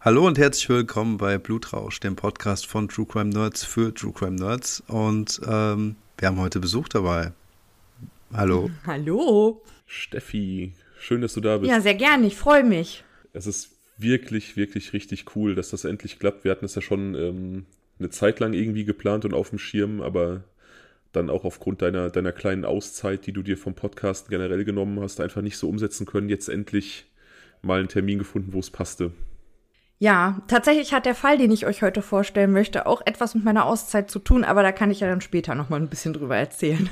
Hallo und herzlich willkommen bei Blutrausch, dem Podcast von True Crime Nerds für True Crime Nerds. Und ähm, wir haben heute Besuch dabei. Hallo. Hallo. Steffi, schön, dass du da bist. Ja, sehr gerne, ich freue mich. Es ist wirklich, wirklich richtig cool, dass das endlich klappt. Wir hatten es ja schon ähm, eine Zeit lang irgendwie geplant und auf dem Schirm, aber dann auch aufgrund deiner, deiner kleinen Auszeit, die du dir vom Podcast generell genommen hast, einfach nicht so umsetzen können. Jetzt endlich mal einen Termin gefunden, wo es passte. Ja, tatsächlich hat der Fall, den ich euch heute vorstellen möchte, auch etwas mit meiner Auszeit zu tun, aber da kann ich ja dann später noch mal ein bisschen drüber erzählen.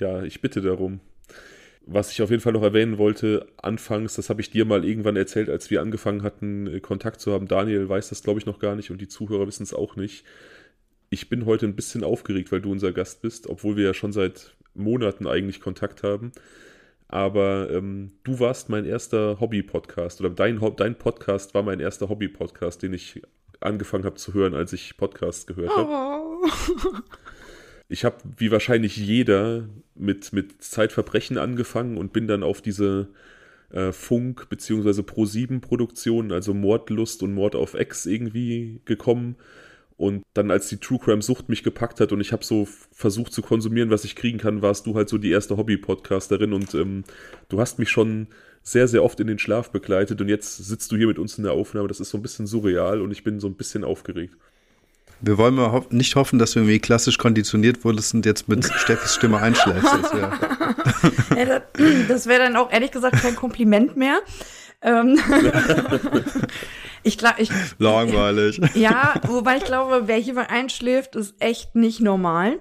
Ja, ich bitte darum. Was ich auf jeden Fall noch erwähnen wollte, anfangs, das habe ich dir mal irgendwann erzählt, als wir angefangen hatten, äh, Kontakt zu haben. Daniel weiß das, glaube ich, noch gar nicht und die Zuhörer wissen es auch nicht. Ich bin heute ein bisschen aufgeregt, weil du unser Gast bist, obwohl wir ja schon seit Monaten eigentlich Kontakt haben. Aber ähm, du warst mein erster Hobby-Podcast oder dein, dein Podcast war mein erster Hobby-Podcast, den ich angefangen habe zu hören, als ich Podcasts gehört habe. Oh. Ich habe, wie wahrscheinlich jeder, mit, mit Zeitverbrechen angefangen und bin dann auf diese äh, Funk- bzw. Pro-7-Produktionen, also Mordlust und Mord auf Ex irgendwie gekommen. Und dann, als die True Crime Sucht mich gepackt hat und ich habe so versucht zu konsumieren, was ich kriegen kann, warst du halt so die erste Hobby-Podcasterin und ähm, du hast mich schon sehr, sehr oft in den Schlaf begleitet und jetzt sitzt du hier mit uns in der Aufnahme. Das ist so ein bisschen surreal und ich bin so ein bisschen aufgeregt. Wir wollen mal ho nicht hoffen, dass du irgendwie klassisch konditioniert wurdest und jetzt mit Steffis Stimme einschläfst. Das wäre ja, das wär dann auch ehrlich gesagt kein Kompliment mehr. Ich glaube, ich. Langweilig. Ja, wobei ich glaube, wer hier mal einschläft, ist echt nicht normal.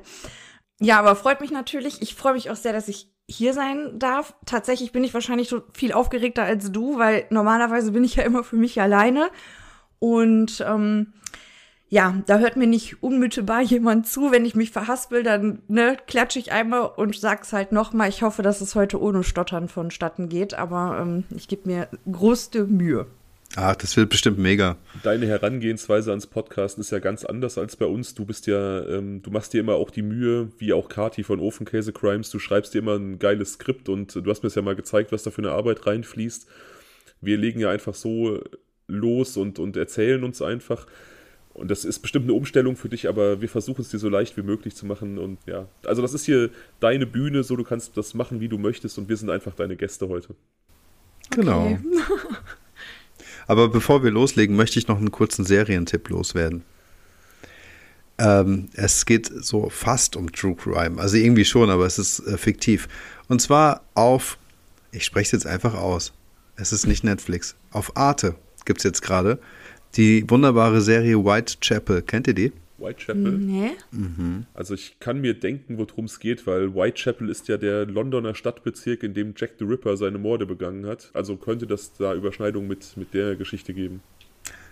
Ja, aber freut mich natürlich. Ich freue mich auch sehr, dass ich hier sein darf. Tatsächlich bin ich wahrscheinlich so viel aufgeregter als du, weil normalerweise bin ich ja immer für mich alleine. Und ähm, ja, da hört mir nicht unmittelbar jemand zu. Wenn ich mich verhaspel, dann ne, klatsche ich einmal und sag's halt nochmal. Ich hoffe, dass es heute ohne Stottern vonstatten geht, aber ähm, ich gebe mir größte Mühe. Ach, das wird bestimmt mega. Deine Herangehensweise ans Podcasten ist ja ganz anders als bei uns. Du bist ja, ähm, du machst dir immer auch die Mühe, wie auch Kati von Ofenkäse Crimes, du schreibst dir immer ein geiles Skript und du hast mir das ja mal gezeigt, was da für eine Arbeit reinfließt. Wir legen ja einfach so los und, und erzählen uns einfach. Und das ist bestimmt eine Umstellung für dich, aber wir versuchen es dir so leicht wie möglich zu machen. Und ja, also das ist hier deine Bühne, so du kannst das machen, wie du möchtest. Und wir sind einfach deine Gäste heute. Genau. Okay. aber bevor wir loslegen, möchte ich noch einen kurzen Serientipp loswerden. Ähm, es geht so fast um True Crime. Also irgendwie schon, aber es ist äh, fiktiv. Und zwar auf, ich spreche es jetzt einfach aus. Es ist nicht Netflix. Auf Arte gibt es jetzt gerade die wunderbare Serie Whitechapel. Kennt ihr die? Whitechapel? Nee. Mhm. Also ich kann mir denken, worum es geht, weil Whitechapel ist ja der Londoner Stadtbezirk, in dem Jack the Ripper seine Morde begangen hat. Also könnte das da Überschneidungen mit, mit der Geschichte geben.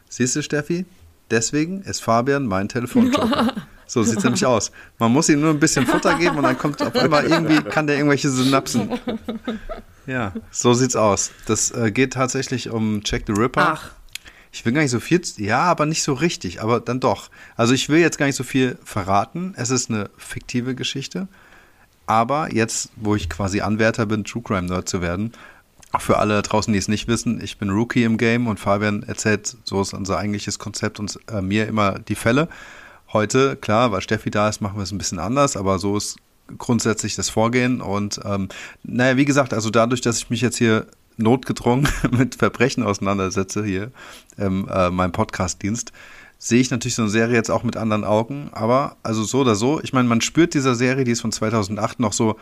Siehst du, Steffi? Deswegen ist Fabian mein Telefonjoker. So sieht es nämlich aus. Man muss ihm nur ein bisschen Futter geben und dann kommt auf einmal irgendwie, kann der irgendwelche Synapsen. Ja, so sieht's aus. Das äh, geht tatsächlich um Jack the Ripper. Ach ich will gar nicht so viel, ja, aber nicht so richtig, aber dann doch. Also ich will jetzt gar nicht so viel verraten. Es ist eine fiktive Geschichte. Aber jetzt, wo ich quasi Anwärter bin, True Crime Nerd zu werden, für alle draußen, die es nicht wissen, ich bin Rookie im Game und Fabian erzählt, so ist unser eigentliches Konzept, uns äh, mir immer die Fälle. Heute, klar, weil Steffi da ist, machen wir es ein bisschen anders, aber so ist grundsätzlich das Vorgehen. Und ähm, naja, wie gesagt, also dadurch, dass ich mich jetzt hier notgedrungen mit Verbrechen auseinandersetze hier, ähm, äh, meinem Podcast-Dienst, sehe ich natürlich so eine Serie jetzt auch mit anderen Augen. Aber also so oder so, ich meine, man spürt dieser Serie, die ist von 2008, noch so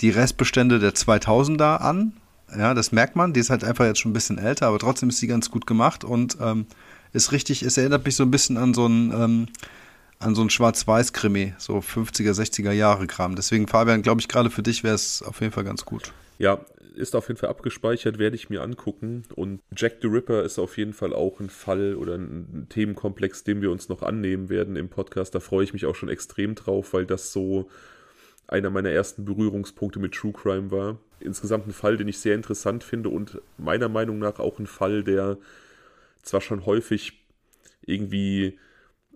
die Restbestände der 2000er an. Ja, das merkt man. Die ist halt einfach jetzt schon ein bisschen älter, aber trotzdem ist sie ganz gut gemacht und ähm, ist richtig, es erinnert mich so ein bisschen an so ein, ähm, so ein Schwarz-Weiß-Krimi, so 50er, 60er Jahre Kram. Deswegen, Fabian, glaube ich, gerade für dich wäre es auf jeden Fall ganz gut. Ja, ist auf jeden Fall abgespeichert, werde ich mir angucken. Und Jack the Ripper ist auf jeden Fall auch ein Fall oder ein Themenkomplex, dem wir uns noch annehmen werden im Podcast. Da freue ich mich auch schon extrem drauf, weil das so einer meiner ersten Berührungspunkte mit True Crime war. Insgesamt ein Fall, den ich sehr interessant finde und meiner Meinung nach auch ein Fall, der zwar schon häufig irgendwie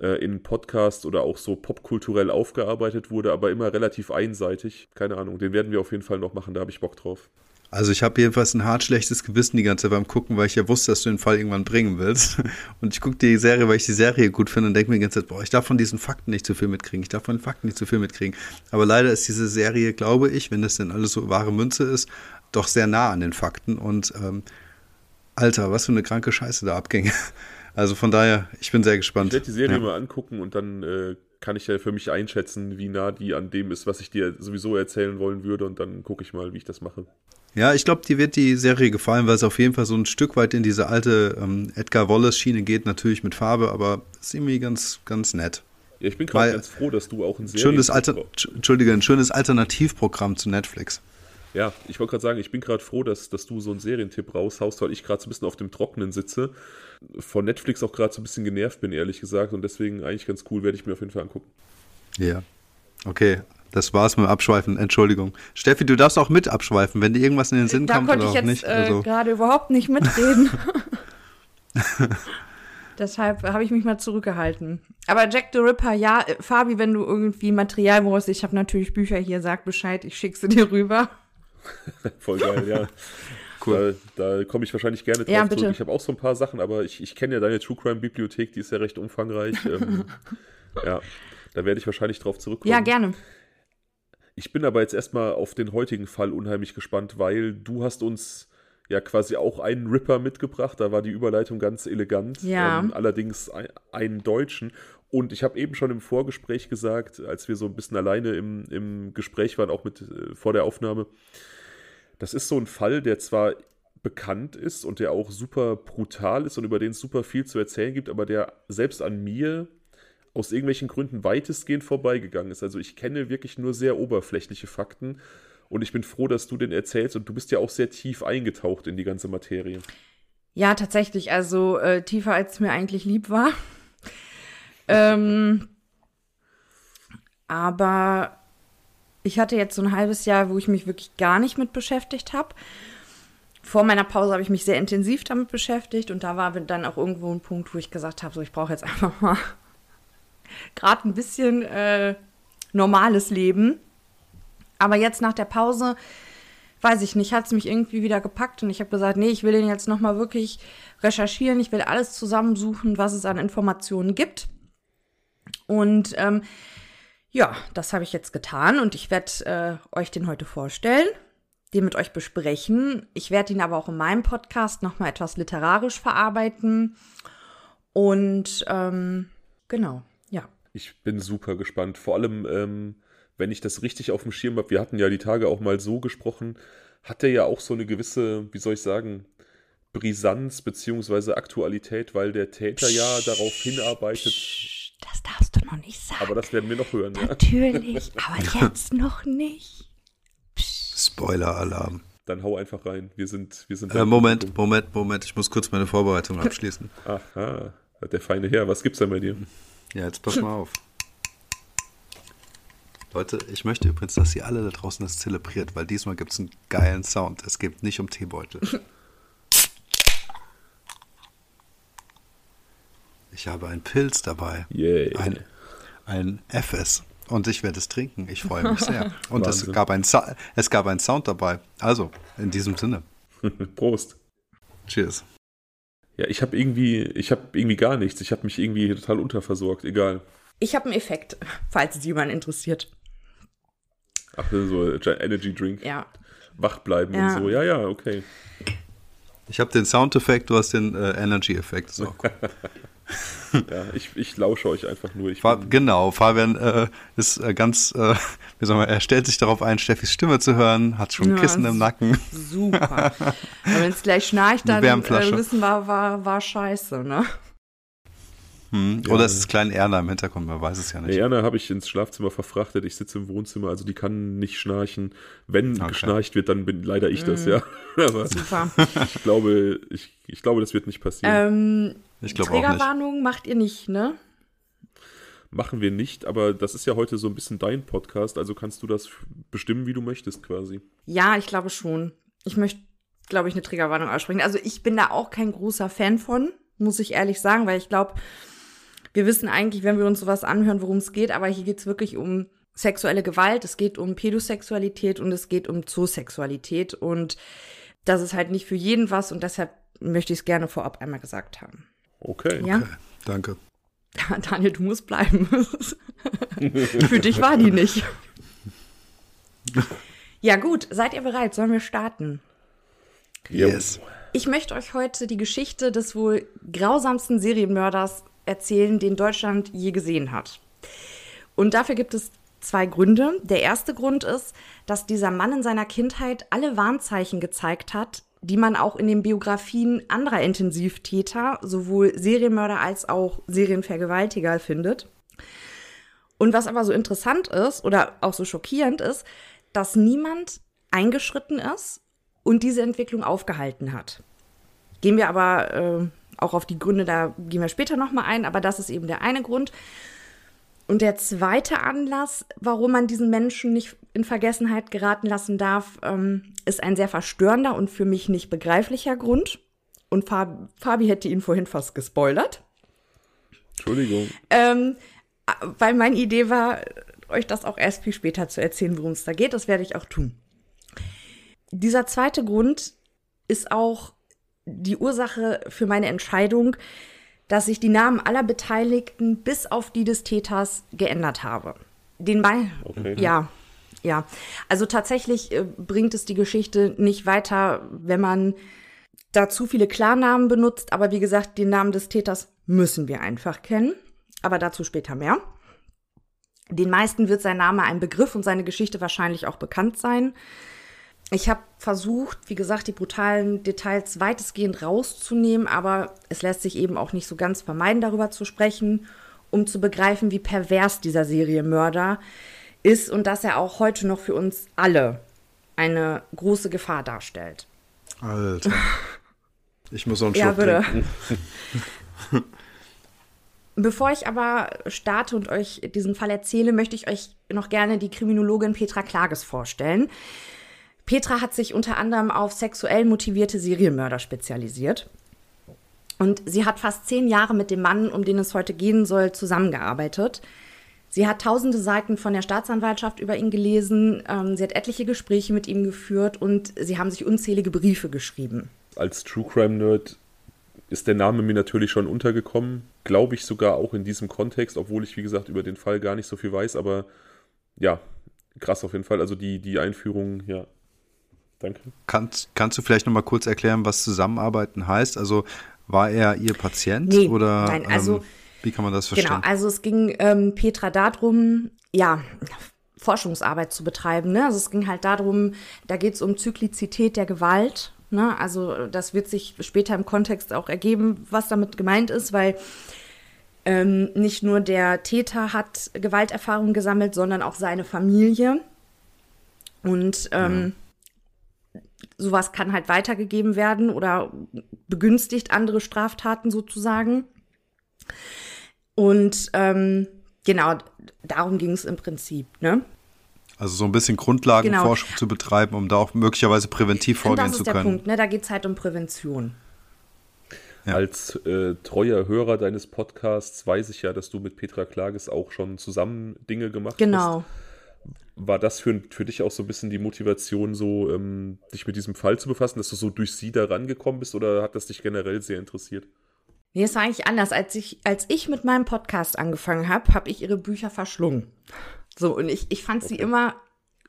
äh, in Podcasts oder auch so popkulturell aufgearbeitet wurde, aber immer relativ einseitig. Keine Ahnung, den werden wir auf jeden Fall noch machen, da habe ich Bock drauf. Also ich habe jedenfalls ein hart schlechtes Gewissen die ganze Zeit beim Gucken, weil ich ja wusste, dass du den Fall irgendwann bringen willst. Und ich gucke die Serie, weil ich die Serie gut finde und denke mir die ganze Zeit, boah, ich darf von diesen Fakten nicht zu viel mitkriegen. Ich darf von den Fakten nicht zu viel mitkriegen. Aber leider ist diese Serie, glaube ich, wenn das denn alles so wahre Münze ist, doch sehr nah an den Fakten. Und ähm, Alter, was für eine kranke Scheiße da abging. Also von daher, ich bin sehr gespannt. Ich werde die Serie ja. mal angucken und dann äh, kann ich ja für mich einschätzen, wie nah die an dem ist, was ich dir sowieso erzählen wollen würde. Und dann gucke ich mal, wie ich das mache. Ja, ich glaube, dir wird die Serie gefallen, weil es auf jeden Fall so ein Stück weit in diese alte ähm, Edgar Wallace-Schiene geht, natürlich mit Farbe, aber ist irgendwie ganz, ganz nett. Ja, ich bin gerade ganz froh, dass du auch ein schönes Alter Entschuldige, ein schönes Alternativprogramm zu Netflix. Ja, ich wollte gerade sagen, ich bin gerade froh, dass, dass du so einen Serientipp raushaust, weil ich gerade so ein bisschen auf dem Trockenen sitze. Von Netflix auch gerade so ein bisschen genervt bin, ehrlich gesagt. Und deswegen eigentlich ganz cool, werde ich mir auf jeden Fall angucken. Ja. Okay, das war's mit dem Abschweifen. Entschuldigung. Steffi, du darfst auch mit abschweifen, wenn dir irgendwas in den Sinn da kommt konnte oder ich auch jetzt nicht. Äh, Also, gerade überhaupt nicht mitreden. Deshalb habe ich mich mal zurückgehalten. Aber Jack the Ripper, ja, äh, Fabi, wenn du irgendwie Material brauchst, ich habe natürlich Bücher hier, sag Bescheid, ich schicke sie dir rüber. Voll geil, ja. Cool. Da, da komme ich wahrscheinlich gerne drauf Ja, bitte. zurück. Ich habe auch so ein paar Sachen, aber ich, ich kenne ja deine True Crime Bibliothek, die ist ja recht umfangreich. ähm, ja, da werde ich wahrscheinlich drauf zurückkommen. Ja, gerne. Ich bin aber jetzt erstmal auf den heutigen Fall unheimlich gespannt, weil du hast uns ja quasi auch einen Ripper mitgebracht. Da war die Überleitung ganz elegant. Ja. Ähm, allerdings ein, einen deutschen. Und ich habe eben schon im Vorgespräch gesagt, als wir so ein bisschen alleine im, im Gespräch waren, auch mit äh, vor der Aufnahme, das ist so ein Fall, der zwar bekannt ist und der auch super brutal ist und über den es super viel zu erzählen gibt, aber der selbst an mir aus irgendwelchen Gründen weitestgehend vorbeigegangen ist. Also ich kenne wirklich nur sehr oberflächliche Fakten und ich bin froh, dass du den erzählst und du bist ja auch sehr tief eingetaucht in die ganze Materie. Ja, tatsächlich, also äh, tiefer als mir eigentlich lieb war. ähm, aber ich hatte jetzt so ein halbes Jahr, wo ich mich wirklich gar nicht mit beschäftigt habe. Vor meiner Pause habe ich mich sehr intensiv damit beschäftigt und da war dann auch irgendwo ein Punkt, wo ich gesagt habe, so ich brauche jetzt einfach mal gerade ein bisschen äh, normales Leben. Aber jetzt nach der Pause, weiß ich nicht, hat es mich irgendwie wieder gepackt und ich habe gesagt, nee, ich will den jetzt nochmal wirklich recherchieren, ich will alles zusammensuchen, was es an Informationen gibt. Und ähm, ja, das habe ich jetzt getan und ich werde äh, euch den heute vorstellen, den mit euch besprechen. Ich werde ihn aber auch in meinem Podcast nochmal etwas literarisch verarbeiten. Und ähm, genau. Ich bin super gespannt. Vor allem, ähm, wenn ich das richtig auf dem Schirm habe, wir hatten ja die Tage auch mal so gesprochen, hat er ja auch so eine gewisse, wie soll ich sagen, Brisanz beziehungsweise Aktualität, weil der Täter ja darauf hinarbeitet. Psst, das darfst du noch nicht sagen. Aber das werden wir noch hören, ja. Natürlich, aber jetzt noch nicht. Spoiler-Alarm. Dann hau einfach rein. Wir sind, wir sind. Äh, Moment, Moment, Moment. Ich muss kurz meine Vorbereitung abschließen. Aha, der feine Herr. Was gibt's denn bei dir? Ja, jetzt pass mal auf. Leute, ich möchte übrigens, dass ihr alle da draußen das zelebriert, weil diesmal gibt es einen geilen Sound. Es geht nicht um Teebeutel. Ich habe einen Pilz dabei. Yay. Ein, ein FS. Und ich werde es trinken. Ich freue mich sehr. Und es gab, ein es gab einen Sound dabei. Also, in diesem Sinne. Prost. Cheers. Ja, ich habe irgendwie, ich habe irgendwie gar nichts. Ich habe mich irgendwie total unterversorgt. Egal. Ich habe einen Effekt, falls es jemand interessiert. Ach, so Energy Drink. Ja. Wach bleiben Ja. und so. Ja, ja, okay. Ich habe den Soundeffekt, du hast den äh, Energy-Effekt. So. Ja, ich, ich lausche euch einfach nur. Ich Fa bin, genau, Fabian äh, ist äh, ganz, äh, wie soll man, er stellt sich darauf ein, Steffis Stimme zu hören, hat schon ein Ja, Kissen im Nacken. Super. Aber wenn es gleich schnarcht, dann äh, wissen wir, war, war scheiße, ne? Hm. Ja. Oder es ist klein Erna im Hintergrund, man weiß es ja nicht. Nee, Erna habe ich ins Schlafzimmer verfrachtet. Ich sitze im Wohnzimmer, also die kann nicht schnarchen. Wenn Okay. geschnarcht wird, dann bin leider ich Mhm. das, ja. Aber Super. ich glaube, ich, ich glaube, das wird nicht passieren. ähm, Ich glaube auch. Trägerwarnung macht ihr nicht, ne? Machen wir nicht, aber das ist ja heute so ein bisschen dein Podcast, also kannst du das bestimmen, wie du möchtest, quasi. Ja, ich glaube schon. Ich möchte, glaube ich, eine Triggerwarnung aussprechen. Also ich bin da auch kein großer Fan von, muss ich ehrlich sagen, weil ich glaube, wir wissen eigentlich, wenn wir uns sowas anhören, worum es geht, aber hier geht es wirklich um sexuelle Gewalt, es geht um Pädosexualität und es geht um Zoosexualität. Und das ist halt nicht für jeden was und deshalb möchte ich es gerne vorab einmal gesagt haben. Okay. Ja? Okay, danke. Daniel, du musst bleiben. für dich war die nicht. Ja, gut, seid ihr bereit? Sollen wir starten? Yes. Ich möchte euch heute die Geschichte des wohl grausamsten Serienmörders erzählen, den Deutschland je gesehen hat. Und dafür gibt es zwei Gründe. Der erste Grund ist, dass dieser Mann in seiner Kindheit alle Warnzeichen gezeigt hat, die man auch in den Biografien anderer Intensivtäter, sowohl Serienmörder als auch Serienvergewaltiger findet. Und was aber so interessant ist oder auch so schockierend ist, dass niemand eingeschritten ist und diese Entwicklung aufgehalten hat. Gehen wir aber äh, auch auf die Gründe, da gehen wir später nochmal ein, aber das ist eben der eine Grund. Und der zweite Anlass, warum man diesen Menschen nicht in Vergessenheit geraten lassen darf, ähm, ist ein sehr verstörender und für mich nicht begreiflicher Grund. Und Fab Fabi hätte ihn vorhin fast gespoilert. Entschuldigung. Ähm, weil meine Idee war, euch das auch erst viel später zu erzählen, worum es da geht. Das werde ich auch tun. Dieser zweite Grund ist auch die Ursache für meine Entscheidung, dass ich die Namen aller Beteiligten bis auf die des Täters geändert habe. Den Ball. Okay. Ja, ja. Also tatsächlich äh, bringt es die Geschichte nicht weiter, wenn man da zu viele Klarnamen benutzt. Aber wie gesagt, den Namen des Täters müssen wir einfach kennen. Aber dazu später mehr. Den meisten wird sein Name ein Begriff und seine Geschichte wahrscheinlich auch bekannt sein. Ich habe versucht, wie gesagt, die brutalen Details weitestgehend rauszunehmen, aber es lässt sich eben auch nicht so ganz vermeiden, darüber zu sprechen, um zu begreifen, wie pervers dieser Serienmörder ist und dass er auch heute noch für uns alle eine große Gefahr darstellt. Alter. Ich muss noch einen Ja, Schluck trinken. Bevor ich aber starte und euch diesen Fall erzähle, möchte ich euch noch gerne die Kriminologin Petra Klages vorstellen. Petra hat sich unter anderem auf sexuell motivierte Serienmörder spezialisiert. Und sie hat fast zehn Jahre mit dem Mann, um den es heute gehen soll, zusammengearbeitet. Sie hat tausende Seiten von der Staatsanwaltschaft über ihn gelesen, ähm, sie hat etliche Gespräche mit ihm geführt und sie haben sich unzählige Briefe geschrieben. Als True Crime Nerd ist der Name mir natürlich schon untergekommen. Glaube ich sogar auch in diesem Kontext, obwohl ich, wie gesagt, über den Fall gar nicht so viel weiß. Aber ja, krass auf jeden Fall. Also die, die Einführung, ja. Danke. Kannst, kannst du vielleicht noch mal kurz erklären, was Zusammenarbeiten heißt? Also war er ihr Patient Nee, oder nein, also- ähm, wie kann man das verstehen? Genau, also es ging ähm, Petra darum, ja, Forschungsarbeit zu betreiben. Ne? Also es ging halt darum, da geht es um Zyklizität der Gewalt. Ne? Also das wird sich später im Kontext auch ergeben, was damit gemeint ist, weil ähm, nicht nur der Täter hat Gewalterfahrung gesammelt, sondern auch seine Familie. Und ähm, sowas kann halt weitergegeben werden oder begünstigt andere Straftaten sozusagen. Und ähm, genau, darum ging es im Prinzip, ne? Also so ein bisschen Grundlagenforschung zu betreiben, um da auch möglicherweise präventiv vorgehen das zu ist der können. Punkt, ne? Da geht es halt um Prävention. Ja. Als äh, treuer Hörer deines Podcasts weiß ich ja, dass du mit Petra Klages auch schon zusammen Dinge gemacht hast. Genau. War das für, für dich auch so ein bisschen die Motivation, so ähm, dich mit diesem Fall zu befassen, dass du so durch sie da rangekommen bist oder hat das dich generell sehr interessiert? Nee, es war eigentlich anders. Als ich, als ich mit meinem Podcast angefangen habe, habe ich ihre Bücher verschlungen. So, und ich, ich fand sie immer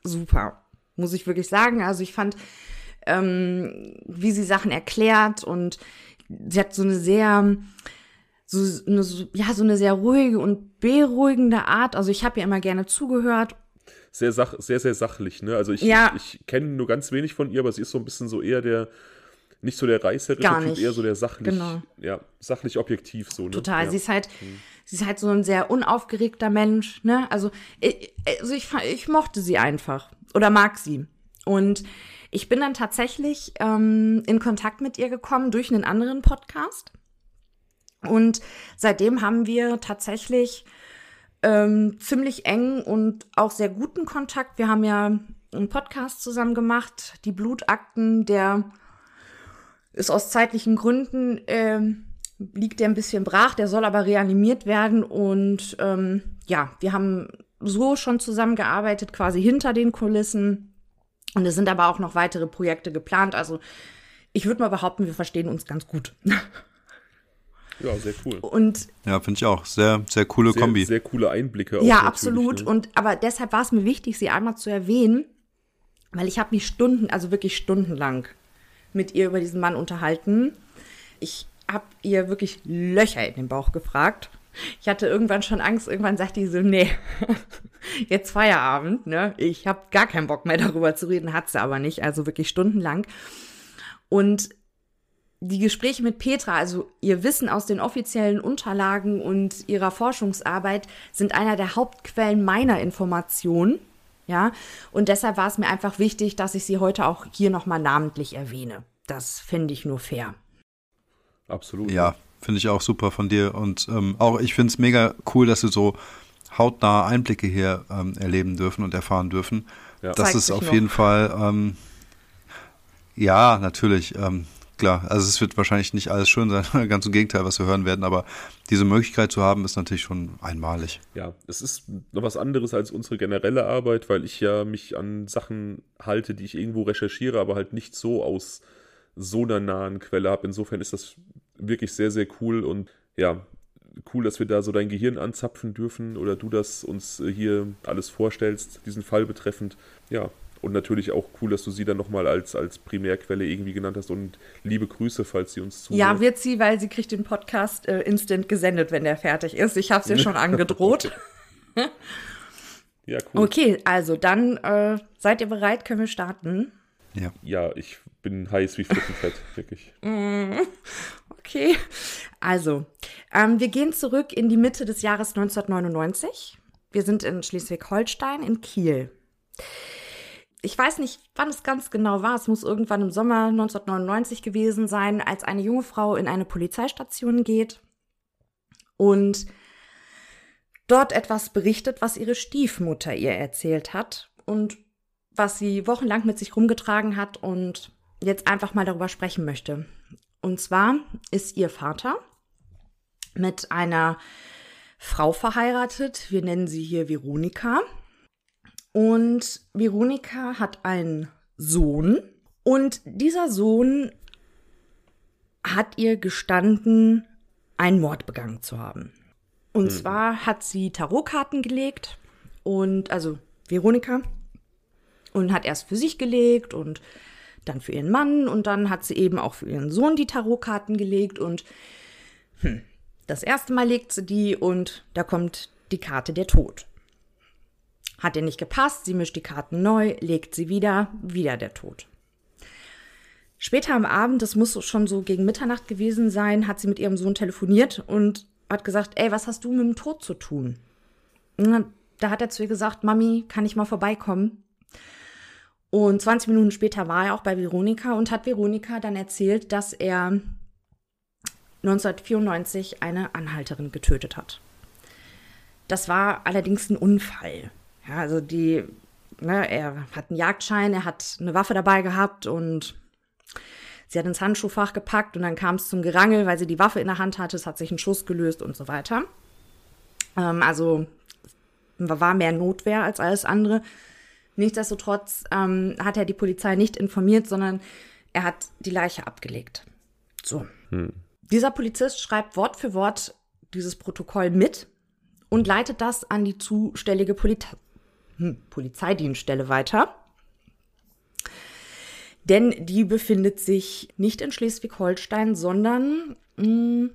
super, muss ich wirklich sagen. Also ich fand, ähm, wie sie Sachen erklärt und sie hat so eine sehr, so eine, ja, so eine sehr ruhige und beruhigende Art. Also ich habe ihr immer gerne zugehört. Sehr, sach, sehr, sehr sachlich, ne? Also ich, Ja. ich, ich kenne nur ganz wenig von ihr, aber sie ist so ein bisschen so eher der, nicht so der reißerische Typ, eher so der sachlich, Genau. ja, sachlich objektiv so, ne? Total. Ja. Sie ist halt, sie ist halt so ein sehr unaufgeregter Mensch, ne? Also, ich, also ich, ich mochte sie einfach oder mag sie. Und ich bin dann tatsächlich ähm, in Kontakt mit ihr gekommen durch einen anderen Podcast. Und seitdem haben wir tatsächlich ähm, ziemlich eng und auch sehr guten Kontakt. Wir haben ja einen Podcast zusammen gemacht, die Blutakten, der ist aus zeitlichen Gründen ähm, liegt der ein bisschen brach, der soll aber reanimiert werden und ähm, ja, wir haben so schon zusammengearbeitet, quasi hinter den Kulissen. Und es sind aber auch noch weitere Projekte geplant. Also ich würde mal behaupten, wir verstehen uns ganz gut. Ja, sehr cool. Und Ja, finde ich auch. Sehr, sehr coole Sehr, Kombi. sehr coole Einblicke. auch ja, absolut. Ne? Und aber deshalb war es mir wichtig, sie einmal zu erwähnen, weil ich habe mich Stunden, also wirklich stundenlang mit ihr über diesen Mann unterhalten. Ich habe ihr wirklich Löcher in den Bauch gefragt. Ich hatte irgendwann schon Angst. Irgendwann sagte die so, nee, jetzt Feierabend, ne? Ich habe gar keinen Bock mehr darüber zu reden, hat sie aber nicht. Also wirklich stundenlang. Und die Gespräche mit Petra, also ihr Wissen aus den offiziellen Unterlagen und ihrer Forschungsarbeit, sind einer der Hauptquellen meiner Informationen. Ja, und deshalb war es mir einfach wichtig, dass ich sie heute auch hier nochmal namentlich erwähne. Das finde ich nur fair. Absolut. Ja, finde ich auch super von dir. Und ähm, auch ich finde es mega cool, dass wir so hautnahe Einblicke hier ähm, erleben dürfen und erfahren dürfen. Ja. Das Zeigt ist auf noch. jeden Fall, ähm, ja, natürlich, ähm, klar. Also es wird wahrscheinlich nicht alles schön sein, ganz im Gegenteil, was wir hören werden, aber diese Möglichkeit zu haben, ist natürlich schon einmalig. Ja, es ist noch was anderes als unsere generelle Arbeit, weil ich ja mich an Sachen halte, die ich irgendwo recherchiere, aber halt nicht so aus so einer nahen Quelle habe. Insofern ist das wirklich sehr, sehr cool und ja, cool, dass wir da so dein Gehirn anzapfen dürfen oder du das uns hier alles vorstellst, diesen Fall betreffend. Ja, und natürlich auch cool, dass du sie dann nochmal als, als Primärquelle irgendwie genannt hast und liebe Grüße, falls sie uns zuhört. Ja, wird sie, weil sie kriegt den Podcast äh, instant gesendet, wenn der fertig ist. Ich habe es ihr schon angedroht. Ja, cool. Okay, also dann äh, seid ihr bereit? Können wir starten? Ja. Ja, ich bin heiß wie Frittenfett, wirklich. Okay, also ähm, wir gehen zurück in die Mitte des Jahres 1999. Wir sind in Schleswig-Holstein, in Kiel. Ich weiß nicht, wann es ganz genau war. Es muss irgendwann im Sommer 1999 gewesen sein, als eine junge Frau in eine Polizeistation geht und dort etwas berichtet, was ihre Stiefmutter ihr erzählt hat und was sie wochenlang mit sich rumgetragen hat und jetzt einfach mal darüber sprechen möchte. Und zwar ist ihr Vater mit einer Frau verheiratet. Wir nennen sie hier Veronika. Und Veronika hat einen Sohn. Und dieser Sohn hat ihr gestanden, einen Mord begangen zu haben. Und zwar hat sie Tarotkarten gelegt und also Veronika und hat erst für sich gelegt und dann für ihren Mann und dann hat sie eben auch für ihren Sohn die Tarotkarten gelegt und hm, das erste Mal legt sie die und da kommt die Karte der Tod. Hat ihr nicht gepasst, sie mischt die Karten neu, legt sie wieder, wieder der Tod. Später am Abend, das muss schon so gegen Mitternacht gewesen sein, hat sie mit ihrem Sohn telefoniert und hat gesagt, ey, was hast du mit dem Tod zu tun? Da hat er zu ihr gesagt, Mami, kann ich mal vorbeikommen? Und 20 Minuten später war er auch bei Veronika und hat Veronika dann erzählt, dass er 1994 eine Anhalterin getötet hat. Das war allerdings ein Unfall. Ja, also die, ne, er hat einen Jagdschein, er hat eine Waffe dabei gehabt und sie hat ins Handschuhfach gepackt und dann kam es zum Gerangel, weil sie die Waffe in der Hand hatte, es hat sich ein Schuss gelöst und so weiter. Ähm, also war mehr Notwehr als alles andere. Nichtsdestotrotz ähm, hat er die Polizei nicht informiert, sondern er hat die Leiche abgelegt. So. Dieser Polizist schreibt Wort für Wort dieses Protokoll mit und leitet das an die zuständige Poli hm, Polizeidienststelle weiter. Denn die befindet sich nicht in Schleswig-Holstein, sondern mh,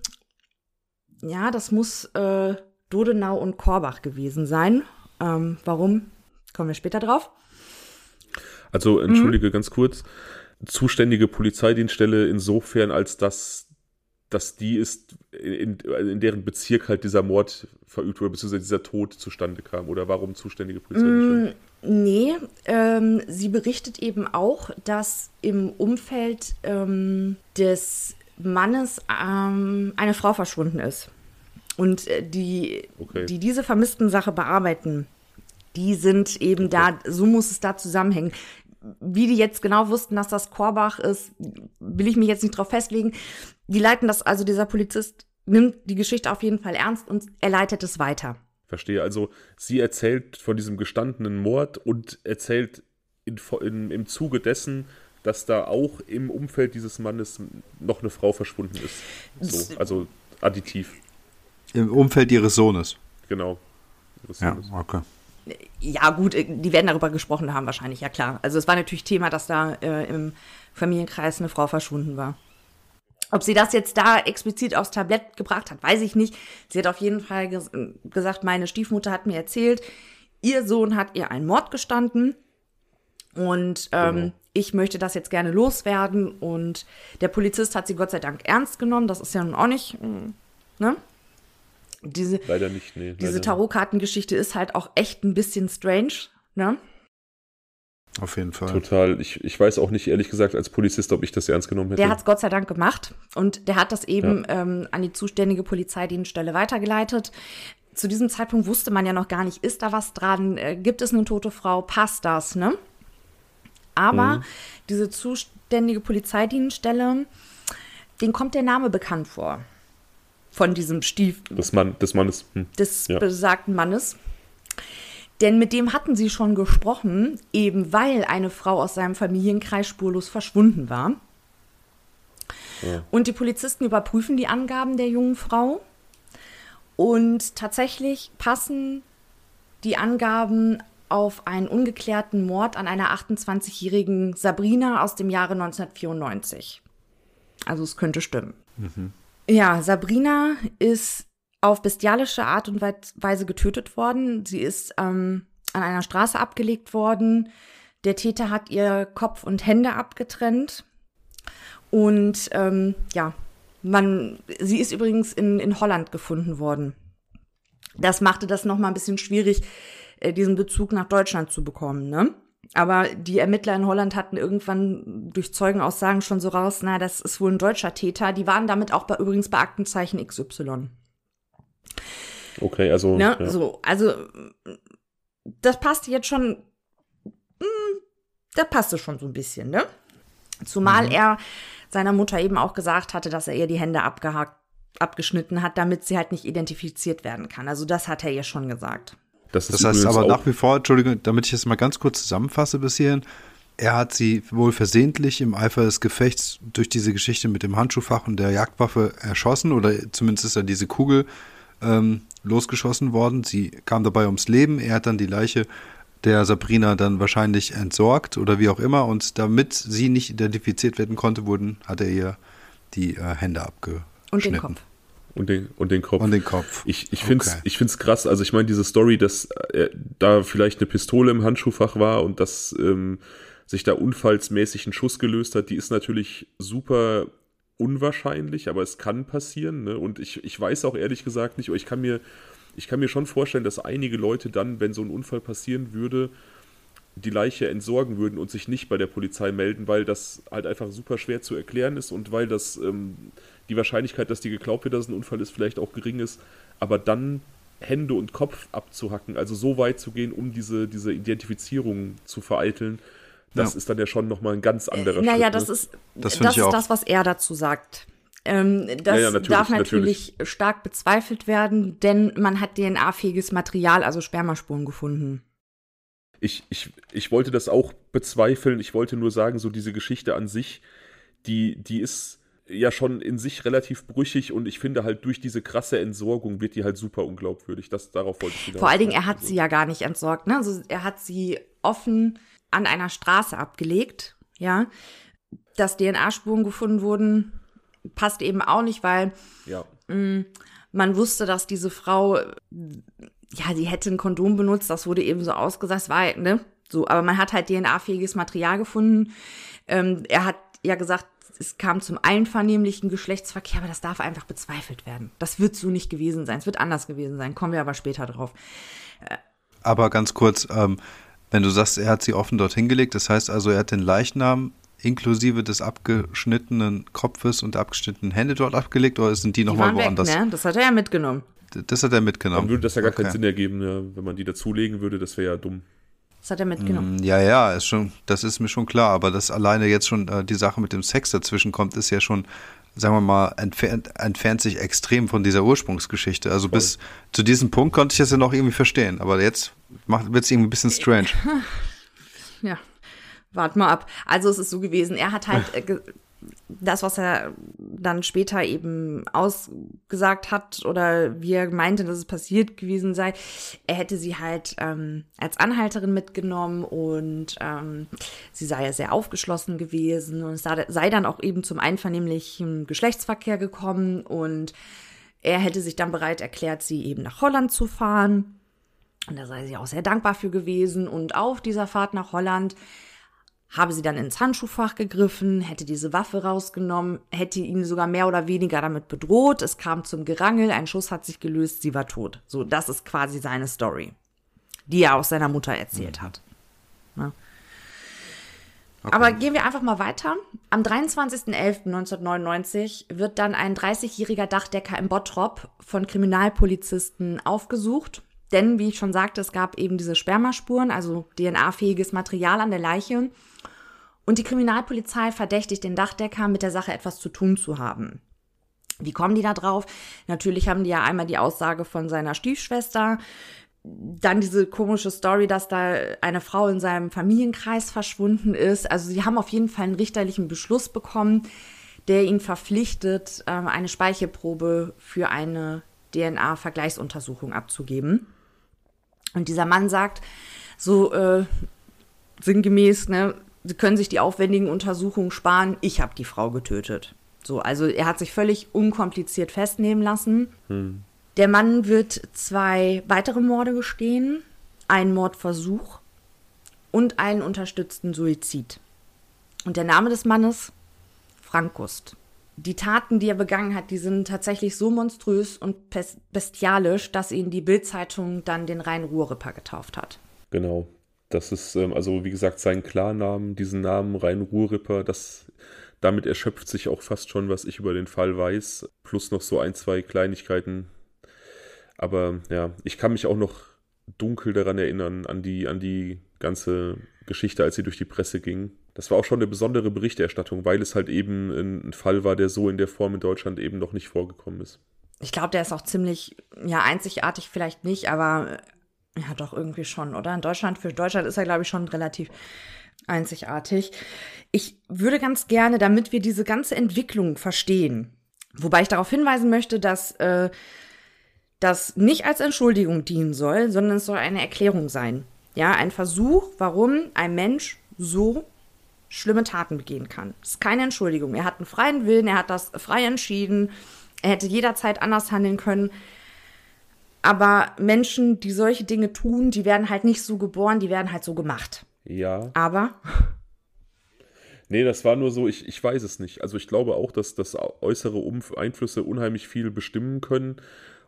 ja, das muss äh, Dodenau und Korbach gewesen sein. Ähm, warum? Kommen wir später drauf. Also, entschuldige ganz kurz. Zuständige Polizeidienststelle insofern, als dass, dass die ist, in, in deren Bezirk halt dieser Mord verübt wurde, beziehungsweise dieser Tod zustande kam. Oder warum zuständige Polizeidienststelle? Nee, ähm, sie berichtet eben auch, dass im Umfeld ähm, des Mannes ähm, eine Frau verschwunden ist. Und äh, die, Okay. die diese vermissten Sache bearbeiten, die sind eben da, so muss es da zusammenhängen. Wie die jetzt genau wussten, dass das Korbach ist, will ich mich jetzt nicht drauf festlegen. Die leiten das, also dieser Polizist nimmt die Geschichte auf jeden Fall ernst und er leitet es weiter. Verstehe. Also sie erzählt von diesem gestandenen Mord und erzählt in, in, im Zuge dessen, dass da auch im Umfeld dieses Mannes noch eine Frau verschwunden ist. So, also additiv. Im Umfeld ihres Sohnes. Genau. Ihres ja, Sohnes. okay. Ja, gut, äh, die werden darüber gesprochen haben, wahrscheinlich, ja klar. Also es war natürlich Thema, dass da äh, im Familienkreis eine Frau verschwunden war. Ob sie das jetzt da explizit aufs Tablett gebracht hat, weiß ich nicht. Sie hat auf jeden Fall ges gesagt, meine Stiefmutter hat mir erzählt, ihr Sohn hat ihr einen Mord gestanden und ähm, genau. ich möchte das jetzt gerne loswerden. Und der Polizist hat sie Gott sei Dank ernst genommen. Das ist ja nun auch nicht, mm, ne? Diese, leider nicht, nee. Diese Tarotkartengeschichte ist halt auch echt ein bisschen strange, ne? Auf jeden Fall. Total. Ich, ich weiß auch nicht, ehrlich gesagt, als Polizist, ob ich das ernst genommen hätte. Der hat es Gott sei Dank gemacht und der hat das eben ja. ähm, an die zuständige Polizeidienststelle weitergeleitet. Zu diesem Zeitpunkt wusste man ja noch gar nicht, ist da was dran, äh, gibt es eine tote Frau, passt das, ne? Aber mhm. diese zuständige Polizeidienststelle, denen kommt der Name bekannt vor. Von diesem Stief. Des, Mann, des Mannes. Hm. Des ja. besagten Mannes. Denn mit dem hatten sie schon gesprochen, eben weil eine Frau aus seinem Familienkreis spurlos verschwunden war. Ja. Und die Polizisten überprüfen die Angaben der jungen Frau. Und tatsächlich passen die Angaben auf einen ungeklärten Mord an einer 28-jährigen Sabrina aus dem Jahre 1994. Also es könnte stimmen. Mhm. Ja, Sabrina ist auf bestialische Art und Weise getötet worden. Sie ist ähm, an einer Straße abgelegt worden. Der Täter hat ihr Kopf und Hände abgetrennt. Und ähm, ja, man, sie ist übrigens in, in Holland gefunden worden. Das machte das nochmal ein bisschen schwierig, äh, diesen Bezug nach Deutschland zu bekommen, ne? Aber die Ermittler in Holland hatten irgendwann durch Zeugenaussagen schon so raus, na, das ist wohl ein deutscher Täter. Die waren damit auch bei, übrigens bei Aktenzeichen XY. Okay, also. Ne? Ja. So, also das passt jetzt schon. Mh, hm, da passte schon so ein bisschen, ne? Zumal mhm. er seiner Mutter eben auch gesagt hatte, dass er ihr die Hände abgehakt, abgeschnitten hat, damit sie halt nicht identifiziert werden kann. Also das hat er ihr schon gesagt. Das, das heißt aber nach wie vor, Entschuldigung, damit ich es mal ganz kurz zusammenfasse bis hierhin, er hat sie wohl versehentlich im Eifer des Gefechts durch diese Geschichte mit dem Handschuhfach und der Jagdwaffe erschossen oder zumindest ist er diese Kugel ähm, losgeschossen worden. Sie kam dabei ums Leben. Er hat dann die Leiche der Sabrina dann wahrscheinlich entsorgt oder wie auch immer. Und damit sie nicht identifiziert werden konnte, wurden, hat er ihr die äh, Hände abgeschnitten. Und den Kopf. Und den, und den Kopf. Und den Kopf. Ich, ich finde es ich find's krass. Also ich meine, diese Story, dass äh, da vielleicht eine Pistole im Handschuhfach war und dass ähm, sich da unfallsmäßig ein Schuss gelöst hat, die ist natürlich super unwahrscheinlich, aber es kann passieren. Ne? Und ich, ich weiß auch ehrlich gesagt nicht, ich kann mir, ich kann mir schon vorstellen, dass einige Leute dann, wenn so ein Unfall passieren würde, die Leiche entsorgen würden und sich nicht bei der Polizei melden, weil das halt einfach super schwer zu erklären ist und weil das ähm, die Wahrscheinlichkeit, dass dir geglaubt wird, dass es ein Unfall ist, vielleicht auch gering ist. Aber dann Hände und Kopf abzuhacken, also so weit zu gehen, um diese, diese Identifizierung zu vereiteln, das ja. ist dann ja schon nochmal ein ganz anderer äh, naja, Schritt. Naja, das ne? ist das, das, ist das, was er dazu sagt. Ähm, das ja, ja, natürlich, darf natürlich, natürlich, stark bezweifelt werden, denn man hat DNA-fähiges Material, also Spermaspuren gefunden. Ich, ich, ich wollte das auch bezweifeln. Ich wollte nur sagen, so diese Geschichte an sich, die, die ist ja schon in sich relativ brüchig und ich finde halt durch diese krasse Entsorgung wird die halt super unglaubwürdig. Das, darauf wollte ich. Vor allen Dingen, er hat also. sie ja gar nicht entsorgt. Ne? Also er hat sie offen an einer Straße abgelegt, ja. Dass DNA-Spuren gefunden wurden, passt eben auch nicht, weil ja. mh, mm, man wusste, dass diese Frau, ja, sie hätte ein Kondom benutzt, das wurde eben so ausgesagt, war, ne, so, aber man hat halt DNA-fähiges Material gefunden. Ähm, er hat ja gesagt, es kam zum einvernehmlichen Geschlechtsverkehr, aber das darf einfach bezweifelt werden. Das wird so nicht gewesen sein. Es wird anders gewesen sein. Kommen wir aber später drauf. Aber ganz kurz, ähm, wenn du sagst, er hat sie offen dorthin gelegt, das heißt also, er hat den Leichnam inklusive des abgeschnittenen Kopfes und der abgeschnittenen Hände dort abgelegt oder sind die, nochmal woanders? Weg, ne? Das hat er ja mitgenommen. Das hat er mitgenommen. Dann würde das ja gar okay. keinen Sinn ergeben, ja, wenn man die dazulegen würde, das wäre ja dumm. Das hat er mitgenommen. Mm, ja, ja, ist schon, das ist mir schon klar, aber dass alleine jetzt schon äh, die Sache mit dem Sex dazwischen kommt, ist ja schon sagen wir mal, entfernt, entfernt sich extrem von dieser Ursprungsgeschichte. Also Voll. bis zu diesem Punkt konnte ich das ja noch irgendwie verstehen, aber jetzt wird es irgendwie ein bisschen strange. Ja, wart mal ab. Also es ist so gewesen, er hat halt äh, das, was er dann später eben ausgesagt hat oder wie er meinte, dass es passiert gewesen sei, er hätte sie halt ähm, als Anhalterin mitgenommen und ähm, sie sei ja sehr aufgeschlossen gewesen und es sei dann auch eben zum einvernehmlichen Geschlechtsverkehr gekommen und er hätte sich dann bereit erklärt, sie eben nach Holland zu fahren. Und da sei sie auch sehr dankbar für gewesen. Und auf dieser Fahrt nach Holland habe sie dann ins Handschuhfach gegriffen, hätte diese Waffe rausgenommen, hätte ihn sogar mehr oder weniger damit bedroht. Es kam zum Gerangel, ein Schuss hat sich gelöst, sie war tot. So, das ist quasi seine Story, die er aus seiner Mutter erzählt hat. Ne? Okay. Aber gehen wir einfach mal weiter. Am 23.11.1999 wird dann ein 30-jähriger Dachdecker im Bottrop von Kriminalpolizisten aufgesucht. Denn, wie ich schon sagte, es gab eben diese Spermaspuren, also DNA-fähiges Material an der Leiche. Und die Kriminalpolizei verdächtigt den Dachdecker, mit der Sache etwas zu tun zu haben. Wie kommen die da drauf? Natürlich haben die ja einmal die Aussage von seiner Stiefschwester, dann diese komische Story, dass da eine Frau in seinem Familienkreis verschwunden ist. Also sie haben auf jeden Fall einen richterlichen Beschluss bekommen, der ihn verpflichtet, ähm, eine Speichelprobe für eine DNA-Vergleichsuntersuchung abzugeben. Und dieser Mann sagt so äh, sinngemäß, ne, sie können sich die aufwendigen Untersuchungen sparen, ich habe die Frau getötet. So, also er hat sich völlig unkompliziert festnehmen lassen. Hm. Der Mann wird zwei weitere Morde gestehen, einen Mordversuch und einen unterstützten Suizid. Und der Name des Mannes? Frank Gust. Die Taten, die er begangen hat, die sind tatsächlich so monströs und bestialisch, dass ihn die Bildzeitung dann den Rhein-Ruhr-Ripper getauft hat. Genau. Das ist, ähm, also wie gesagt, sein Klarnamen, diesen Namen Rhein-Ruhr-Ripper, das, damit erschöpft sich auch fast schon, was ich über den Fall weiß, plus noch so ein, zwei Kleinigkeiten. Aber ja, ich kann mich auch noch dunkel daran erinnern, an die, an die ganze Geschichte, als sie durch die Presse ging. Das war auch schon eine besondere Berichterstattung, weil es halt eben ein Fall war, der so in der Form in Deutschland eben noch nicht vorgekommen ist. Ich glaube, der ist auch ziemlich, ja, einzigartig vielleicht nicht, aber ja, doch irgendwie schon, oder? In Deutschland, für Deutschland ist er, glaube ich, schon relativ einzigartig. Ich würde ganz gerne, damit wir diese ganze Entwicklung verstehen, wobei ich darauf hinweisen möchte, dass äh, das nicht als Entschuldigung dienen soll, sondern es soll eine Erklärung sein. Ja, ein Versuch, warum ein Mensch so schlimme Taten begehen kann. Das ist keine Entschuldigung. Er hat einen freien Willen, er hat das frei entschieden, er hätte jederzeit anders handeln können. Aber Menschen, die solche Dinge tun, die werden halt nicht so geboren, die werden halt so gemacht. Ja. Aber. Nee, das war nur so, ich, ich weiß es nicht. Also ich glaube auch, dass, dass äußere Umf Einflüsse unheimlich viel bestimmen können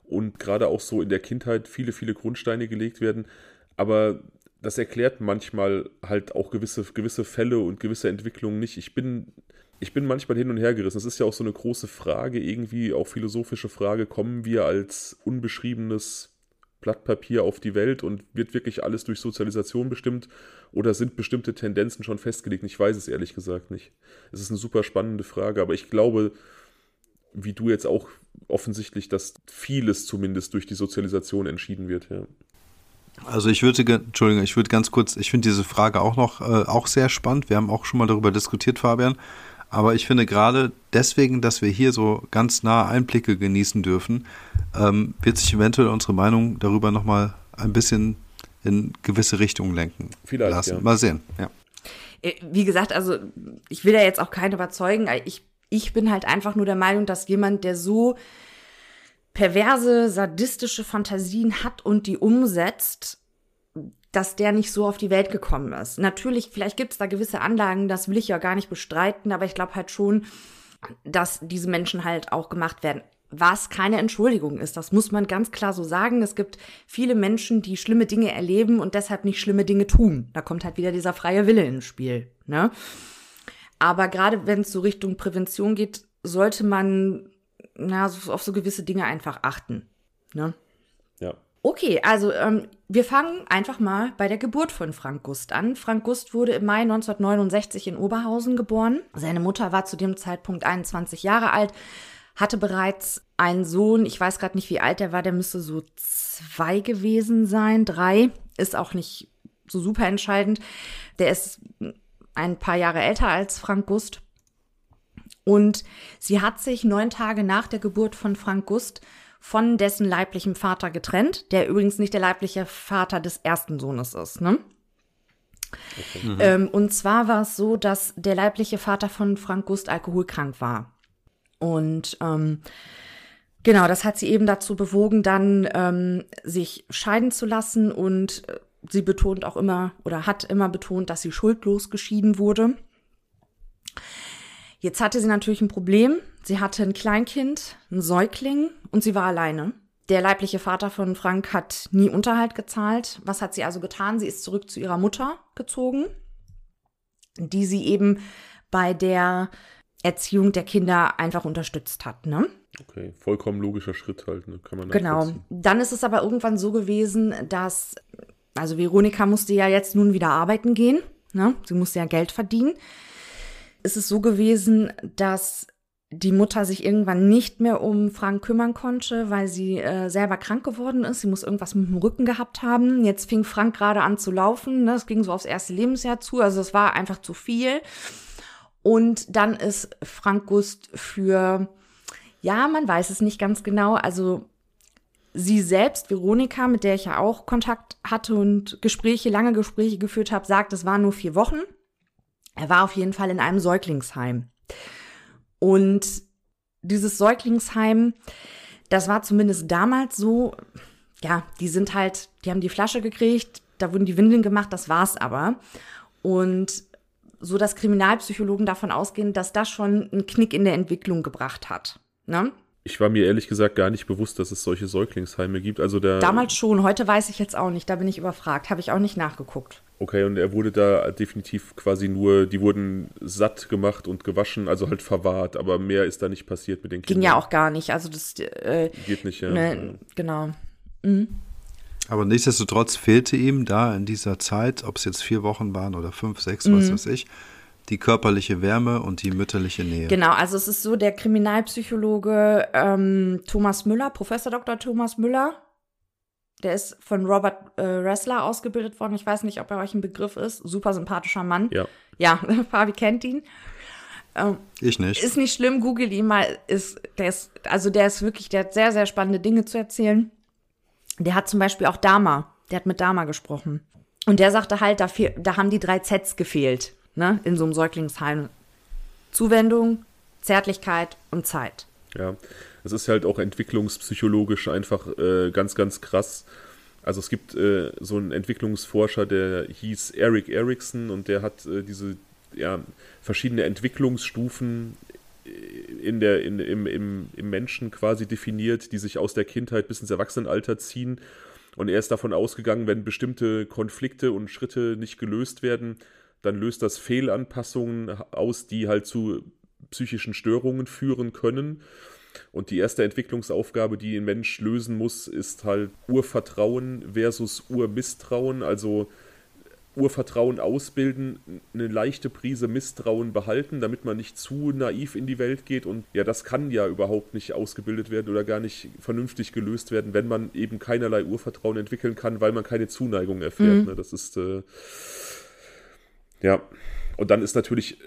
und gerade auch so in der Kindheit viele, viele Grundsteine gelegt werden. Aber das erklärt manchmal halt auch gewisse, gewisse Fälle und gewisse Entwicklungen nicht. Ich bin ich bin manchmal hin und her gerissen. Es ist ja auch so eine große Frage, irgendwie auch philosophische Frage, kommen wir als unbeschriebenes Blatt Papier auf die Welt und wird wirklich alles durch Sozialisation bestimmt oder sind bestimmte Tendenzen schon festgelegt? Ich weiß es ehrlich gesagt nicht. Es ist eine super spannende Frage, aber ich glaube, wie du jetzt auch offensichtlich, dass vieles zumindest durch die Sozialisation entschieden wird, ja. Also ich würde, Entschuldigung, ich würde ganz kurz, ich finde diese Frage auch noch, äh, auch sehr spannend. Wir haben auch schon mal darüber diskutiert, Fabian. Aber ich finde gerade deswegen, dass wir hier so ganz nah Einblicke genießen dürfen, ähm, wird sich eventuell unsere Meinung darüber nochmal ein bisschen in gewisse Richtungen lenken Vielleicht, lassen. Ja. Mal sehen, ja. Äh, wie gesagt, also ich will da jetzt auch keinen überzeugen. Ich, ich bin halt einfach nur der Meinung, dass jemand, der so perverse, sadistische Fantasien hat und die umsetzt, dass der nicht so auf die Welt gekommen ist. Natürlich, vielleicht gibt es da gewisse Anlagen, das will ich ja gar nicht bestreiten, aber ich glaube halt schon, dass diese Menschen halt auch gemacht werden. Was keine Entschuldigung ist, das muss man ganz klar so sagen. Es gibt viele Menschen, die schlimme Dinge erleben und deshalb nicht schlimme Dinge tun. Da kommt halt wieder dieser freie Wille ins Spiel. Ne? Aber gerade wenn es so Richtung Prävention geht, sollte man na, auf so gewisse Dinge einfach achten. Ne? Ja. Okay, also ähm, wir fangen einfach mal bei der Geburt von Frank Gust an. Frank Gust wurde im Mai 1969 in Oberhausen geboren. Seine Mutter war zu dem Zeitpunkt 21 Jahre alt, hatte bereits einen Sohn. Ich weiß gerade nicht, wie alt der war. Der müsste so zwei gewesen sein, drei. Ist auch nicht so super entscheidend. Der ist ein paar Jahre älter als Frank Gust. Und sie hat sich neun Tage nach der Geburt von Frank Gust von dessen leiblichem Vater getrennt, der übrigens nicht der leibliche Vater des ersten Sohnes ist. Ne? Okay. Mhm. Ähm, und zwar war es so, dass der leibliche Vater von Frank Gust alkoholkrank war. Und ähm, genau, das hat sie eben dazu bewogen, dann ähm, sich scheiden zu lassen. Und äh, sie betont auch immer oder hat immer betont, dass sie schuldlos geschieden wurde. Jetzt hatte sie natürlich ein Problem. Sie hatte ein Kleinkind, ein Säugling und sie war alleine. Der leibliche Vater von Frank hat nie Unterhalt gezahlt. Was hat sie also getan? Sie ist zurück zu ihrer Mutter gezogen, die sie eben bei der Erziehung der Kinder einfach unterstützt hat. Ne? Okay, vollkommen logischer Schritt halt, ne? kann man Genau. Dann ist es aber irgendwann so gewesen, dass, also Veronika musste ja jetzt nun wieder arbeiten gehen. Ne? Sie musste ja Geld verdienen ist es so gewesen, dass die Mutter sich irgendwann nicht mehr um Frank kümmern konnte, weil sie äh, selber krank geworden ist. Sie muss irgendwas mit dem Rücken gehabt haben. Jetzt fing Frank gerade an zu laufen. Ne? Das ging so aufs erste Lebensjahr zu. Also es war einfach zu viel. Und dann ist Frank Gust für, ja, man weiß es nicht ganz genau. Also sie selbst, Veronika, mit der ich ja auch Kontakt hatte und Gespräche, lange Gespräche geführt habe, sagt, es waren nur vier Wochen. Er war auf jeden Fall in einem Säuglingsheim. Und dieses Säuglingsheim, das war zumindest damals so, ja, die sind halt, die haben die Flasche gekriegt, da wurden die Windeln gemacht, das war's aber. Und so dass Kriminalpsychologen davon ausgehen, dass das schon einen Knick in der Entwicklung gebracht hat. Ne? Ich war mir ehrlich gesagt gar nicht bewusst, dass es solche Säuglingsheime gibt. Also der Damals schon, heute weiß ich jetzt auch nicht, da bin ich überfragt, habe ich auch nicht nachgeguckt. Okay, und er wurde da definitiv quasi nur, die wurden satt gemacht und gewaschen, also halt verwahrt, aber mehr ist da nicht passiert mit den Kindern. Ging ja auch gar nicht, also das äh, geht nicht, ja. Ne, genau. Mhm. Aber nichtsdestotrotz fehlte ihm da in dieser Zeit, ob es jetzt vier Wochen waren oder fünf, sechs, mhm. was weiß ich, die körperliche Wärme und die mütterliche Nähe. Genau, also es ist so, der Kriminalpsychologe ähm, Thomas Müller, Professor Dr. Thomas Müller, der ist von Robert äh, Ressler ausgebildet worden. Ich weiß nicht, ob er euch ein Begriff ist. Super sympathischer Mann. Ja. Ja, Fabi kennt ihn. Ähm, ich nicht. Ist nicht schlimm, google ihn mal. Ist, der ist, also der ist wirklich, der hat sehr, sehr spannende Dinge zu erzählen. Der hat zum Beispiel auch Dama, der hat mit Dama gesprochen. Und der sagte halt, da, da haben die drei Zs gefehlt, ne, in so einem Säuglingsheim. Zuwendung, Zärtlichkeit und Zeit. Ja, das ist halt auch entwicklungspsychologisch einfach äh, ganz, ganz krass. Also es gibt äh, so einen Entwicklungsforscher, der hieß Eric Erickson und der hat äh, diese ja, verschiedene Entwicklungsstufen äh, in der, in, im, im, im Menschen quasi definiert, die sich aus der Kindheit bis ins Erwachsenenalter ziehen. Und er ist davon ausgegangen, wenn bestimmte Konflikte und Schritte nicht gelöst werden, dann löst das Fehlanpassungen aus, die halt zu psychischen Störungen führen können. Und die erste Entwicklungsaufgabe, die ein Mensch lösen muss, ist halt Urvertrauen versus Urmisstrauen. Also Urvertrauen ausbilden, eine leichte Prise Misstrauen behalten, damit man nicht zu naiv in die Welt geht. Und ja, das kann ja überhaupt nicht ausgebildet werden oder gar nicht vernünftig gelöst werden, wenn man eben keinerlei Urvertrauen entwickeln kann, weil man keine Zuneigung erfährt. Mhm. Ne? Das ist äh, ja. Und dann ist natürlich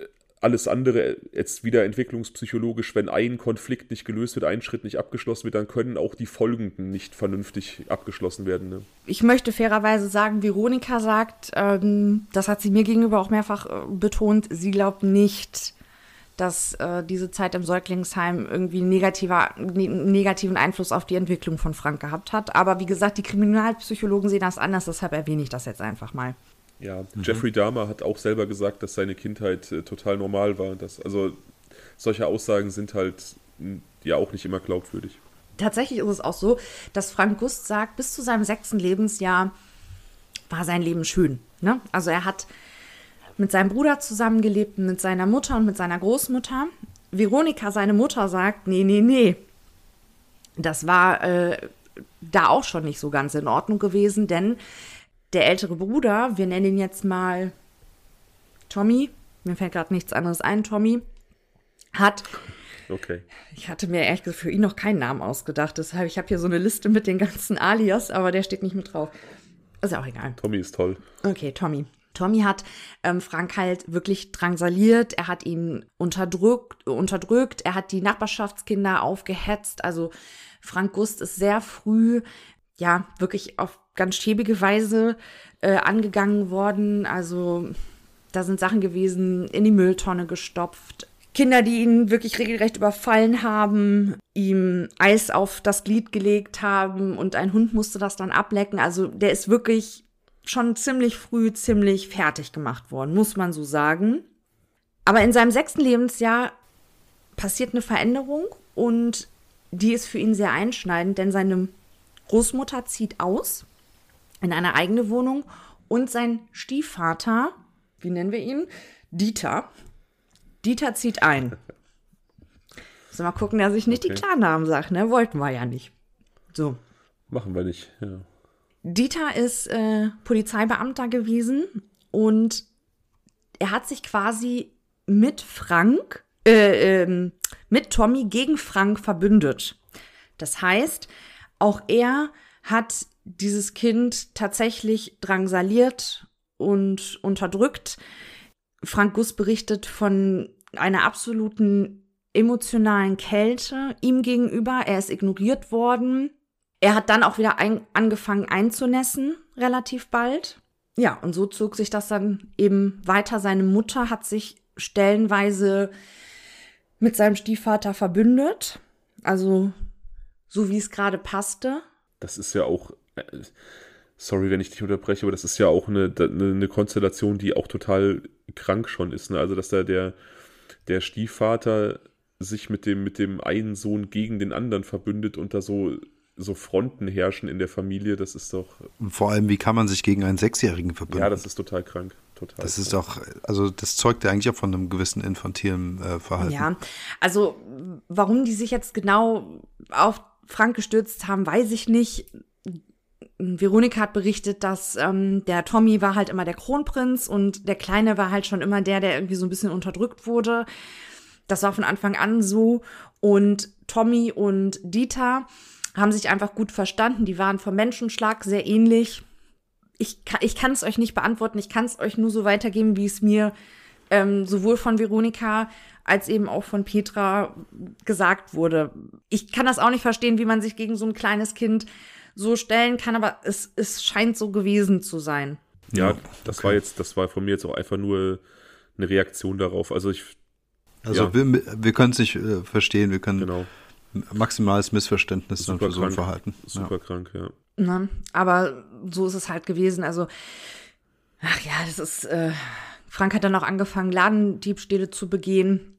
alles andere jetzt wieder entwicklungspsychologisch, wenn ein Konflikt nicht gelöst wird, ein Schritt nicht abgeschlossen wird, dann können auch die folgenden nicht vernünftig abgeschlossen werden. Ne? Ich möchte fairerweise sagen, Veronika sagt, ähm, das hat sie mir gegenüber auch mehrfach äh, betont, sie glaubt nicht, dass äh, diese Zeit im Säuglingsheim irgendwie negativer, ne, negativen Einfluss auf die Entwicklung von Frank gehabt hat. Aber wie gesagt, die Kriminalpsychologen sehen das anders, deshalb erwähne ich das jetzt einfach mal. Ja, mhm. Jeffrey Dahmer hat auch selber gesagt, dass seine Kindheit äh, total normal war. Dass, also solche Aussagen sind halt ja auch nicht immer glaubwürdig. Tatsächlich ist es auch so, dass Frank Gust sagt, bis zu seinem sechsten Lebensjahr war sein Leben schön. Ne? Also er hat mit seinem Bruder zusammengelebt, mit seiner Mutter und mit seiner Großmutter. Veronika, seine Mutter, sagt, nee, nee, nee. Das war äh, da auch schon nicht so ganz in Ordnung gewesen, denn der ältere Bruder, wir nennen ihn jetzt mal Tommy, mir fällt gerade nichts anderes ein, Tommy, hat Okay. ich hatte mir ehrlich gesagt für ihn noch keinen Namen ausgedacht. Deshalb, ich habe hier so eine Liste mit den ganzen Alias, aber der steht nicht mit drauf. Ist ja auch egal. Tommy ist toll. Okay, Tommy. Tommy hat ähm, Frank halt wirklich drangsaliert, er hat ihn unterdrückt, unterdrückt, er hat die Nachbarschaftskinder aufgehetzt. Also Frank Gust ist sehr früh, ja, wirklich auf ganz schäbige Weise äh, angegangen worden. Also da sind Sachen gewesen, in die Mülltonne gestopft. Kinder, die ihn wirklich regelrecht überfallen haben, ihm Eis auf das Glied gelegt haben und ein Hund musste das dann ablecken. Also der ist wirklich schon ziemlich früh ziemlich fertig gemacht worden, muss man so sagen. Aber in seinem sechsten Lebensjahr passiert eine Veränderung und die ist für ihn sehr einschneidend, denn seine Großmutter zieht aus in eine eigene Wohnung und sein Stiefvater, wie nennen wir ihn? Dieter. Dieter zieht ein. So mal gucken, dass ich nicht Okay. die Klarnamen sage, ne? Wollten wir ja nicht. So. Machen wir nicht. Ja. Dieter ist äh, Polizeibeamter gewesen und er hat sich quasi mit Frank, äh, ähm, mit Tommy gegen Frank verbündet. Das heißt, auch er hat dieses Kind tatsächlich drangsaliert und unterdrückt. Frank Guss berichtet von einer absoluten emotionalen Kälte ihm gegenüber. Er ist ignoriert worden. Er hat dann auch wieder ein, angefangen einzunässen, relativ bald. Ja, und so zog sich das dann eben weiter. Seine Mutter hat sich stellenweise mit seinem Stiefvater verbündet. Also so wie es gerade passte. Das ist ja auch. äh, Sorry, wenn ich dich unterbreche, aber das ist ja auch eine, eine, eine Konstellation, die auch total krank schon ist. Ne? Also, dass da der, der Stiefvater sich mit dem, mit dem einen Sohn gegen den anderen verbündet und da so, so Fronten herrschen in der Familie, das ist doch. Und vor allem, wie kann man sich gegen einen Sechsjährigen verbünden? Ja, das ist total krank. Total Das ist krank. doch, also das zeugt ja eigentlich auch von einem gewissen infantilen äh, Verhalten. Ja, also warum die sich jetzt genau auf Frank gestürzt haben, weiß ich nicht. Veronika hat berichtet, dass ähm, der Tommy war halt immer der Kronprinz und der Kleine war halt schon immer der, der irgendwie so ein bisschen unterdrückt wurde. Das war von Anfang an so. Und Tommy und Dieter haben sich einfach gut verstanden. Die waren vom Menschenschlag sehr ähnlich. Ich, kann- ich kann es euch nicht beantworten. Ich kann es euch nur so weitergeben, wie es mir ähm, sowohl von Veronika als eben auch von Petra gesagt wurde. Ich kann das auch nicht verstehen, wie man sich gegen so ein kleines Kind so stellen kann, aber es, es scheint so gewesen zu sein. Ja, Ja, das okay. war jetzt, das war von mir jetzt auch einfach nur eine Reaktion darauf. Also ich, Also Ja. wir, wir können es nicht äh, verstehen, wir können genau, maximales Missverständnis dann super für so ein krank. Verhalten. Super krank, ja. Ne? Aber so ist es halt gewesen. Also, ach ja, das ist. Äh, Frank hat dann auch angefangen, Ladendiebstähle zu begehen.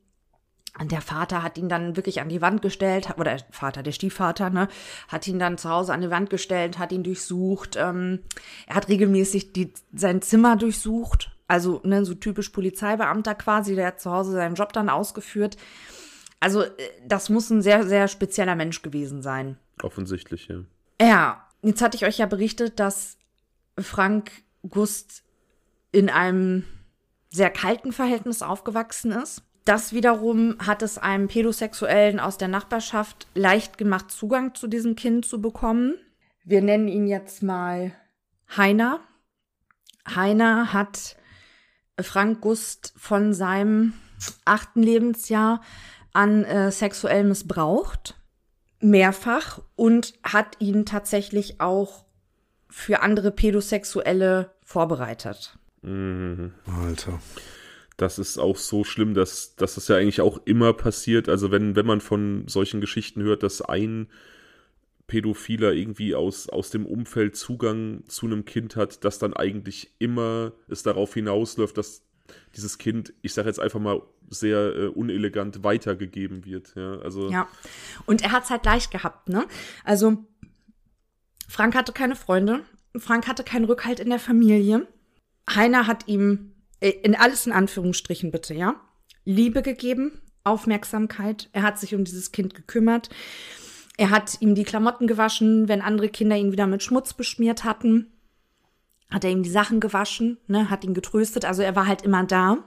Und der Vater hat ihn dann wirklich an die Wand gestellt, oder der Vater, der Stiefvater, ne, hat ihn dann zu Hause an die Wand gestellt, hat ihn durchsucht. Ähm, er hat regelmäßig die, sein Zimmer durchsucht. Also, ne, so typisch Polizeibeamter quasi, der hat zu Hause seinen Job dann ausgeführt. Also, äh, das muss ein sehr, sehr spezieller Mensch gewesen sein. Offensichtlich, ja. Ja, jetzt hatte ich euch ja berichtet, dass Frank Gust in einem sehr kalten Verhältnis aufgewachsen ist. Das wiederum hat es einem Pädosexuellen aus der Nachbarschaft leicht gemacht, Zugang zu diesem Kind zu bekommen. Wir nennen ihn jetzt mal Heiner. Heiner hat Frank Gust von seinem achten Lebensjahr an äh, sexuell missbraucht mehrfach und hat ihn tatsächlich auch für andere Pädosexuelle vorbereitet. Mhm. Alter. Das ist auch so schlimm, dass, dass das ja eigentlich auch immer passiert. Also wenn, wenn man von solchen Geschichten hört, dass ein Pädophiler irgendwie aus, aus dem Umfeld Zugang zu einem Kind hat, dass dann eigentlich immer es darauf hinausläuft, dass dieses Kind, ich sage jetzt einfach mal sehr äh, unelegant weitergegeben wird. Ja, also Ja. Und er hat es halt leicht gehabt, ne? Also, Frank hatte keine Freunde. Frank hatte keinen Rückhalt in der Familie. Heiner hat ihm, in alles in Anführungsstrichen bitte, ja, Liebe gegeben, Aufmerksamkeit. Er hat sich um dieses Kind gekümmert. Er hat ihm die Klamotten gewaschen, wenn andere Kinder ihn wieder mit Schmutz beschmiert hatten. Hat er ihm die Sachen gewaschen, ne, hat ihn getröstet. Also er war halt immer da.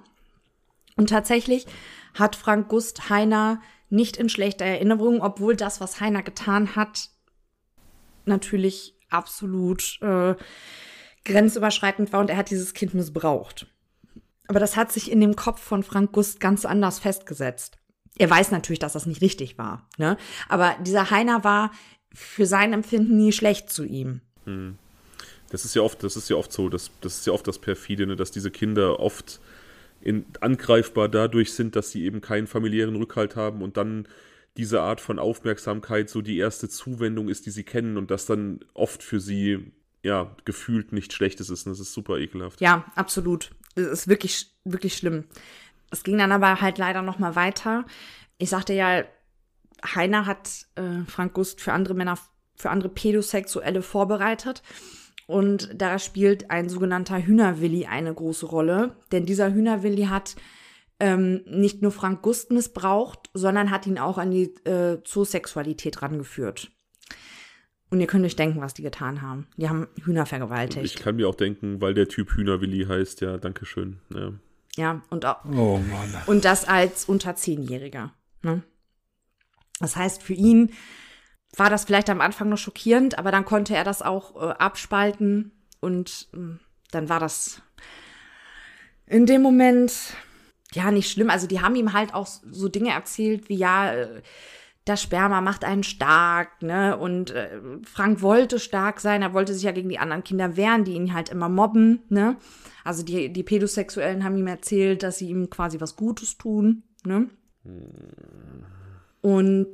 Und tatsächlich hat Frank Gust Heiner nicht in schlechter Erinnerung, obwohl das, was Heiner getan hat, natürlich absolut äh, grenzüberschreitend war und er hat dieses Kind missbraucht. Aber das hat sich in dem Kopf von Frank Gust ganz anders festgesetzt. Er weiß natürlich, dass das nicht richtig war, ne? Aber dieser Heiner war für sein Empfinden nie schlecht zu ihm. Hm. Das ist ja oft, das ist ja oft so, das, das ist ja oft das perfide, ne, dass diese Kinder oft in, angreifbar dadurch sind, dass sie eben keinen familiären Rückhalt haben und dann diese Art von Aufmerksamkeit so die erste Zuwendung ist, die sie kennen und das dann oft für sie ja gefühlt nichts Schlechtes ist. Und das ist super ekelhaft. Ja, absolut. Das ist wirklich, wirklich schlimm. Es ging dann aber halt leider noch mal weiter. Ich sagte ja, Heiner hat äh, Frank Gust für andere Männer, für andere Pädosexuelle vorbereitet. Und da spielt ein sogenannter Hühnerwilli eine große Rolle. Denn dieser Hühnerwilli hat ähm, nicht nur Frank Gust missbraucht, sondern hat ihn auch an die äh, Zoosexualität rangeführt. Und ihr könnt euch denken, was die getan haben. Die haben Hühner vergewaltigt. Ich kann mir auch denken, weil der Typ Hühnerwilli heißt, ja, danke schön. Ja, ja und auch. Oh Mann. Und das als unter Zehnjähriger. Ne? Das heißt, für ihn war das vielleicht am Anfang noch schockierend, aber dann konnte er das auch äh, abspalten und äh, dann war das in dem Moment ja nicht schlimm. Also die haben ihm halt auch so Dinge erzählt wie ja, äh, das Sperma macht einen stark, ne? Und äh, Frank wollte stark sein, er wollte sich ja gegen die anderen Kinder wehren, die ihn halt immer mobben, ne? Also die, die Pädosexuellen haben ihm erzählt, dass sie ihm quasi was Gutes tun, ne? Und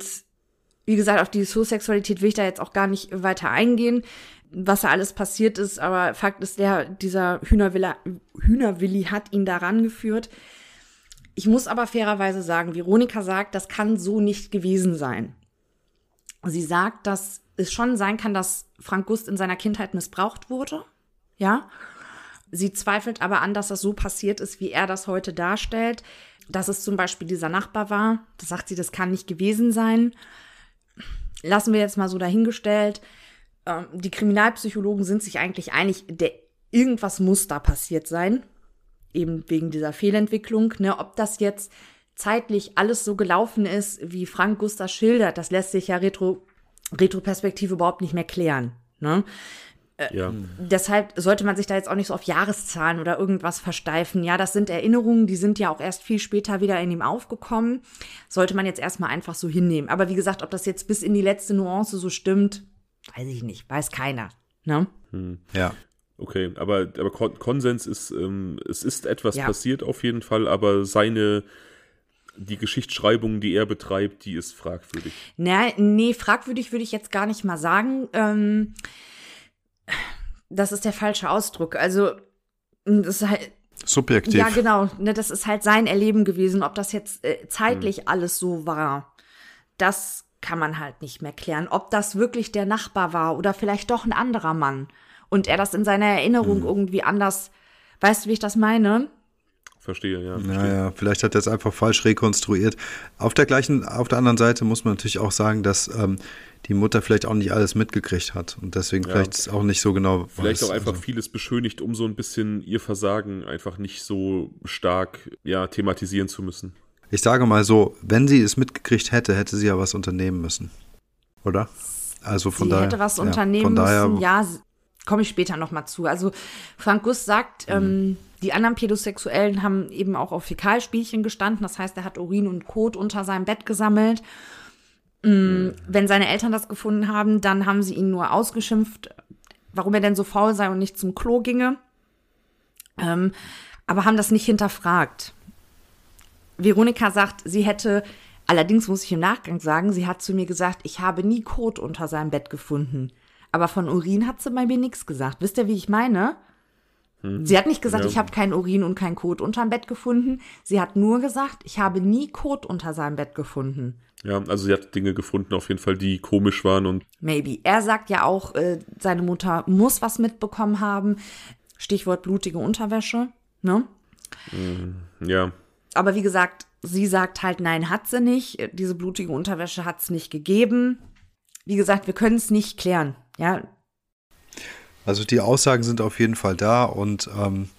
wie gesagt, auf die Zoosexualität will ich da jetzt auch gar nicht weiter eingehen, was da alles passiert ist, aber Fakt ist der, dieser Hühnerwilli, Hühnerwilli hat ihn daran geführt. Ich muss aber fairerweise sagen, Veronika sagt, das kann so nicht gewesen sein. Sie sagt, dass es schon sein kann, dass Frank Gust in seiner Kindheit missbraucht wurde. Ja. Sie zweifelt aber an, dass das so passiert ist, wie er das heute darstellt. Dass es zum Beispiel dieser Nachbar war. Das sagt sie, das kann nicht gewesen sein lassen wir jetzt mal so dahingestellt. Ähm, die Kriminalpsychologen sind sich eigentlich einig, der, irgendwas muss da passiert sein. Eben wegen dieser Fehlentwicklung. Ne? Ob das jetzt zeitlich alles so gelaufen ist, wie Frank Gustav schildert, das lässt sich ja retro, Retroperspektive überhaupt nicht mehr klären. Ne? Äh, ja. Deshalb sollte man sich da jetzt auch nicht so auf Jahreszahlen oder irgendwas versteifen. Ja, das sind Erinnerungen, die sind ja auch erst viel später wieder in ihm aufgekommen. Sollte man jetzt erstmal einfach so hinnehmen. Aber wie gesagt, ob das jetzt bis in die letzte Nuance so stimmt, weiß ich nicht. Weiß keiner. Ne? Hm. Ja. Okay, aber, aber Konsens ist, ähm, es ist etwas ja. passiert auf jeden Fall, aber seine die Geschichtsschreibung, die er betreibt, die ist fragwürdig. Na, nee, fragwürdig würde ich jetzt gar nicht mal sagen. Ähm, das ist der falsche Ausdruck. Also, das ist halt. Subjektiv. Ja, genau. Ne, das ist halt sein Erleben gewesen. Ob das jetzt äh, zeitlich hm. alles so war, das kann man halt nicht mehr klären. Ob das wirklich der Nachbar war oder vielleicht doch ein anderer Mann und er das in seiner Erinnerung hm. irgendwie anders. Weißt du, wie ich das meine? Verstehe, ja. Verstehe. Naja, vielleicht hat er es einfach falsch rekonstruiert. Auf der gleichen, auf der anderen Seite muss man natürlich auch sagen, dass ähm, die Mutter vielleicht auch nicht alles mitgekriegt hat und deswegen ja. vielleicht auch nicht so genau Vielleicht weiß. auch einfach also. vieles beschönigt, um so ein bisschen ihr Versagen einfach nicht so stark ja, thematisieren zu müssen. Ich sage mal so, wenn sie es mitgekriegt hätte, hätte sie ja was unternehmen müssen. Oder? Also von sie daher. hätte was unternehmen ja, daher, müssen, ja, komme ich später nochmal zu. Also Frank Guss sagt, mhm. ähm, die anderen Pädosexuellen haben eben auch auf Fäkalspielchen gestanden. Das heißt, er hat Urin und Kot unter seinem Bett gesammelt. Mhm. Wenn seine Eltern das gefunden haben, dann haben sie ihn nur ausgeschimpft, warum er denn so faul sei und nicht zum Klo ginge. Ähm, aber haben das nicht hinterfragt. Veronika sagt, sie hätte, allerdings muss ich im Nachgang sagen, sie hat zu mir gesagt, ich habe nie Kot unter seinem Bett gefunden. Aber von Urin hat sie bei mir nichts gesagt. Wisst ihr, wie ich meine? Hm. Sie hat nicht gesagt, ja. ich habe keinen Urin und kein Kot unterm Bett gefunden. Sie hat nur gesagt, ich habe nie Kot unter seinem Bett gefunden. Ja, also sie hat Dinge gefunden, auf jeden Fall, die komisch waren und. Maybe. Er sagt ja auch, äh, seine Mutter muss was mitbekommen haben. Stichwort blutige Unterwäsche, ne? Mm, ja. Aber wie gesagt, sie sagt halt, nein, hat sie nicht. Diese blutige Unterwäsche hat es nicht gegeben. wie gesagt, wir können es nicht klären. Ja. Also die Aussagen sind auf jeden Fall da und ähm,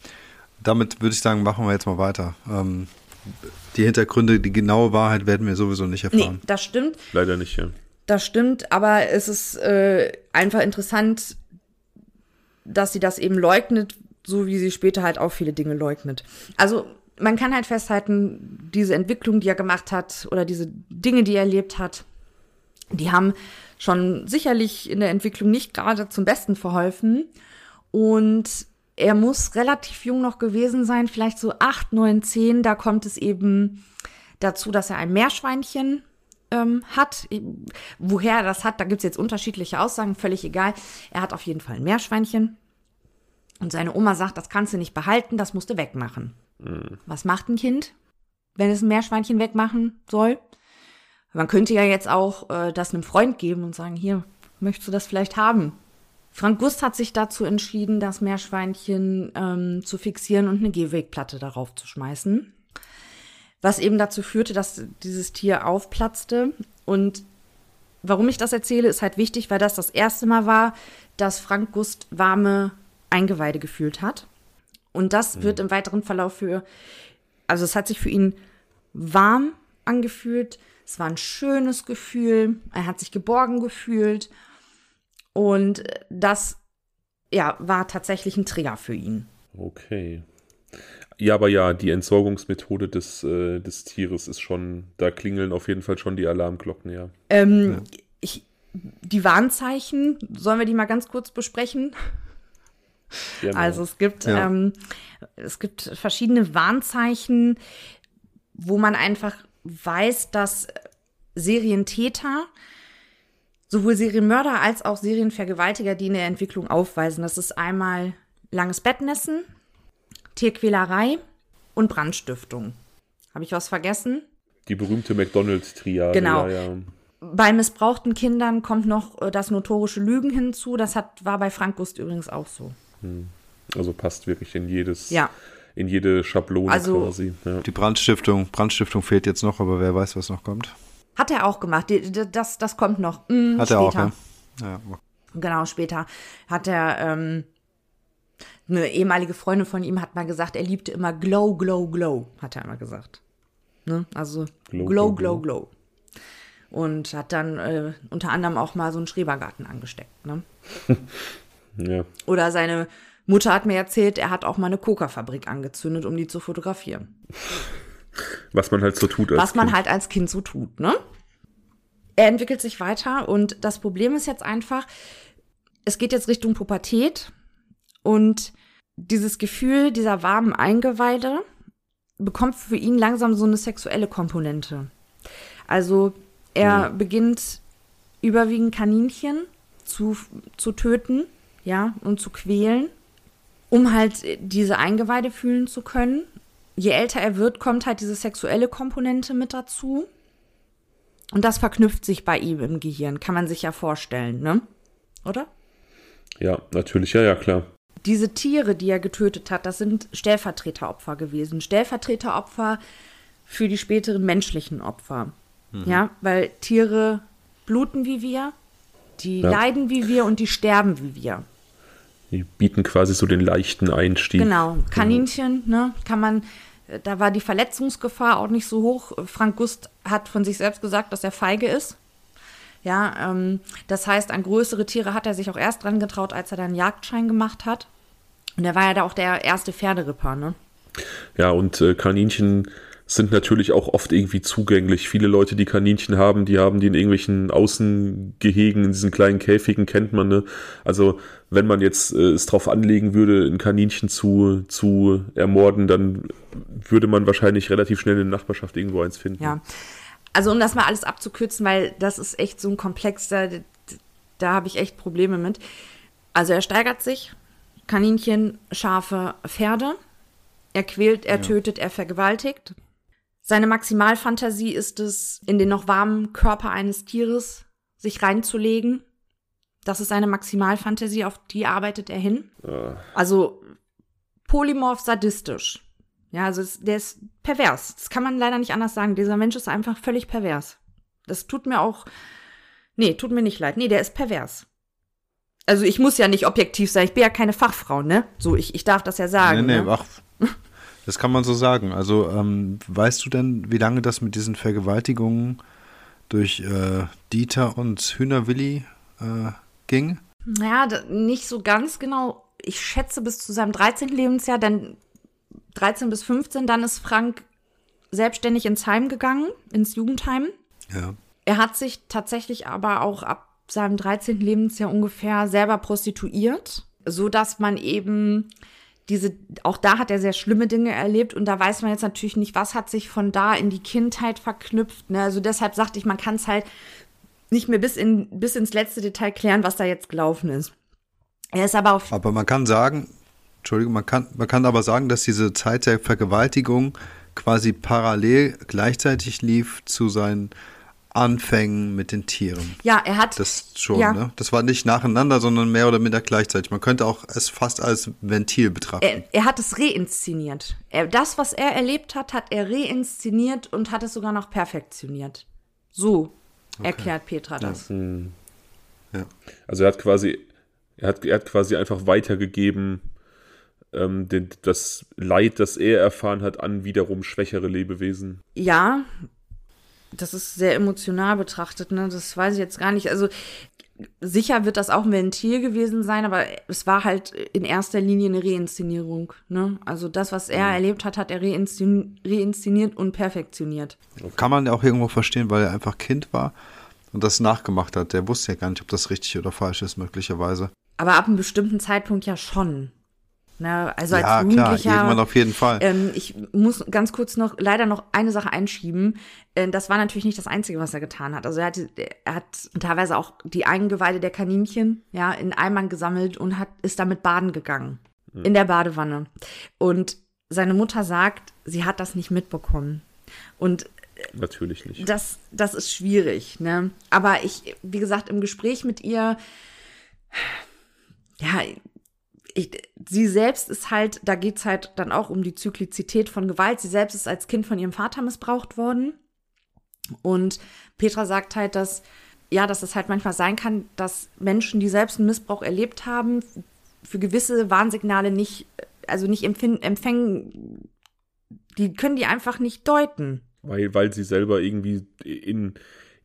damit würde ich sagen, machen wir jetzt mal weiter. Ähm, die Hintergründe, die genaue Wahrheit werden wir sowieso nicht erfahren. Nee, das stimmt. Leider nicht, ja. Das stimmt, aber es ist äh, einfach interessant, dass sie das eben leugnet, so wie sie später halt auch viele Dinge leugnet. Also man kann halt festhalten, diese Entwicklung, die er gemacht hat, oder diese Dinge, die er erlebt hat, die haben schon sicherlich in der Entwicklung nicht gerade zum Besten verholfen. Und er muss relativ jung noch gewesen sein, vielleicht so acht, neun, zehn. Da kommt es eben dazu, dass er ein Meerschweinchen ähm, hat. Woher er das hat, da gibt es jetzt unterschiedliche Aussagen, völlig egal. Er hat auf jeden Fall ein Meerschweinchen. Und seine Oma sagt, das kannst du nicht behalten, das musst du wegmachen. Mhm. Was macht ein Kind, wenn es ein Meerschweinchen wegmachen soll? Man könnte ja jetzt auch äh, das einem Freund geben und sagen, hier, möchtest du das vielleicht haben? Frank Gust hat sich dazu entschieden, das Meerschweinchen ähm, zu fixieren und eine Gehwegplatte darauf zu schmeißen. Was eben dazu führte, dass dieses Tier aufplatzte. Und warum ich das erzähle, ist halt wichtig, weil das das erste Mal war, dass Frank Gust warme Eingeweide gefühlt hat. Und das mhm. wird im weiteren Verlauf für, also es hat sich für ihn warm angefühlt. Es war ein schönes Gefühl. Er hat sich geborgen gefühlt. Und das, ja, war tatsächlich ein Trigger für ihn. Okay. Ja, aber ja, die Entsorgungsmethode des, äh, des Tieres ist schon, da klingeln auf jeden Fall schon die Alarmglocken, ja. Ähm, ja. Ich, die Warnzeichen, sollen wir die mal ganz kurz besprechen? Genau. Also es gibt, ja. ähm, es gibt verschiedene Warnzeichen, wo man einfach weiß, dass Serientäter sowohl Serienmörder als auch Serienvergewaltiger, die in der Entwicklung aufweisen. Das ist einmal langes Bettnässen, Tierquälerei und Brandstiftung. Habe ich was vergessen? Die berühmte McDonalds-Triade. Genau. Ja, ja. Bei missbrauchten Kindern kommt noch äh, das notorische Lügen hinzu. Das hat, war bei Frank Gust übrigens auch so. Hm. Also passt wirklich in jedes, ja. In jede Schablone also, quasi. Ja. Die Brandstiftung, Brandstiftung fehlt jetzt noch, aber wer weiß, was noch kommt. Hat er auch gemacht. Das, das kommt noch. Mhm, hat er auch, ja. ja. Genau, später hat er, ähm, eine ehemalige Freundin von ihm hat mal gesagt, er liebte immer Glow, Glow, Glow, hat er immer gesagt. Ne? Also Glow, Glow, Glow, Glow. Und hat dann äh, unter anderem auch mal so einen Schrebergarten angesteckt. Ne? Ja. Oder seine Mutter hat mir erzählt, er hat auch mal eine Coca-Fabrik angezündet, um die zu fotografieren. Was man halt so tut. Als Was man halt als Kind so tut, ne? Er entwickelt sich weiter und das Problem ist jetzt einfach, es geht jetzt Richtung Pubertät und dieses Gefühl dieser warmen Eingeweide bekommt für ihn langsam so eine sexuelle Komponente. Also er mhm. beginnt überwiegend Kaninchen zu, zu töten ja, und zu quälen, um halt diese Eingeweide fühlen zu können. Je älter er wird, kommt halt diese sexuelle Komponente mit dazu. Und das verknüpft sich bei ihm im Gehirn, kann man sich ja vorstellen, ne? Oder? Ja, natürlich, ja, ja, klar. Diese Tiere, die er getötet hat, das sind Stellvertreteropfer gewesen. Stellvertreteropfer für die späteren menschlichen Opfer. Mhm. Ja, weil Tiere bluten wie wir, die ja. leiden wie wir und die sterben wie wir. Die bieten quasi so den leichten Einstieg. Genau. Kaninchen, ne, kann man, da war die Verletzungsgefahr auch nicht so hoch. Frank Gust hat von sich selbst gesagt, dass er feige ist. Ja, ähm, das heißt, an größere Tiere hat er sich auch erst dran getraut, als er dann Jagdschein gemacht hat. Und er war ja da auch der erste Pferderipper, ne? Ja, und äh, Kaninchen sind natürlich auch oft irgendwie zugänglich. Viele Leute, die Kaninchen haben, die haben die in irgendwelchen Außengehegen, in diesen kleinen Käfigen, kennt man. Ne? Also wenn man jetzt äh, es drauf anlegen würde, ein Kaninchen zu, zu ermorden, dann würde man wahrscheinlich relativ schnell in der Nachbarschaft irgendwo eins finden. Ja, also um das mal alles abzukürzen, weil das ist echt so ein Komplex, da, da habe ich echt Probleme mit. Also er steigert sich, Kaninchen, Schafe, Pferde. Er quält, er ja. tötet, er vergewaltigt. Seine Maximalfantasie ist es, in den noch warmen Körper eines Tieres sich reinzulegen. Das ist seine Maximalfantasie, auf die arbeitet er hin. Uh. Also polymorph sadistisch. Ja, also es, der ist pervers. Das kann man leider nicht anders sagen. Dieser Mensch ist einfach völlig pervers. Das tut mir auch Nee, tut mir nicht leid. Nee, der ist pervers. Also ich muss ja nicht objektiv sein, ich bin ja keine Fachfrau, ne? So, ich, ich darf das ja sagen. Nee, nee, ne? ach, das kann man so sagen. Also, ähm, weißt du denn, wie lange das mit diesen Vergewaltigungen durch äh, Dieter und Hühnerwilli äh, ging? Ja, nicht so ganz genau. Ich schätze bis zu seinem 13. Lebensjahr, dann 13 bis 15, dann ist Frank selbstständig ins Heim gegangen, ins Jugendheim. Ja. Er hat sich tatsächlich aber auch ab seinem 13. Lebensjahr ungefähr selber prostituiert, so dass man eben diese, auch da hat er sehr schlimme Dinge erlebt und da weiß man jetzt natürlich nicht, was hat sich von da in die Kindheit verknüpft. Ne? Also deshalb sagte ich, man kann es halt nicht mehr bis, in, bis ins letzte Detail klären, was da jetzt gelaufen ist. Er ist aber auf. Aber man kann sagen, Entschuldigung, man kann, man kann aber sagen, dass diese Zeit der Vergewaltigung quasi parallel gleichzeitig lief zu seinen Anfängen mit den Tieren. Ja, er hat. Das schon, ja. ne? Das war nicht nacheinander, sondern mehr oder minder gleichzeitig. Man könnte auch es fast als Ventil betrachten. Er, er hat es reinszeniert. Er, das, was er erlebt hat, hat er reinszeniert und hat es sogar noch perfektioniert. So erklärt Petra das. ja. Also er hat quasi, er hat, er hat quasi einfach weitergegeben ähm, den, das Leid, das er erfahren hat, an wiederum schwächere Lebewesen. Ja, das ist sehr emotional betrachtet, ne? Das weiß ich jetzt gar nicht. Also sicher wird das auch ein Ventil gewesen sein, aber es war halt in erster Linie eine Reinszenierung. Ne? Also das, was er erlebt hat, hat er reinszen reinszeniert und perfektioniert. Kann man ja auch irgendwo verstehen, weil er einfach Kind war und das nachgemacht hat. Der wusste ja gar nicht, ob das richtig oder falsch ist, möglicherweise. Aber ab einem bestimmten Zeitpunkt ja schon. Ne? Also als ja, klar, Jugendlicher. irgendwann auf jeden Fall. Ähm, ich muss ganz kurz noch leider noch eine Sache einschieben. Äh, das war natürlich nicht das Einzige, was er getan hat. Also er hat, er hat teilweise auch die Eingeweide der Kaninchen ja in Eimern gesammelt und hat ist damit baden gegangen in der Badewanne. Und seine Mutter sagt, sie hat das nicht mitbekommen. Und Natürlich nicht. das, das ist schwierig, ne? Aber ich, wie gesagt, im Gespräch mit ihr, ja, ich, sie selbst ist halt, da geht's halt dann auch um die Zyklizität von Gewalt. Sie selbst ist als Kind von ihrem Vater missbraucht worden. Und Petra sagt halt, dass, ja, dass es halt manchmal sein kann, dass Menschen, die selbst einen Missbrauch erlebt haben, für gewisse Warnsignale nicht, also nicht empfängen, die können die einfach nicht deuten. Weil, weil sie selber irgendwie in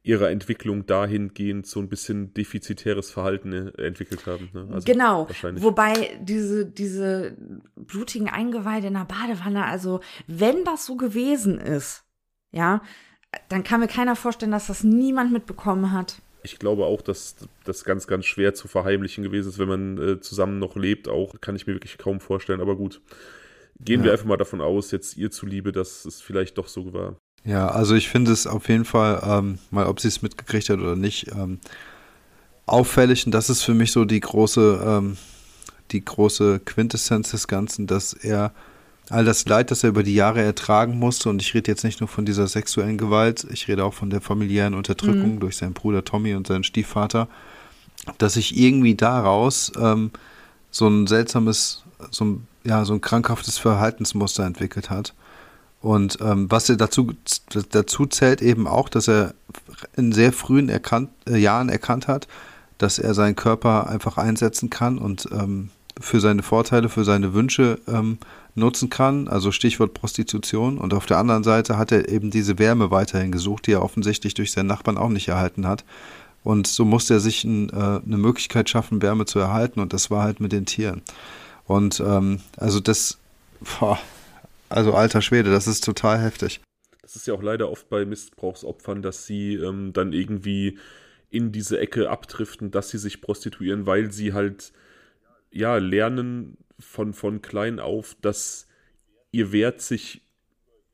ihrer Entwicklung dahingehend so ein bisschen defizitäres Verhalten äh, entwickelt haben. Ne? Also genau. Wahrscheinlich. Wobei diese, diese blutigen Eingeweide in der Badewanne, also wenn das so gewesen ist, ja, dann kann mir keiner vorstellen, dass das niemand mitbekommen hat. Ich glaube auch, dass das ganz, ganz schwer zu verheimlichen gewesen ist, wenn man äh, zusammen noch lebt. Auch kann ich mir wirklich kaum vorstellen. Aber gut, gehen Ja. wir einfach mal davon aus, jetzt ihr zuliebe, dass es vielleicht doch so war. Ja, also ich finde es auf jeden Fall, ähm, mal ob sie es mitgekriegt hat oder nicht, ähm, auffällig und das ist für mich so die große, ähm, die große Quintessenz des Ganzen, dass er all das Leid, das er über die Jahre ertragen musste, und ich rede jetzt nicht nur von dieser sexuellen Gewalt, ich rede auch von der familiären Unterdrückung durch seinen Bruder Tommy und seinen Stiefvater, dass sich irgendwie daraus ähm, so ein seltsames, so ein, ja, so ein krankhaftes Verhaltensmuster entwickelt hat. Und ähm, was er dazu, dazu zählt eben auch, dass er in sehr frühen erkannt, äh, Jahren erkannt hat, dass er seinen Körper einfach einsetzen kann und ähm, für seine Vorteile, für seine Wünsche ähm, nutzen kann. Also Stichwort Prostitution. Und auf der anderen Seite hat er eben diese Wärme weiterhin gesucht, die er offensichtlich durch seinen Nachbarn auch nicht erhalten hat. Und so musste er sich ein, äh, eine Möglichkeit schaffen, Wärme zu erhalten. Und das war halt mit den Tieren. Und ähm, also das, boah, also alter Schwede, das ist total heftig. Das ist ja auch leider oft bei Missbrauchsopfern, dass sie ähm, dann irgendwie in diese Ecke abdriften, dass sie sich prostituieren, weil sie halt ja lernen von, von klein auf, dass ihr Wert sich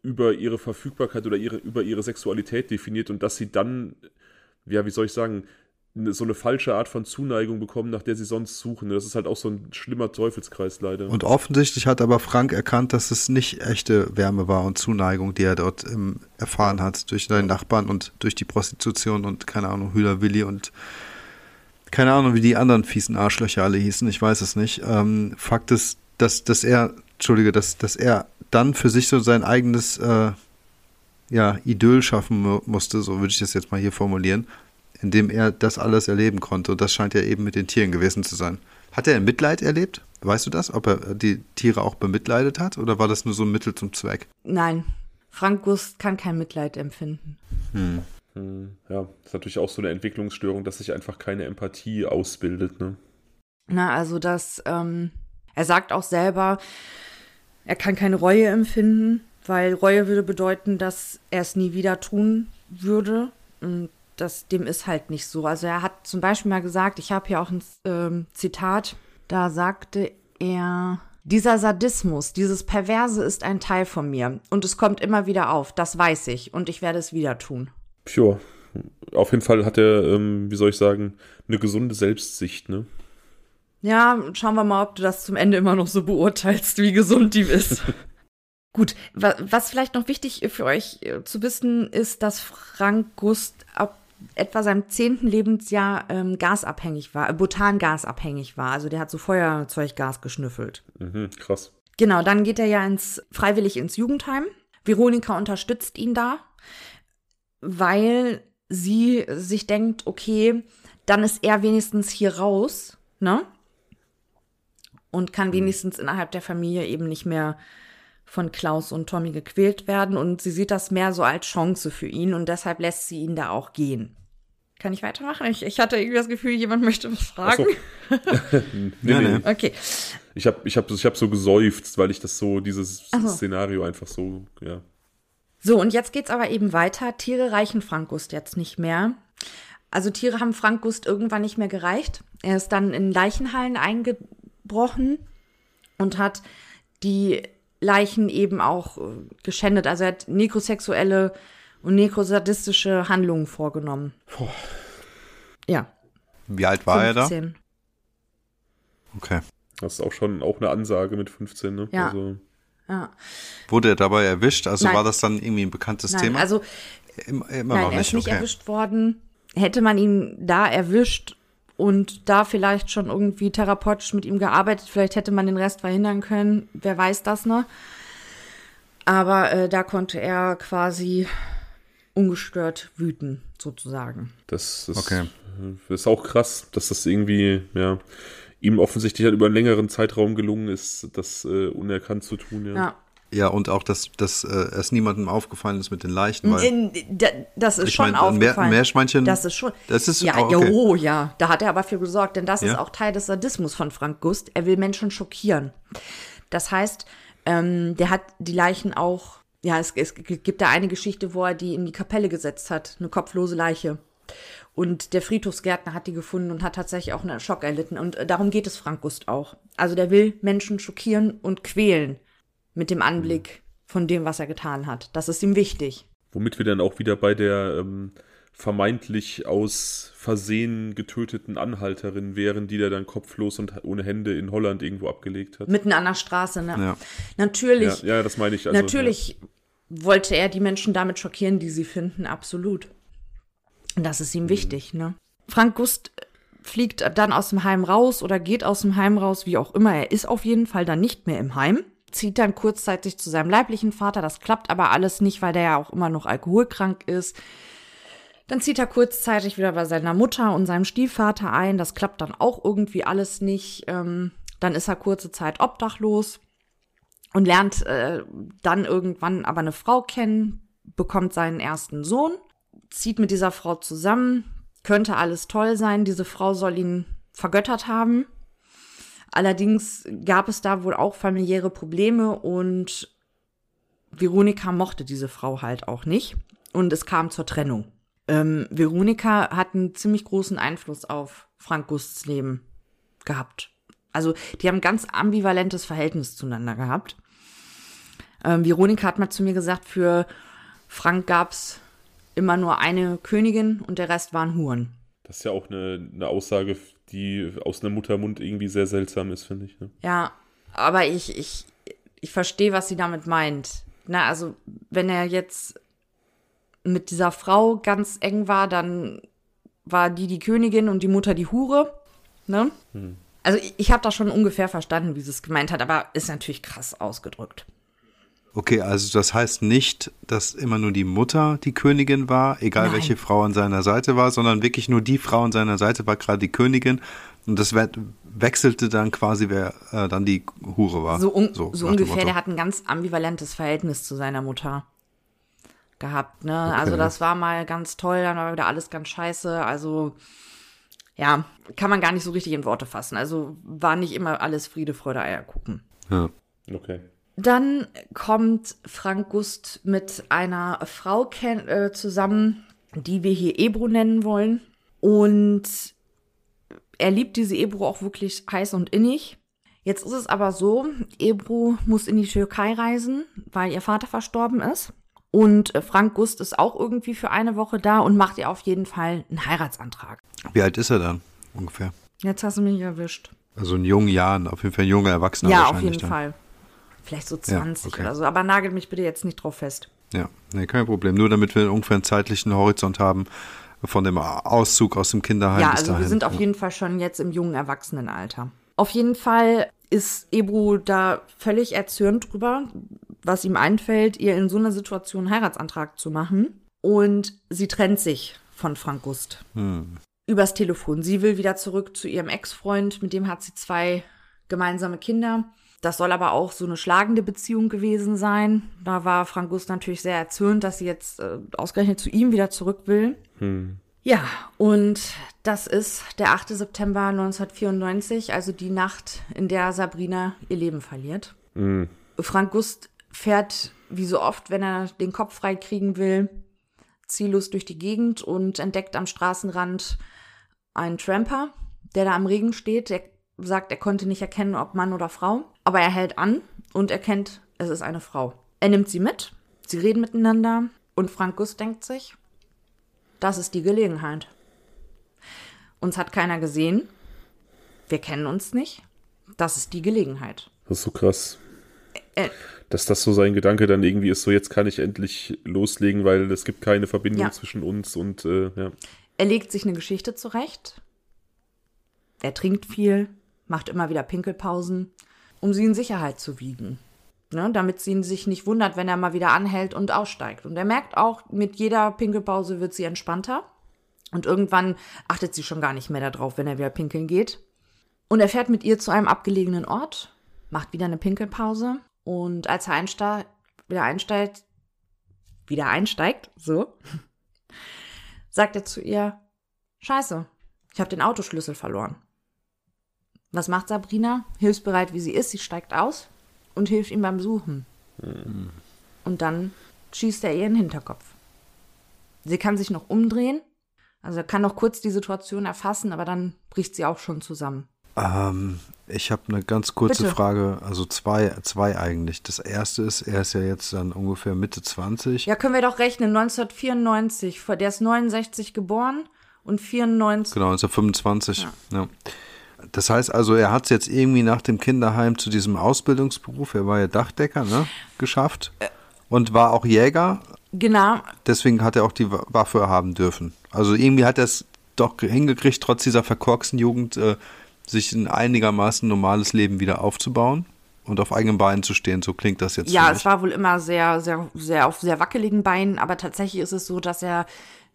über ihre Verfügbarkeit oder ihre, über ihre Sexualität definiert und dass sie dann, ja, wie soll ich sagen, so eine falsche Art von Zuneigung bekommen, nach der sie sonst suchen. Das ist halt auch so ein schlimmer Teufelskreis leider. Und offensichtlich hat aber Frank erkannt, dass es nicht echte Wärme war und Zuneigung, die er dort ähm, erfahren hat durch seinen Nachbarn und durch die Prostitution und keine Ahnung, Hühler Willi und keine Ahnung, wie die anderen fiesen Arschlöcher alle hießen, ich weiß es nicht. Ähm, Fakt ist, dass, dass er, Entschuldige, dass, dass er dann für sich so sein eigenes äh, ja, Idyll schaffen mu musste, so würde ich das jetzt mal hier formulieren. In dem er das alles erleben konnte. Und das scheint ja eben mit den Tieren gewesen zu sein. Hat er Mitleid erlebt? Weißt du das? Ob er die Tiere auch bemitleidet hat oder war das nur so ein Mittel zum Zweck? Nein, Frank Gust kann kein Mitleid empfinden. Hm. hm ja, das ist natürlich auch so eine Entwicklungsstörung, dass sich einfach keine Empathie ausbildet. Ne? Na, also das, ähm, er sagt auch selber, er kann keine Reue empfinden, weil Reue würde bedeuten, dass er es nie wieder tun würde. Und das, dem ist halt nicht so. Also er hat zum Beispiel mal gesagt, ich habe hier auch ein ähm, Zitat, da sagte er, dieser Sadismus, dieses Perverse ist ein Teil von mir und es kommt immer wieder auf, das weiß ich und ich werde es wieder tun. Pure. Auf jeden Fall hat er, ähm, wie soll ich sagen, eine gesunde Selbstsicht, ne? Ja, schauen wir mal, ob du das zum Ende immer noch so beurteilst, wie gesund die ist. Gut, was vielleicht noch wichtig für euch äh, zu wissen ist, dass Frank Gust ab etwa seinem zehnten Lebensjahr ähm, gasabhängig war, äh, butangasabhängig war. Also der hat so Feuerzeuggas geschnüffelt. Mhm, krass. Genau, dann geht er ja ins, freiwillig ins Jugendheim. Veronika unterstützt ihn da, weil sie sich denkt, okay, dann ist er wenigstens hier raus, ne? Und kann mhm. wenigstens innerhalb der Familie eben nicht mehr von Klaus und Tommy gequält werden und sie sieht das mehr so als Chance für ihn und deshalb lässt sie ihn da auch gehen. Kann ich weitermachen? Ich, ich hatte irgendwie das Gefühl, jemand möchte was fragen. So. nee, nee. Okay. Ich habe ich hab, ich hab so gesäuft, weil ich das so, dieses so. Szenario einfach so, ja. So, und jetzt geht's aber eben weiter. Tiere reichen Frank Gust jetzt nicht mehr. Also Tiere haben Frank Gust irgendwann nicht mehr gereicht. Er ist dann in Leichenhallen eingebrochen und hat die Leichen eben auch äh, geschändet. Also er hat nekrosexuelle und nekrosadistische Handlungen vorgenommen. Puh. Ja. Wie alt war 15. er da? Okay. Das ist auch schon auch eine Ansage mit 15, ne? Ja. Also. ja. Wurde er dabei erwischt? Also nein. war das dann irgendwie ein bekanntes nein, Thema? Also immer, immer nein, noch nicht. Er ist nicht okay. erwischt worden. Hätte man ihn da erwischt und da vielleicht schon irgendwie therapeutisch mit ihm gearbeitet. Vielleicht hätte man den Rest verhindern können. Wer weiß das noch. Aber äh, da konnte er quasi ungestört wüten, sozusagen. Das ist, okay. das ist auch krass, dass das irgendwie, ja, ihm offensichtlich halt über einen längeren Zeitraum gelungen ist, das äh, unerkannt zu tun, ja. ja. Ja, und auch, dass, dass äh, es niemandem aufgefallen ist mit den Leichen. Weil, In, das ist schon mein, aufgefallen. Mehr, Meerschweinchen. Das ist schon. Das ist, ja, oh, okay. oh, ja. Da hat er aber für gesorgt, denn das ja? ist auch Teil des Sadismus von Frank Gust. Er will Menschen schockieren. Das heißt, ähm, der hat die Leichen auch. Ja, es, es gibt da eine Geschichte, wo er die in die Kapelle gesetzt hat. Eine kopflose Leiche. Und der Friedhofsgärtner hat die gefunden und hat tatsächlich auch einen Schock erlitten. Und äh, darum geht es Frank Gust auch. Also der will Menschen schockieren und quälen mit dem Anblick von dem, was er getan hat. Das ist ihm wichtig. Womit wir dann auch wieder bei der ähm, vermeintlich aus Versehen getöteten Anhalterin wären, die der dann kopflos und ohne Hände in Holland irgendwo abgelegt hat. Mitten an der Straße, ne? Ja. Natürlich. Ja, ja, das meine ich. Also, natürlich ja. wollte er die Menschen damit schockieren, die sie finden, absolut. Und das ist ihm mhm. wichtig, ne? Frank Gust fliegt dann aus dem Heim raus oder geht aus dem Heim raus, wie auch immer. Er ist auf jeden Fall dann nicht mehr im Heim zieht dann kurzzeitig zu seinem leiblichen Vater. Das klappt aber alles nicht, weil der ja auch immer noch alkoholkrank ist. Dann zieht er kurzzeitig wieder bei seiner Mutter und seinem Stiefvater ein. Das klappt dann auch irgendwie alles nicht. Ähm, dann ist er kurze Zeit obdachlos und lernt äh, dann irgendwann aber eine Frau kennen, bekommt seinen ersten Sohn, zieht mit dieser Frau zusammen. Könnte alles toll sein. Diese Frau soll ihn vergöttert haben. Allerdings gab es da wohl auch familiäre Probleme und Veronika mochte diese Frau halt auch nicht und es kam zur Trennung. Ähm, Veronika hat einen ziemlich großen Einfluss auf Frank Gusts Leben gehabt. Also die haben ein ganz ambivalentes Verhältnis zueinander gehabt. Ähm, Veronika hat mal zu mir gesagt, für Frank gab's immer nur eine Königin und der Rest waren Huren. Das ist ja auch eine, eine Aussage, die aus einem Muttermund irgendwie sehr seltsam ist, finde ich. Ne? Ja, aber ich, ich, ich verstehe, was sie damit meint. Na, also, wenn er jetzt mit dieser Frau ganz eng war, dann war die die Königin und die Mutter die Hure. Ne? Hm. Also ich, ich habe da schon ungefähr verstanden, wie sie es gemeint hat, aber ist natürlich krass ausgedrückt. Okay, also das heißt nicht, dass immer nur die Mutter die Königin war, egal Nein. welche Frau an seiner Seite war, sondern wirklich nur die Frau an seiner Seite war gerade die Königin und das we- wechselte dann quasi, wer äh, dann die Hure war. So, un so, dem ungefähr, der hat ein ganz ambivalentes Verhältnis zu seiner Mutter gehabt, ne? Also Okay. das war mal ganz toll, dann war wieder alles ganz scheiße. Also ja, kann man gar nicht so richtig in Worte fassen. Also war nicht immer alles Friede, Freude, Eierkuchen. Ja. Okay. Dann kommt Frank Gust mit einer Frau äh, zusammen, die wir hier Ebro nennen wollen. Und er liebt diese Ebro auch wirklich heiß und innig. Jetzt ist es aber so, Ebro muss in die Türkei reisen, weil ihr Vater verstorben ist. Und Frank Gust ist auch irgendwie für eine Woche da und macht ihr auf jeden Fall einen Heiratsantrag. Wie alt ist er dann ungefähr? Jetzt hast du mich erwischt. Also in jungen Jahren, auf jeden Fall ein junger Erwachsener ja, auf jeden dann. Fall. Vielleicht so 20 okay. oder so. Aber nagelt mich bitte jetzt nicht drauf fest. Ja, nee, kein Problem. Nur damit wir ungefähr einen zeitlichen Horizont haben von dem Auszug aus dem Kinderheim Ja, also wir sind auf ja. jeden Fall schon jetzt im jungen Erwachsenenalter. Auf jeden Fall ist Ebru da völlig erzürnt drüber, was ihm einfällt, ihr in so einer Situation einen Heiratsantrag zu machen. Und sie trennt sich von Frank Gust. Hm. Übers Telefon. Sie will wieder zurück zu ihrem Ex-Freund, mit dem hat sie zwei gemeinsame Kinder. Das soll aber auch so eine schlagende Beziehung gewesen sein. Da war Frank Gust natürlich sehr erzürnt, dass sie jetzt äh, ausgerechnet zu ihm wieder zurück will. Hm. Ja, und das ist der 8. September 1994, also die Nacht, in der Sabrina ihr Leben verliert. Hm. Frank Gust fährt, wie so oft, wenn er den Kopf frei kriegen will, ziellos durch die Gegend und entdeckt am Straßenrand einen Tramper, der da am Regen steht. Der sagt, er konnte nicht erkennen, ob Mann oder Frau, aber er hält an und erkennt, es ist eine Frau. Er nimmt sie mit, sie reden miteinander und Frank Gust denkt sich, das ist die Gelegenheit. Uns hat keiner gesehen. Wir kennen uns nicht. Das ist die Gelegenheit. Das ist so krass. Äh, Dass das so sein Gedanke dann irgendwie ist, so jetzt kann ich endlich loslegen, weil es gibt keine Verbindung Ja. zwischen uns und äh, ja. Er legt sich eine Geschichte zurecht. Er trinkt viel, macht immer wieder Pinkelpausen, um sie in Sicherheit zu wiegen. Ne, damit sie sich nicht wundert, wenn er mal wieder anhält und aussteigt. Und er merkt auch, mit jeder Pinkelpause wird sie entspannter. Und irgendwann achtet sie schon gar nicht mehr darauf, wenn er wieder pinkeln geht. Und er fährt mit ihr zu einem abgelegenen Ort, macht wieder eine Pinkelpause. Und als er einste wieder einsteigt, wieder einsteigt, so, sagt er zu ihr, Scheiße, ich habe den Autoschlüssel verloren. Was macht Sabrina? Hilfsbereit wie sie ist, sie steigt aus und hilft ihm beim Suchen. Und dann schießt er ihr in den Hinterkopf. Sie kann sich noch umdrehen, also er kann noch kurz die Situation erfassen, aber dann bricht sie auch schon zusammen. Ähm, ich habe eine ganz kurze Bitte. Frage, also zwei, zwei eigentlich. Das erste ist, er ist ja jetzt dann ungefähr Mitte 20. Ja, können wir doch rechnen, 1994, vor- der ist 69 geboren und 94. Genau, 1925. Ja. Das heißt also, er hat es jetzt irgendwie nach dem Kinderheim zu diesem Ausbildungsberuf, er war ja Dachdecker, ne, geschafft und war auch Jäger. Genau, Deswegen hat er auch die Wa- Waffe haben dürfen. Also irgendwie hat er es doch hingekriegt, trotz dieser verkorksten Jugend, äh, sich ein einigermaßen normales Leben wieder aufzubauen und auf eigenen Beinen zu stehen. So klingt das jetzt. Ja, es war wohl immer sehr, sehr, sehr auf sehr wackeligen Beinen, aber tatsächlich ist es so, dass er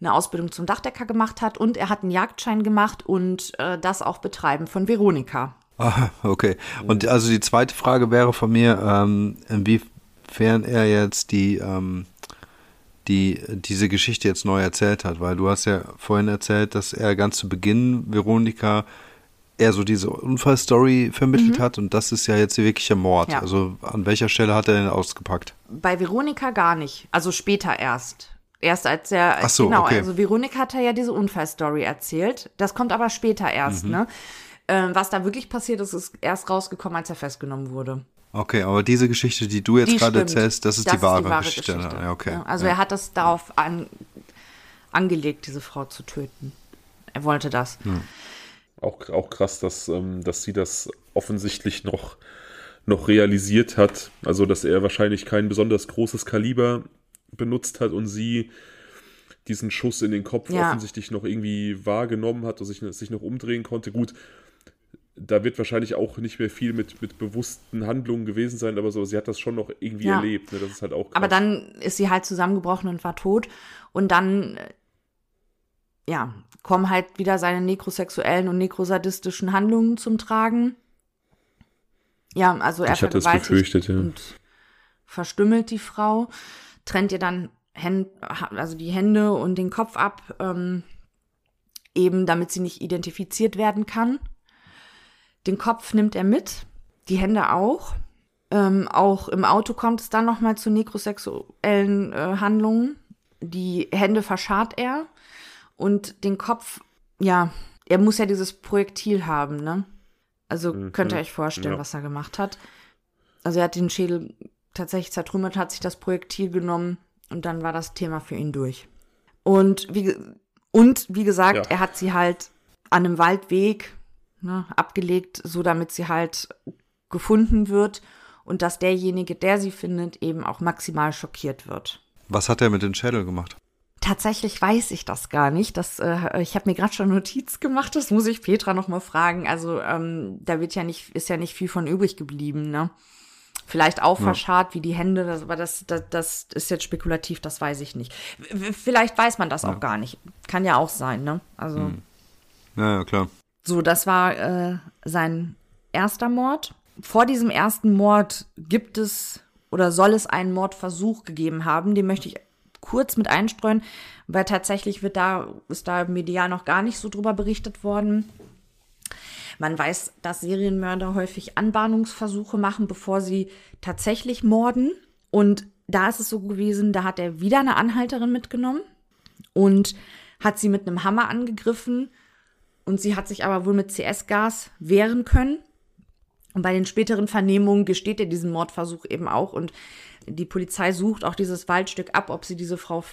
eine Ausbildung zum Dachdecker gemacht hat und er hat einen Jagdschein gemacht und äh, das auch betreiben von Veronika. Ah, okay. Und also die zweite Frage wäre von mir, ähm, inwiefern er jetzt die, ähm, die, diese Geschichte jetzt neu erzählt hat, weil du hast ja vorhin erzählt, dass er ganz zu Beginn Veronika eher so diese Unfallstory vermittelt hat und das ist ja jetzt wirklicher Mord. Ja. Also an welcher Stelle hat er denn ausgepackt? Bei Veronika gar nicht, also später erst. Erst als er, Ach so, genau, okay. also Veronika hat er ja diese Unfallstory erzählt. Das kommt aber später erst, Mhm. ne? Ähm, was da wirklich passiert ist, ist erst rausgekommen, als er festgenommen wurde. Okay, aber diese Geschichte, die du jetzt Die gerade stimmt. erzählst, das ist die wahre, Geschichte. Geschichte. Ja, okay. Also ja. er hat das darauf an, angelegt, diese Frau zu töten. Er wollte das. Auch, auch krass, dass, ähm, dass sie das offensichtlich noch, noch realisiert hat. Also, dass er wahrscheinlich kein besonders großes Kaliber benutzt hat und sie diesen Schuss in den Kopf Ja. offensichtlich noch irgendwie wahrgenommen hat und sich, sich noch umdrehen konnte. Gut, da wird wahrscheinlich auch nicht mehr viel mit, mit bewussten Handlungen gewesen sein, aber so, sie hat das schon noch irgendwie Ja. erlebt. Ne? Das ist halt auch krass. Aber dann ist sie halt zusammengebrochen und war tot. Und dann, äh, ja, kommen halt wieder seine nekrosexuellen und nekrosadistischen Handlungen zum Tragen. Ja, also er Ich hatte es befürchtet, ja. und verstümmelt die Frau, trennt ihr dann Hän also die Hände und den Kopf ab, ähm, eben damit sie nicht identifiziert werden kann. Den Kopf nimmt er mit, die Hände auch. Ähm, auch im Auto kommt es dann nochmal zu nekrosexuellen äh, Handlungen. Die Hände verscharrt er und den Kopf, ja, er muss ja dieses Projektil haben, ne? Also könnt ihr euch vorstellen, Ja. was er gemacht hat. Also er hat den Schädel tatsächlich zertrümmert, hat sich das Projektil genommen und dann war das Thema für ihn durch. Und wie, und wie gesagt, Ja. er hat sie halt an einem Waldweg ne, abgelegt, so damit sie halt gefunden wird und dass derjenige, der sie findet, eben auch maximal schockiert wird. Was hat er mit dem Schädel gemacht? Tatsächlich weiß ich das gar nicht. Das, äh, ich habe mir gerade schon Notiz gemacht. Das muss ich Petra noch mal fragen. Also ähm, da wird ja nicht, ist ja nicht viel von übrig geblieben. Ne? Vielleicht auch verscharrt wie die Hände, aber das, das, das ist jetzt spekulativ. Das weiß ich nicht. Vielleicht weiß man das auch gar nicht. Kann ja auch sein. Ne? Also Ja, ja, klar. so, das war äh, sein erster Mord. Vor diesem ersten Mord gibt es oder soll es einen Mordversuch gegeben haben. Den möchte ich kurz mit einstreuen, weil tatsächlich wird da, ist da medial noch gar nicht so drüber berichtet worden. Man weiß, dass Serienmörder häufig Anbahnungsversuche machen, bevor sie tatsächlich morden. Und da ist es so gewesen, da hat er wieder eine Anhalterin mitgenommen und hat sie mit einem Hammer angegriffen und sie hat sich aber wohl mit CS-Gas wehren können. Und bei den späteren Vernehmungen gesteht er diesen Mordversuch eben auch. Und die Polizei sucht auch dieses Waldstück ab, ob sie diese Frau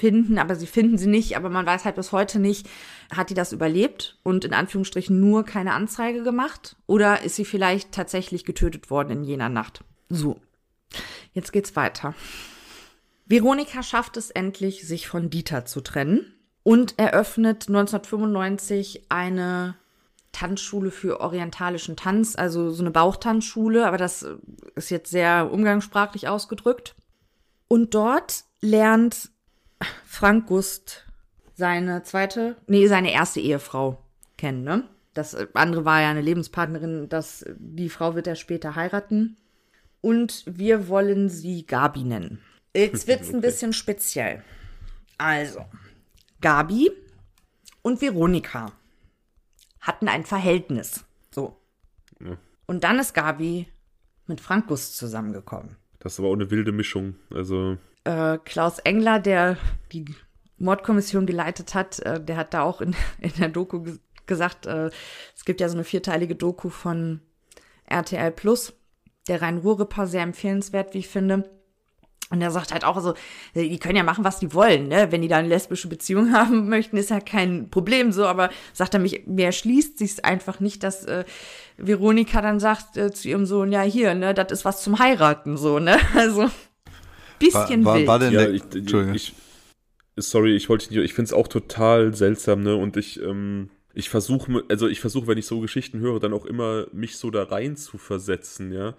finden. Aber sie finden sie nicht. Aber man weiß halt bis heute nicht, hat die das überlebt und in Anführungsstrichen nur keine Anzeige gemacht? Oder ist sie vielleicht tatsächlich getötet worden in jener Nacht? So, jetzt geht's weiter. Veronika schafft es endlich, sich von Dieter zu trennen und eröffnet 1995 eine Tanzschule für orientalischen Tanz, also so eine Bauchtanzschule, aber das ist jetzt sehr umgangssprachlich ausgedrückt. Und dort lernt Frank Gust seine zweite, nee, seine erste Ehefrau kennen, ne? Das äh, andere war ja eine Lebenspartnerin, das, die Frau wird er später heiraten. Und wir wollen sie Gabi nennen. Jetzt wird's ein bisschen speziell. Also, Gabi und Veronika hatten ein Verhältnis. So. Und dann ist Gabi mit Frank Gust zusammengekommen. Das ist aber auch eine wilde Mischung. Also, Äh, Klaus Engler, der die Mordkommission geleitet hat, äh, der hat da auch in, in der Doku ge gesagt, äh, es gibt ja so eine vierteilige Doku von RTL Plus, der Rhein-Ruhr-Report, sehr empfehlenswert, wie ich finde. Und er sagt halt auch so, äh, die können ja machen, was die wollen, ne? Wenn die da eine lesbische Beziehung haben möchten, ist ja kein Problem so, aber sagt er mich, mir erschließt sich einfach nicht, dass äh, Veronika dann sagt äh, zu ihrem Sohn, ja hier, ne, das ist was zum Heiraten, so, ne? Also bisschen war, wild. war denn ja, ich, Entschuldigung. ich, sorry, ich wollte nicht, ich finde es auch total seltsam, ne? Und ich, ähm, ich versuche, also ich versuche, wenn ich so Geschichten höre, dann auch immer mich so da rein zu versetzen, ja.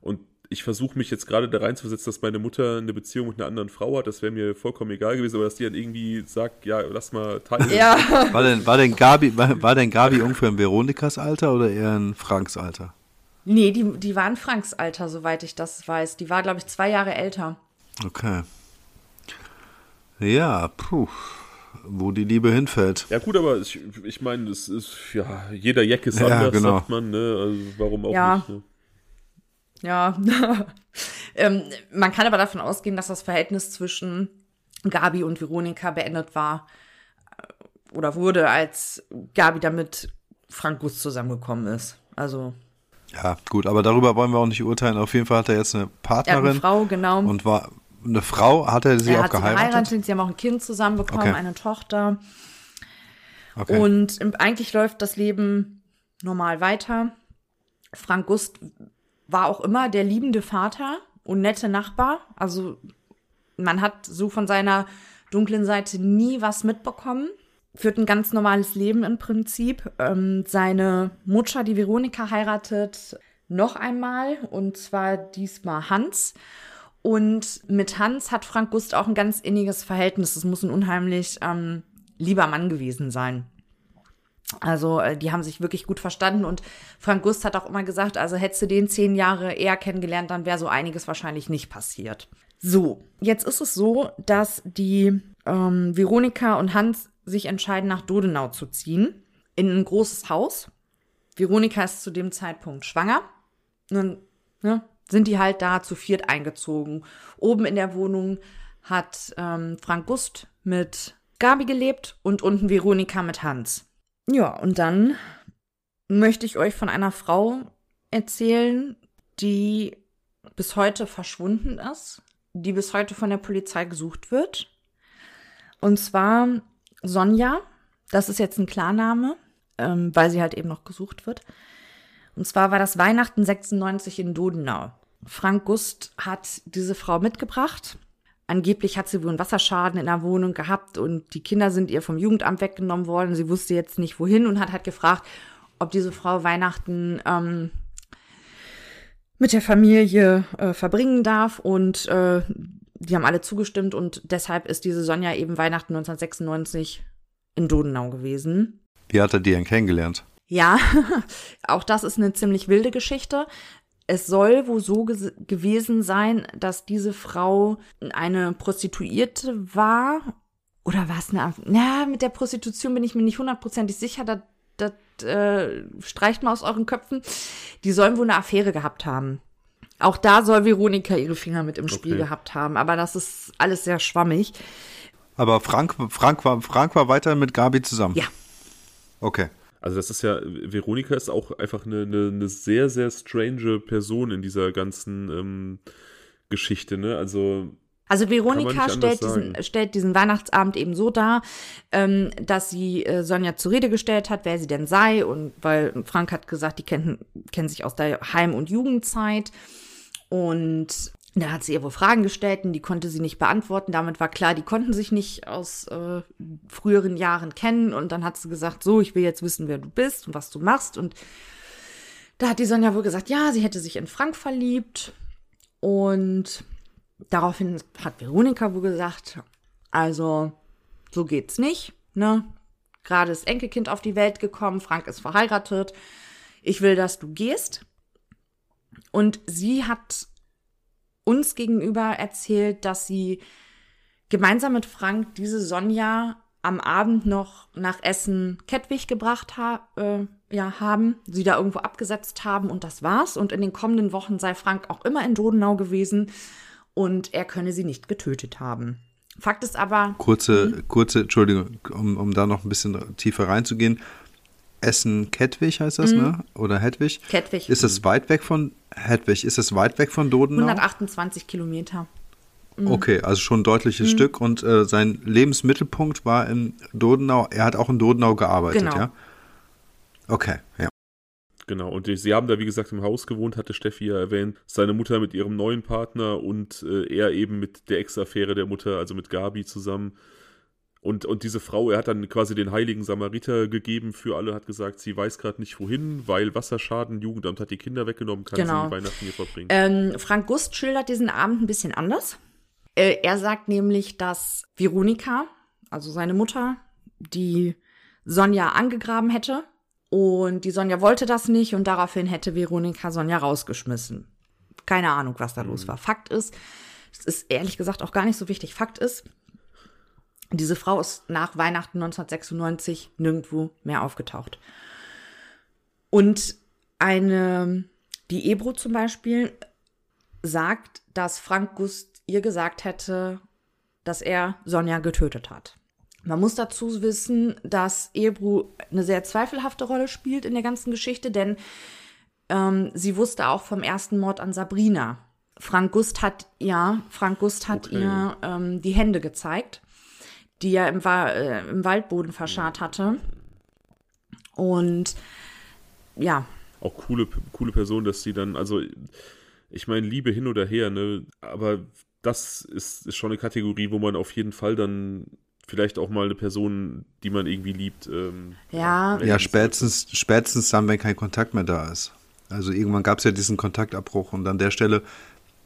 Und ich versuche mich jetzt gerade da rein zu versetzen, dass meine Mutter eine Beziehung mit einer anderen Frau hat, das wäre mir vollkommen egal gewesen, aber dass die dann irgendwie sagt, ja, lass mal teilen. ja, war, denn, war, denn Gabi, war, war denn Gabi ungefähr in Veronikas Alter oder eher in Franks Alter? nee, die, die war in Franks Alter, soweit ich das weiß. Die war, glaube ich, zwei Jahre älter. Okay. Ja, puh. Wo die Liebe hinfällt. Ja gut, aber ich, ich meine, das ist, ja, jeder Jack ist Ja, anders, genau. sagt man, ne? Also warum auch Ja. nicht, ne? Ja. ähm, man kann aber davon ausgehen, dass das Verhältnis zwischen Gabi und Veronika beendet war äh, oder wurde, als Gabi damit Frank Gust zusammengekommen ist. Also, Ja, gut, aber darüber wollen wir auch nicht urteilen. Auf jeden Fall hat er jetzt eine er hat Partnerin eine Frau, genau. und war eine Frau, hat er sie er auch hat sie geheiratet? geheiratet, sie haben auch ein Kind zusammen bekommen, Okay. eine Tochter. Okay. Und eigentlich läuft das Leben normal weiter. Frank Gust war auch immer der liebende Vater und nette Nachbar. Also man hat so von seiner dunklen Seite nie was mitbekommen. führt ein ganz normales Leben im Prinzip. Ähm, seine Mutter, die Veronika, heiratet noch einmal und zwar diesmal Hans. Und mit Hans hat Frank Gust auch ein ganz inniges Verhältnis. Es muss ein unheimlich ähm, lieber Mann gewesen sein. Also äh, die haben sich wirklich gut verstanden und Frank Gust hat auch immer gesagt, also hättest du den zehn Jahre eher kennengelernt, dann wäre so einiges wahrscheinlich nicht passiert. So, jetzt ist es so, dass die ähm, Veronika und Hans sich entscheiden, nach Dodenau zu ziehen, in ein großes Haus. Veronika ist zu dem Zeitpunkt schwanger. Nun ne, sind die halt da zu viert eingezogen. Oben in der Wohnung hat ähm, Frank Gust mit Gabi gelebt und unten Veronika mit Hans. Ja, und dann möchte ich euch von einer Frau erzählen, die bis heute verschwunden ist, die bis heute von der Polizei gesucht wird. Und zwar Sonja. Das ist jetzt ein Klarname, ähm, weil sie halt eben noch gesucht wird. Und zwar war das Weihnachten 96 in Dodenau. Frank Gust hat diese Frau mitgebracht. Angeblich hat sie wohl einen Wasserschaden in der Wohnung gehabt und die Kinder sind ihr vom Jugendamt weggenommen worden. Sie wusste jetzt nicht wohin und hat halt gefragt, ob diese Frau Weihnachten ähm, mit der Familie äh, verbringen darf. Und äh, die haben alle zugestimmt und deshalb ist diese Sonja eben Weihnachten 1996 in Dodenau gewesen. Wie hat er die denn kennengelernt? Ja, auch das ist eine ziemlich wilde Geschichte. Es soll wohl so gewesen sein, dass diese Frau eine Prostituierte war. Oder war es eine. Na, mit der Prostitution bin ich mir nicht hundertprozentig sicher. Das, das äh, streicht mal aus euren Köpfen. Die sollen wohl eine Affäre gehabt haben. Auch da soll Veronika ihre Finger mit im Spiel okay. gehabt haben. Aber das ist alles sehr schwammig. Aber Frank, Frank, war, Frank war weiter mit Gabi zusammen. Ja. Okay. Also das ist ja, Veronika ist auch einfach eine, eine, eine sehr, sehr strange Person in dieser ganzen ähm, Geschichte, ne? Also also Veronika stellt diesen, stellt diesen Weihnachtsabend eben so dar, ähm, dass sie äh, Sonja zur Rede gestellt hat, wer sie denn sei. Und weil Frank hat gesagt, die kennen, kennen sich aus der Heim- und Jugendzeit. Und da hat sie ihr wohl Fragen gestellt und die konnte sie nicht beantworten. Damit war klar, die konnten sich nicht aus äh, früheren Jahren kennen. Und dann hat sie gesagt, so, ich will jetzt wissen, wer du bist und was du machst. Und da hat die Sonja wohl gesagt, ja, sie hätte sich in Frank verliebt. Und daraufhin hat Veronika wohl gesagt, also so geht's nicht, ne? Gerade ist Enkelkind auf die Welt gekommen, Frank ist verheiratet. Ich will, dass du gehst. Und sie hat uns gegenüber erzählt, dass sie gemeinsam mit Frank diese Sonja am Abend noch nach Essen Kettwig gebracht ha äh, ja, haben, sie da irgendwo abgesetzt haben und das war's. Und in den kommenden Wochen sei Frank auch immer in Dodenau gewesen und er könne sie nicht getötet haben. Fakt ist aber. Kurze, mhm. kurze, Entschuldigung, um, um da noch ein bisschen tiefer reinzugehen. Essen Kettwig heißt das, mhm. ne? Oder Hedwig? Kettwig. Ist das weit weg von Hedwig? Ist das weit weg von Dodenau? 128 Kilometer. Mhm. Okay, also schon ein deutliches mhm. Stück. Und äh, sein Lebensmittelpunkt war in Dodenau. Er hat auch in Dodenau gearbeitet, genau. ja? Okay, ja. Genau, und sie haben da, wie gesagt, im Haus gewohnt, hatte Steffi ja erwähnt. Seine Mutter mit ihrem neuen Partner und äh, er eben mit der Ex-Affäre der Mutter, also mit Gabi zusammen. Und, und diese Frau, er hat dann quasi den heiligen Samariter gegeben für alle, hat gesagt, sie weiß gerade nicht wohin, weil Wasserschaden, Jugendamt hat die Kinder weggenommen, kann genau. sie Weihnachten hier verbringen. Ähm, Frank Gust schildert diesen Abend ein bisschen anders. Äh, er sagt nämlich, dass Veronika, also seine Mutter, die Sonja angegraben hätte. Und die Sonja wollte das nicht und daraufhin hätte Veronika Sonja rausgeschmissen. Keine Ahnung, was da mhm. los war. Fakt ist, es ist ehrlich gesagt auch gar nicht so wichtig. Fakt ist, diese Frau ist nach Weihnachten 1996 nirgendwo mehr aufgetaucht. Und eine, die Ebro zum Beispiel, sagt, dass Frank Gust ihr gesagt hätte, dass er Sonja getötet hat. Man muss dazu wissen, dass Ebru eine sehr zweifelhafte Rolle spielt in der ganzen Geschichte, denn ähm, sie wusste auch vom ersten Mord an Sabrina. Frank Gust hat, ja, Frank Gust hat okay. ihr ähm, die Hände gezeigt die er im, Wa äh, im Waldboden verscharrt hatte. Und ja. Auch coole, coole Person, dass sie dann, also ich meine, Liebe hin oder her, ne? Aber das ist, ist schon eine Kategorie, wo man auf jeden Fall dann vielleicht auch mal eine Person, die man irgendwie liebt. Ähm, Ja. Ja, spätestens, spätestens dann, wenn kein Kontakt mehr da ist. Also irgendwann gab es ja diesen Kontaktabbruch und an der Stelle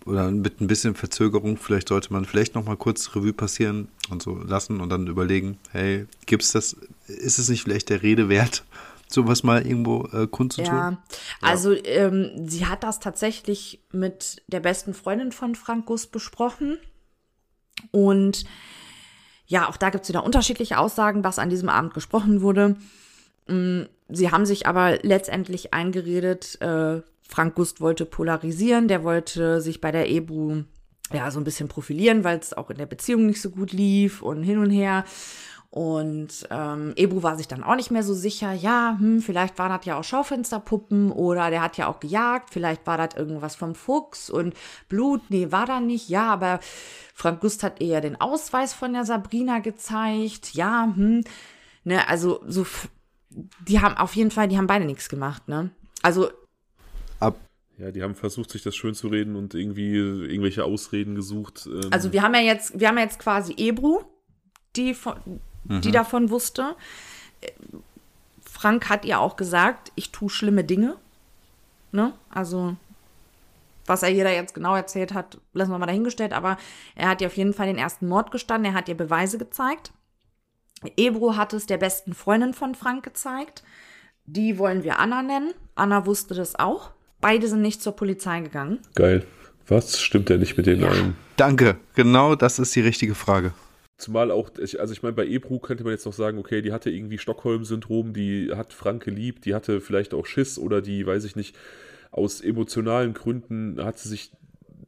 oder mit ein bisschen Verzögerung, vielleicht sollte man vielleicht noch mal kurz Revue passieren und so lassen und dann überlegen, hey, gibt's das, ist es nicht vielleicht der Rede wert, sowas mal irgendwo äh, kundzutun? Ja, also ähm, sie hat das tatsächlich mit der besten Freundin von Frank Gust besprochen. Und ja, auch da gibt es wieder unterschiedliche Aussagen, was an diesem Abend gesprochen wurde. Mm, Sie haben sich aber letztendlich eingeredet, äh, Frank Gust wollte polarisieren, der wollte sich bei der Ebru ja so ein bisschen profilieren, weil es auch in der Beziehung nicht so gut lief und hin und her. Und ähm, Ebru war sich dann auch nicht mehr so sicher, ja, hm, vielleicht waren das ja auch Schaufensterpuppen oder der hat ja auch gejagt, vielleicht war das irgendwas vom Fuchs und Blut, nee, war da nicht, ja, aber Frank Gust hat eher den Ausweis von der Sabrina gezeigt, ja, hm, ne, also so, die haben auf jeden Fall, die haben beide nichts gemacht, ne. Also Ja, die haben versucht, sich das schön zu reden und irgendwie irgendwelche Ausreden gesucht. ähm, Also wir haben ja jetzt, wir haben ja jetzt quasi Ebru, die, von, die davon wusste. Frank hat ihr auch gesagt, ich tue schlimme Dinge. Ne? Also, was er ihr da jetzt genau erzählt hat, lassen wir mal dahingestellt, aber er hat ihr auf jeden Fall den ersten Mord gestanden, er hat ihr Beweise gezeigt. Ebru hat es der besten Freundin von Frank gezeigt. Die wollen wir Anna nennen. Anna wusste das auch. Beide sind nicht zur Polizei gegangen. Geil. Was stimmt denn nicht mit denen Ja. ein? danke, genau das ist die richtige Frage. Zumal auch, ich- also ich meine, bei Ebru könnte man jetzt noch sagen, okay, die hatte irgendwie Stockholm-Syndrom, die hat Frank geliebt, die hatte vielleicht auch Schiss oder die, weiß ich nicht, aus emotionalen Gründen hat sie sich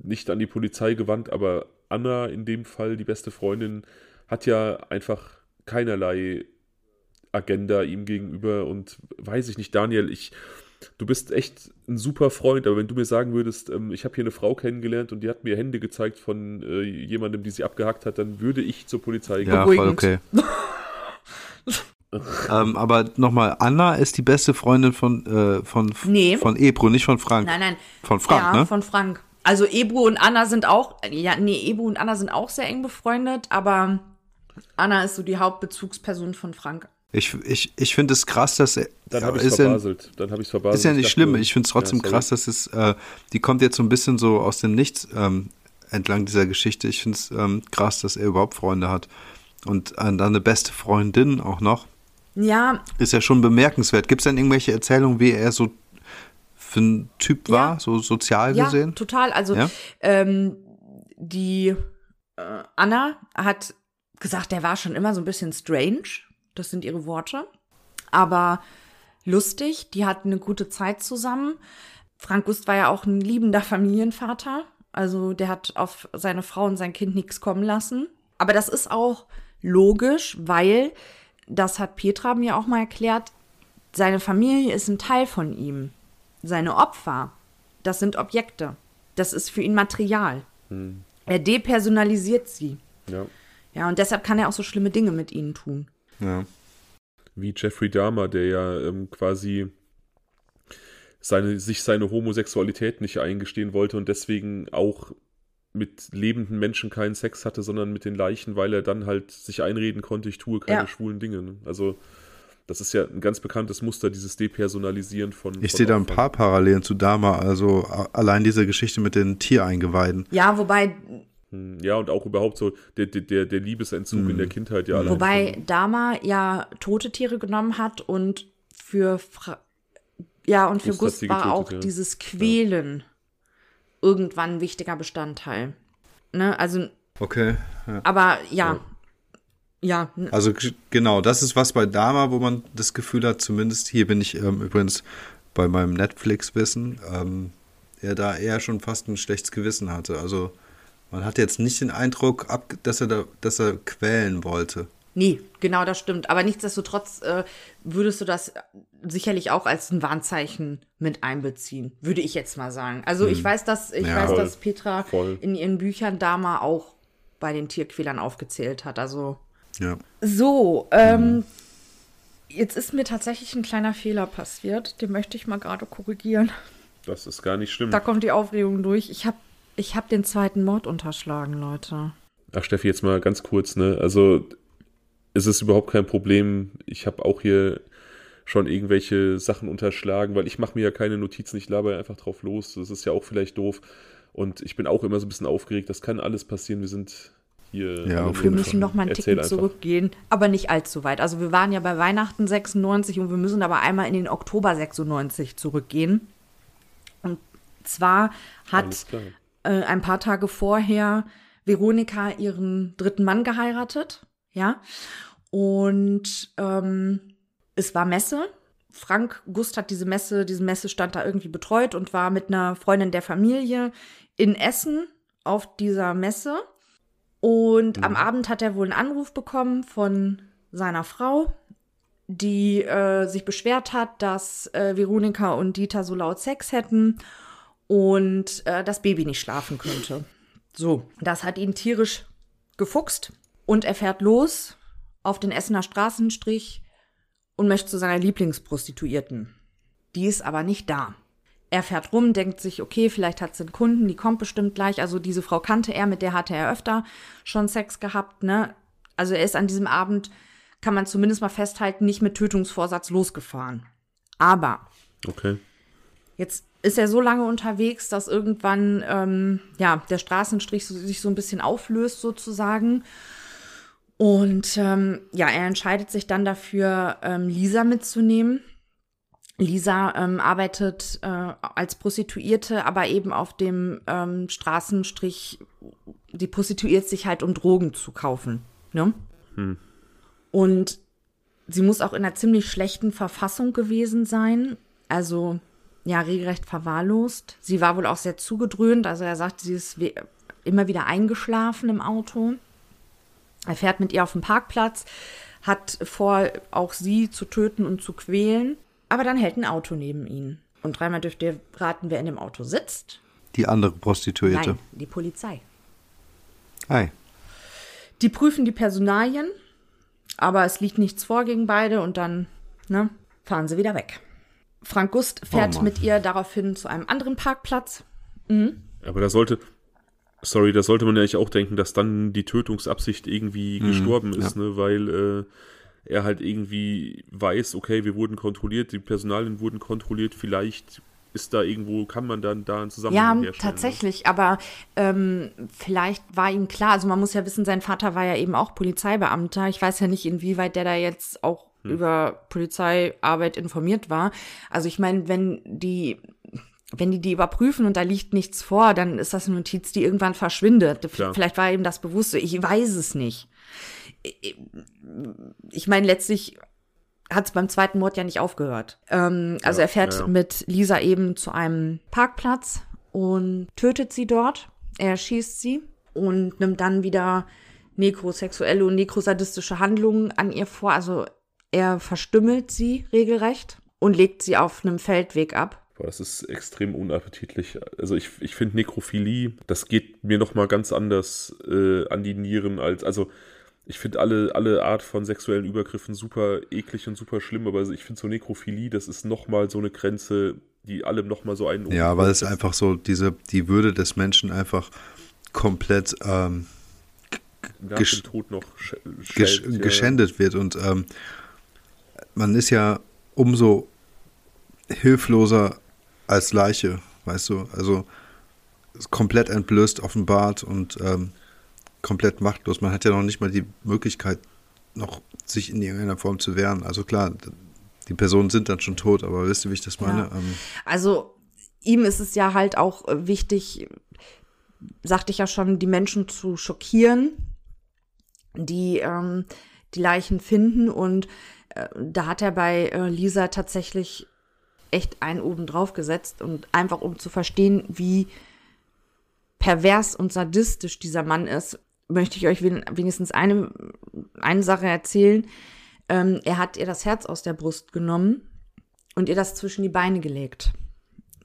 nicht an die Polizei gewandt, aber Anna in dem Fall, die beste Freundin, hat ja einfach keinerlei Agenda ihm gegenüber und weiß ich nicht, Daniel, ich, du bist echt ein super Freund, aber wenn du mir sagen würdest, ähm, ich habe hier eine Frau kennengelernt und die hat mir Hände gezeigt von äh, jemandem, die sie abgehackt hat, dann würde ich zur Polizei gehen. Ja, voll okay. ähm, aber nochmal, Anna ist die beste Freundin von, äh, von, Nee. von Ebro, nicht von Frank. Nein, nein. Von Frank, ja, ne? von Frank. Also Ebru und Anna sind auch, ja, nee, Ebru und Anna sind auch sehr eng befreundet, aber Anna ist so die Hauptbezugsperson von Frank. Ich, ich, ich finde es krass, dass er. Dann habe ich es ja, verbaselt. Dann habe ich es verbaselt. ist ja Ich nicht dachte- schlimm. Ich finde es trotzdem Ja, krass, dass es. Äh, die kommt jetzt so ein bisschen so aus dem Nichts ähm, entlang dieser Geschichte. Ich finde es ähm, krass, dass er überhaupt Freunde hat. Und äh, dann eine beste Freundin auch noch. Ja, Ist ja schon bemerkenswert. Gibt es denn irgendwelche Erzählungen, wie er so für ein Typ war, Ja. so sozial ja, gesehen? total. Also Ja? ähm, die äh, Anna hat gesagt, der war schon immer so ein bisschen strange. Das sind ihre Worte. Aber lustig, die hatten eine gute Zeit zusammen. Frank Gust war ja auch ein liebender Familienvater. Also der hat auf seine Frau und sein Kind nichts kommen lassen. Aber das ist auch logisch, weil, das hat Petra mir auch mal erklärt, seine Familie ist ein Teil von ihm. Seine Opfer, das sind Objekte. Das ist für ihn Material. Er depersonalisiert sie. Ja. Ja, und deshalb kann er auch so schlimme Dinge mit ihnen tun. Ja. Wie Jeffrey Dahmer, der ja ähm, quasi seine, sich seine Homosexualität nicht eingestehen wollte und deswegen auch mit lebenden Menschen keinen Sex hatte, sondern mit den Leichen, weil er dann halt sich einreden konnte, ich tue keine Ja. schwulen Dinge. Ne? Also das ist ja ein ganz bekanntes Muster, dieses Depersonalisieren von. Ich von sehe da ein paar Parallelen zu Dama. Also allein diese Geschichte mit den Tiereingeweiden. Ja, wobei, Ja, und auch überhaupt so der, der- der, Liebesentzug in der Kindheit ja allein wobei schon. Dama ja tote Tiere genommen hat und für Fra ja und für Gust Gust war getötet, auch ja. dieses Quälen irgendwann ein wichtiger Bestandteil. Ne, also, Okay. Ja. aber ja, ja, Also genau, das ist was bei Dama, wo man das Gefühl hat, zumindest hier bin ich ähm, übrigens bei meinem Netflix-Wissen, ähm, er da eher schon fast ein schlechtes Gewissen hatte. Also man hat jetzt nicht den Eindruck, ab, dass er da, dass er quälen wollte. nee, genau, das stimmt. Aber nichtsdestotrotz äh, würdest du das sicherlich auch als ein Warnzeichen mit einbeziehen, würde ich jetzt mal sagen. Also ich weiß, dass ich Ja. weiß, Voll. dass Petra Voll. in ihren Büchern Dama auch bei den Tierquälern aufgezählt hat. Also Ja. So, ähm, jetzt ist mir tatsächlich ein kleiner Fehler passiert. Den möchte ich mal gerade korrigieren. Das ist gar nicht schlimm. Da kommt die Aufregung durch. Ich habe ich hab den zweiten Mord unterschlagen, Leute. Ach, Steffi, jetzt mal ganz kurz, ne? Also, es ist überhaupt kein Problem. Ich habe auch hier schon irgendwelche Sachen unterschlagen, weil ich mache mir ja keine Notizen, ich laber einfach drauf los. Das ist ja auch vielleicht doof. Und ich bin auch immer so ein bisschen aufgeregt. Das kann alles passieren. Wir sind hier. Ja, wir müssen noch mal einen Ticken zurückgehen, aber nicht allzu weit. Also wir waren ja bei Weihnachten 96 und wir müssen aber einmal in den Oktober 96 zurückgehen. Und zwar hat äh, ein paar Tage vorher Veronika ihren dritten Mann geheiratet, ja. Und ähm, es war Messe. Frank Gust hat diese Messe, diesen Messestand da irgendwie betreut und war mit einer Freundin der Familie in Essen auf dieser Messe. Und mhm. am Abend hat er wohl einen Anruf bekommen von seiner Frau, die äh, sich beschwert hat, dass äh, Veronika und Dieter so laut Sex hätten und äh, das Baby nicht schlafen könnte. So, das hat ihn tierisch gefuchst und er fährt los auf den Essener Straßenstrich und möchte zu seiner Lieblingsprostituierten. Die ist aber nicht da. Er fährt rum, denkt sich, okay, vielleicht hat sie einen Kunden, die kommt bestimmt gleich. Also diese Frau kannte er, mit der hatte er öfter schon Sex gehabt, ne? Also er ist an diesem Abend, kann man zumindest mal festhalten, nicht mit Tötungsvorsatz losgefahren. Aber okay. jetzt ist er so lange unterwegs, dass irgendwann ähm, ja der Straßenstrich sich so ein bisschen auflöst sozusagen und ähm, ja, er entscheidet sich dann dafür, ähm, Lisa mitzunehmen. Lisa ähm, arbeitet äh, als Prostituierte, aber eben auf dem ähm, Straßenstrich, die prostituiert sich halt, um Drogen zu kaufen. Ne? Hm. Und sie muss auch in einer ziemlich schlechten Verfassung gewesen sein. Also, ja, regelrecht verwahrlost. Sie war wohl auch sehr zugedröhnt. Also, er sagt, sie ist immer wieder eingeschlafen im Auto. Er fährt mit ihr auf den Parkplatz, hat vor, auch sie zu töten und zu quälen. Aber dann hält ein Auto neben ihnen. Und dreimal dürft ihr raten, wer in dem Auto sitzt. Die andere Prostituierte. Nein, die Polizei. Hi. Die prüfen die Personalien, aber es liegt nichts vor gegen beide und dann ne, fahren sie wieder weg. Frank Gust fährt oh mit ihr daraufhin zu einem anderen Parkplatz. Mhm. Aber da sollte, Sorry, da sollte man ja eigentlich auch denken, dass dann die Tötungsabsicht irgendwie mhm, gestorben ist, ja. ne, weil äh, er halt irgendwie weiß, okay, wir wurden kontrolliert, die Personalien wurden kontrolliert, vielleicht ist da irgendwo, kann man dann da einen Zusammenhang ja, herstellen. Ja, tatsächlich, ne? aber ähm, vielleicht war ihm klar, also man muss ja wissen, sein Vater war ja eben auch Polizeibeamter. Ich weiß ja nicht, inwieweit der da jetzt auch hm. über Polizeiarbeit informiert war. Also ich meine, wenn die wenn die die überprüfen und da liegt nichts vor, dann ist das eine Notiz, die irgendwann verschwindet. Klar. Vielleicht war ihm das bewusst. Ich weiß es nicht. Ich meine, letztlich hat es beim zweiten Mord ja nicht aufgehört. Ähm, also ja, er fährt ja. mit Lisa eben zu einem Parkplatz und tötet sie dort. Er schießt sie und nimmt dann wieder nekrosexuelle und nekrosadistische Handlungen an ihr vor. Also er verstümmelt sie regelrecht und legt sie auf einem Feldweg ab. Boah, das ist extrem unappetitlich. Also ich, ich finde Nekrophilie, das geht mir nochmal ganz anders äh, an die Nieren als, also ich finde alle, alle Art von sexuellen Übergriffen super eklig und super schlimm, aber ich finde so Nekrophilie, das ist nochmal so eine Grenze, die allem nochmal so einen. Ja, weil es einfach so diese, die Würde des Menschen einfach komplett ähm, Nach dem Tod noch gesch ja. geschändet wird und ähm, man ist ja umso hilfloser als Leiche, weißt du? Also komplett entblößt, offenbart und ähm, komplett machtlos. Man hat ja noch nicht mal die Möglichkeit, noch sich in irgendeiner Form zu wehren. Also klar, die Personen sind dann schon tot, aber wisst ihr, wie ich das meine? Ja. Ähm, also ihm ist es ja halt auch wichtig, sagte ich ja schon, die Menschen zu schockieren, die ähm, die Leichen finden und äh, da hat er bei äh, Lisa tatsächlich echt einen oben drauf gesetzt und einfach um zu verstehen, wie pervers und sadistisch dieser Mann ist, möchte ich euch wenigstens eine, eine Sache erzählen. Ähm, er hat ihr das Herz aus der Brust genommen und ihr das zwischen die Beine gelegt.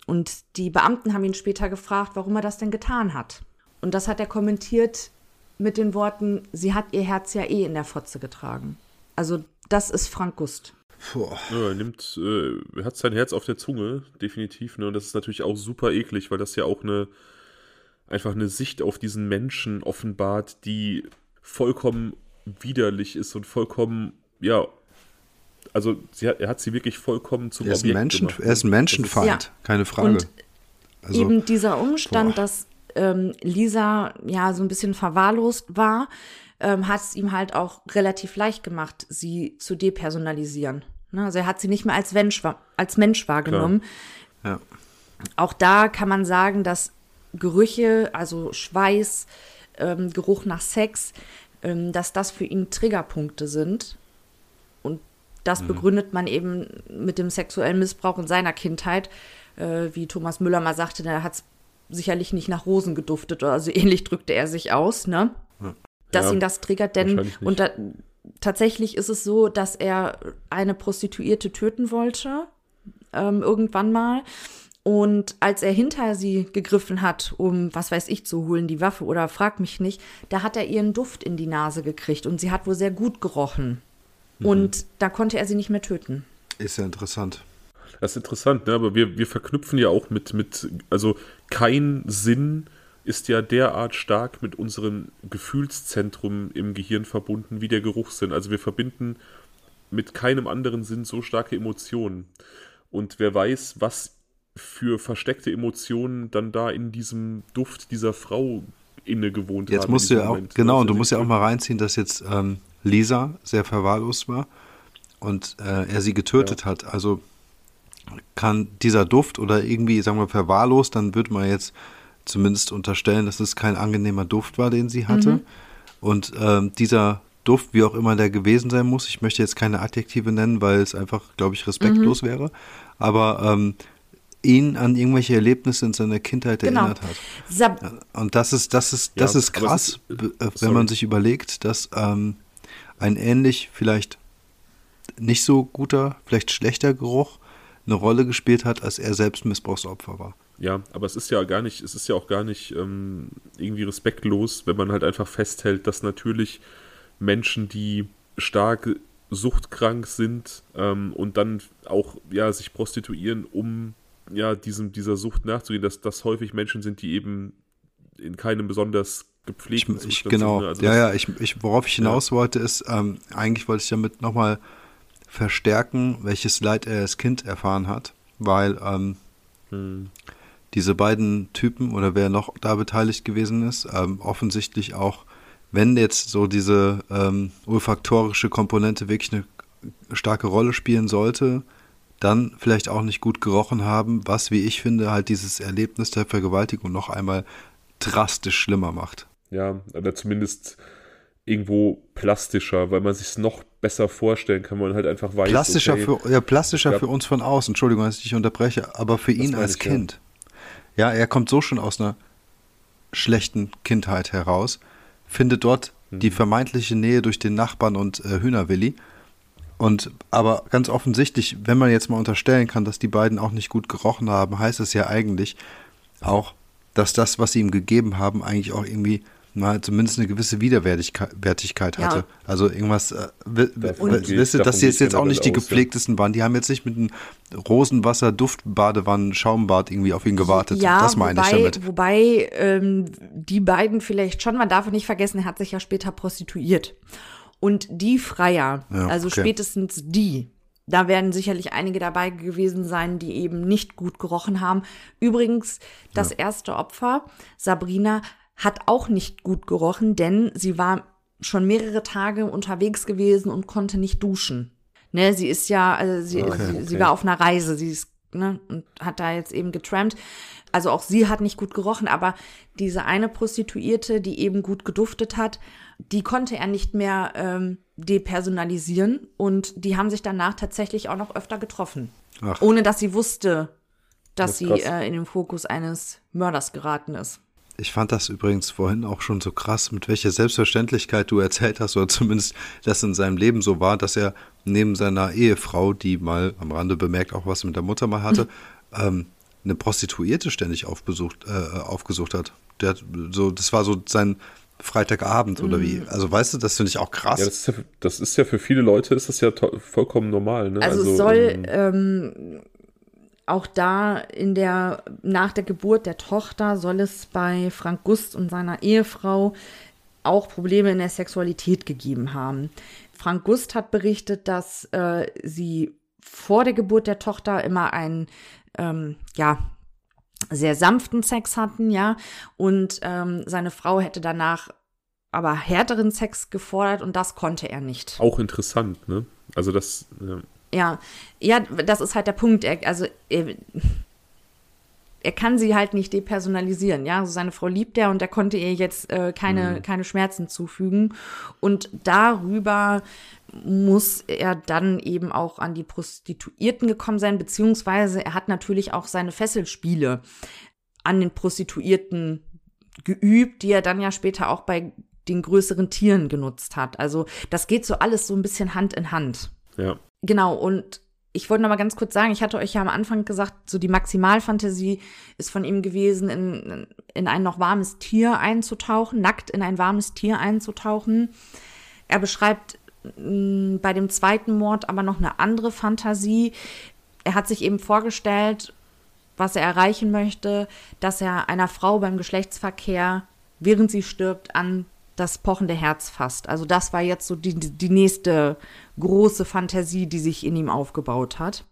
Und die Beamten haben ihn später gefragt, warum er das denn getan hat. Und das hat er kommentiert mit den Worten, sie hat ihr Herz ja eh in der Fotze getragen. Also das ist Frank Gust. Ja, er nimmt, äh, er hat sein Herz auf der Zunge, definitiv. Ne? Und das ist natürlich auch super eklig, weil das ja auch eine, einfach eine Sicht auf diesen Menschen offenbart, die vollkommen widerlich ist und vollkommen, ja, also sie hat, er hat sie wirklich vollkommen zum er ist ein, Objekt Menschen, gemacht. er ist ein Menschenfeind, Ja. keine Frage. Und also, Eben dieser Umstand, boah. dass ähm, Lisa ja so ein bisschen verwahrlost war, ähm, hat es ihm halt auch relativ leicht gemacht, sie zu depersonalisieren. Ne? Also er hat sie nicht mehr als Mensch, als Mensch wahrgenommen. ja. Auch da kann man sagen, dass Gerüche, also Schweiß, ähm, Geruch nach Sex, ähm, dass das für ihn Triggerpunkte sind. Und das begründet man eben mit dem sexuellen Missbrauch in seiner Kindheit. Äh, wie Thomas Müller mal sagte, da hat es sicherlich nicht nach Rosen geduftet oder so ähnlich drückte er sich aus, ne? Dass Ja, ihn das triggert, denn und da, tatsächlich ist es so, dass er eine Prostituierte töten wollte, ähm, irgendwann mal. Und als er hinter sie gegriffen hat, um was weiß ich zu holen, die Waffe oder frag mich nicht, da hat er ihren Duft in die Nase gekriegt und sie hat wohl sehr gut gerochen. Mhm. Und da konnte er sie nicht mehr töten. Ist ja interessant. Das ist interessant, ne? aber wir, wir verknüpfen ja auch mit, mit, also kein Sinn ist ja derart stark mit unserem Gefühlszentrum im Gehirn verbunden wie der Geruchssinn. Also wir verbinden mit keinem anderen Sinn so starke Emotionen. Und wer weiß, was für versteckte Emotionen dann da in diesem Duft dieser Frau inne gewohnt Jetzt haben. musst in du ja auch, genau, Also und du die- musst ja auch mal reinziehen, dass jetzt ähm, Lisa sehr verwahrlost war und äh, er sie getötet hat. Also kann dieser Duft oder irgendwie, sagen wir, verwahrlost, dann würde man jetzt zumindest unterstellen, dass es kein angenehmer Duft war, den sie hatte. Und ähm, dieser Duft, wie auch immer der gewesen sein muss, ich möchte jetzt keine Adjektive nennen, weil es einfach, glaube ich, respektlos wäre, aber ähm, ihn an irgendwelche Erlebnisse in seiner Kindheit Genau. erinnert hat. Sab Und das ist, das ist, das Ja, ist krass, ist- b- äh, wenn man sich überlegt, dass ähm, ein ähnlich, vielleicht nicht so guter, vielleicht schlechter Geruch eine Rolle gespielt hat, als er selbst Missbrauchsopfer war. Ja, aber es ist ja gar nicht, es ist ja auch gar nicht ähm, irgendwie respektlos, wenn man halt einfach festhält, dass natürlich Menschen, die stark suchtkrank sind ähm, und dann auch ja sich prostituieren, um ja diesem dieser Sucht nachzugehen, dass das häufig Menschen sind, die eben in keinem besonders Ich, gepflegten ich, Zustand genau, sind. ne? Also ja, ja, ich, ich, worauf ich hinaus wollte, ist, ähm, eigentlich wollte ich damit nochmal verstärken, welches Leid er als Kind erfahren hat, weil ähm, Hm. Diese beiden Typen oder wer noch da beteiligt gewesen ist, ähm, offensichtlich auch, wenn jetzt so diese ähm, olfaktorische Komponente wirklich eine starke Rolle spielen sollte, dann vielleicht auch nicht gut gerochen haben, was, wie ich finde, halt dieses Erlebnis der Vergewaltigung noch einmal drastisch schlimmer macht. Ja, oder zumindest irgendwo plastischer, weil man sich es noch besser vorstellen kann, man halt einfach weiß, Plastischer, okay, für, ja, plastischer Ja. für uns von außen, Entschuldigung, dass ich dich unterbreche, aber für ihn als ich. Kind. Ja. Er kommt so schon aus einer schlechten Kindheit heraus, findet dort Mhm. die vermeintliche Nähe durch den Nachbarn und äh, Hühnerwilli. Und aber ganz offensichtlich, wenn man jetzt mal unterstellen kann, dass die beiden auch nicht gut gerochen haben, heißt es ja eigentlich auch, dass das, was sie ihm gegeben haben, eigentlich auch irgendwie mal zumindest eine gewisse Widerwärtigkeit Wertigkeit Ja. hatte. Also irgendwas, äh, wisst ihr, dass sie jetzt, jetzt auch nicht die ja. gepflegtesten waren. Die haben jetzt nicht mit einem Rosenwasser, Duftbadewannen, Schaumbad irgendwie auf ihn gewartet. Ja, das meine wobei, ich damit. wobei ähm, die beiden vielleicht schon, man darf nicht vergessen, er hat sich ja später prostituiert. Und die Freier, Ja, also okay. spätestens die, da werden sicherlich einige dabei gewesen sein, die eben nicht gut gerochen haben. Übrigens, das erste Opfer, Sabrina, hat auch nicht gut gerochen, denn sie war schon mehrere Tage unterwegs gewesen und konnte nicht duschen. Ne, sie ist ja, also sie, Okay, sie, sie okay. war auf einer Reise, sie ist, ne, und hat da jetzt eben getrampt. Also auch sie hat nicht gut gerochen, aber diese eine Prostituierte, die eben gut geduftet hat, die konnte er nicht mehr ähm, depersonalisieren und die haben sich danach tatsächlich auch noch öfter getroffen. Ach. Ohne dass sie wusste, dass Das sie äh, in den Fokus eines Mörders geraten ist. Ich fand das übrigens vorhin auch schon so krass, mit welcher Selbstverständlichkeit du erzählt hast, oder zumindest das in seinem Leben so war, dass er neben seiner Ehefrau, die mal am Rande bemerkt auch was mit der Mutter mal hatte, ähm, eine Prostituierte ständig aufbesucht, äh, aufgesucht hat. Der hat so, das war so sein Freitagabend oder wie. Also weißt du, das finde ich auch krass. Ja, das ist ja, für- das ist ja für viele Leute ist das ja vollkommen normal. Ne? Also, es soll ähm, ähm, auch da in der, nach der Geburt der Tochter soll es bei Frank Gust und seiner Ehefrau auch Probleme in der Sexualität gegeben haben. Frank Gust hat berichtet, dass äh, sie vor der Geburt der Tochter immer einen, ähm, ja, sehr sanften Sex hatten, ja, und ähm, seine Frau hätte danach aber härteren Sex gefordert und das konnte er nicht. Auch interessant, ne? Also das. Ja, ja, ja das ist halt der Punkt. Er, also er, er kann sie halt nicht depersonalisieren, ja. Also seine Frau liebt er und er konnte ihr jetzt äh, keine, mhm. keine Schmerzen zufügen. Und darüber muss er dann eben auch an die Prostituierten gekommen sein, beziehungsweise er hat natürlich auch seine Fesselspiele an den Prostituierten geübt, die er dann ja später auch bei den größeren Tieren genutzt hat. Also das geht so alles so ein bisschen Hand in Hand. Ja. Genau, und ich wollte noch mal ganz kurz sagen, ich hatte euch ja am Anfang gesagt, so die Maximalfantasie ist von ihm gewesen, in, in ein noch warmes Tier einzutauchen, nackt in ein warmes Tier einzutauchen. Er beschreibt mh, bei dem zweiten Mord aber noch eine andere Fantasie. Er hat sich eben vorgestellt, was er erreichen möchte, dass er einer Frau beim Geschlechtsverkehr, während sie stirbt, an das pochende Herz fasst. Also das war jetzt so die, die nächste große Fantasie, die sich in ihm aufgebaut hat.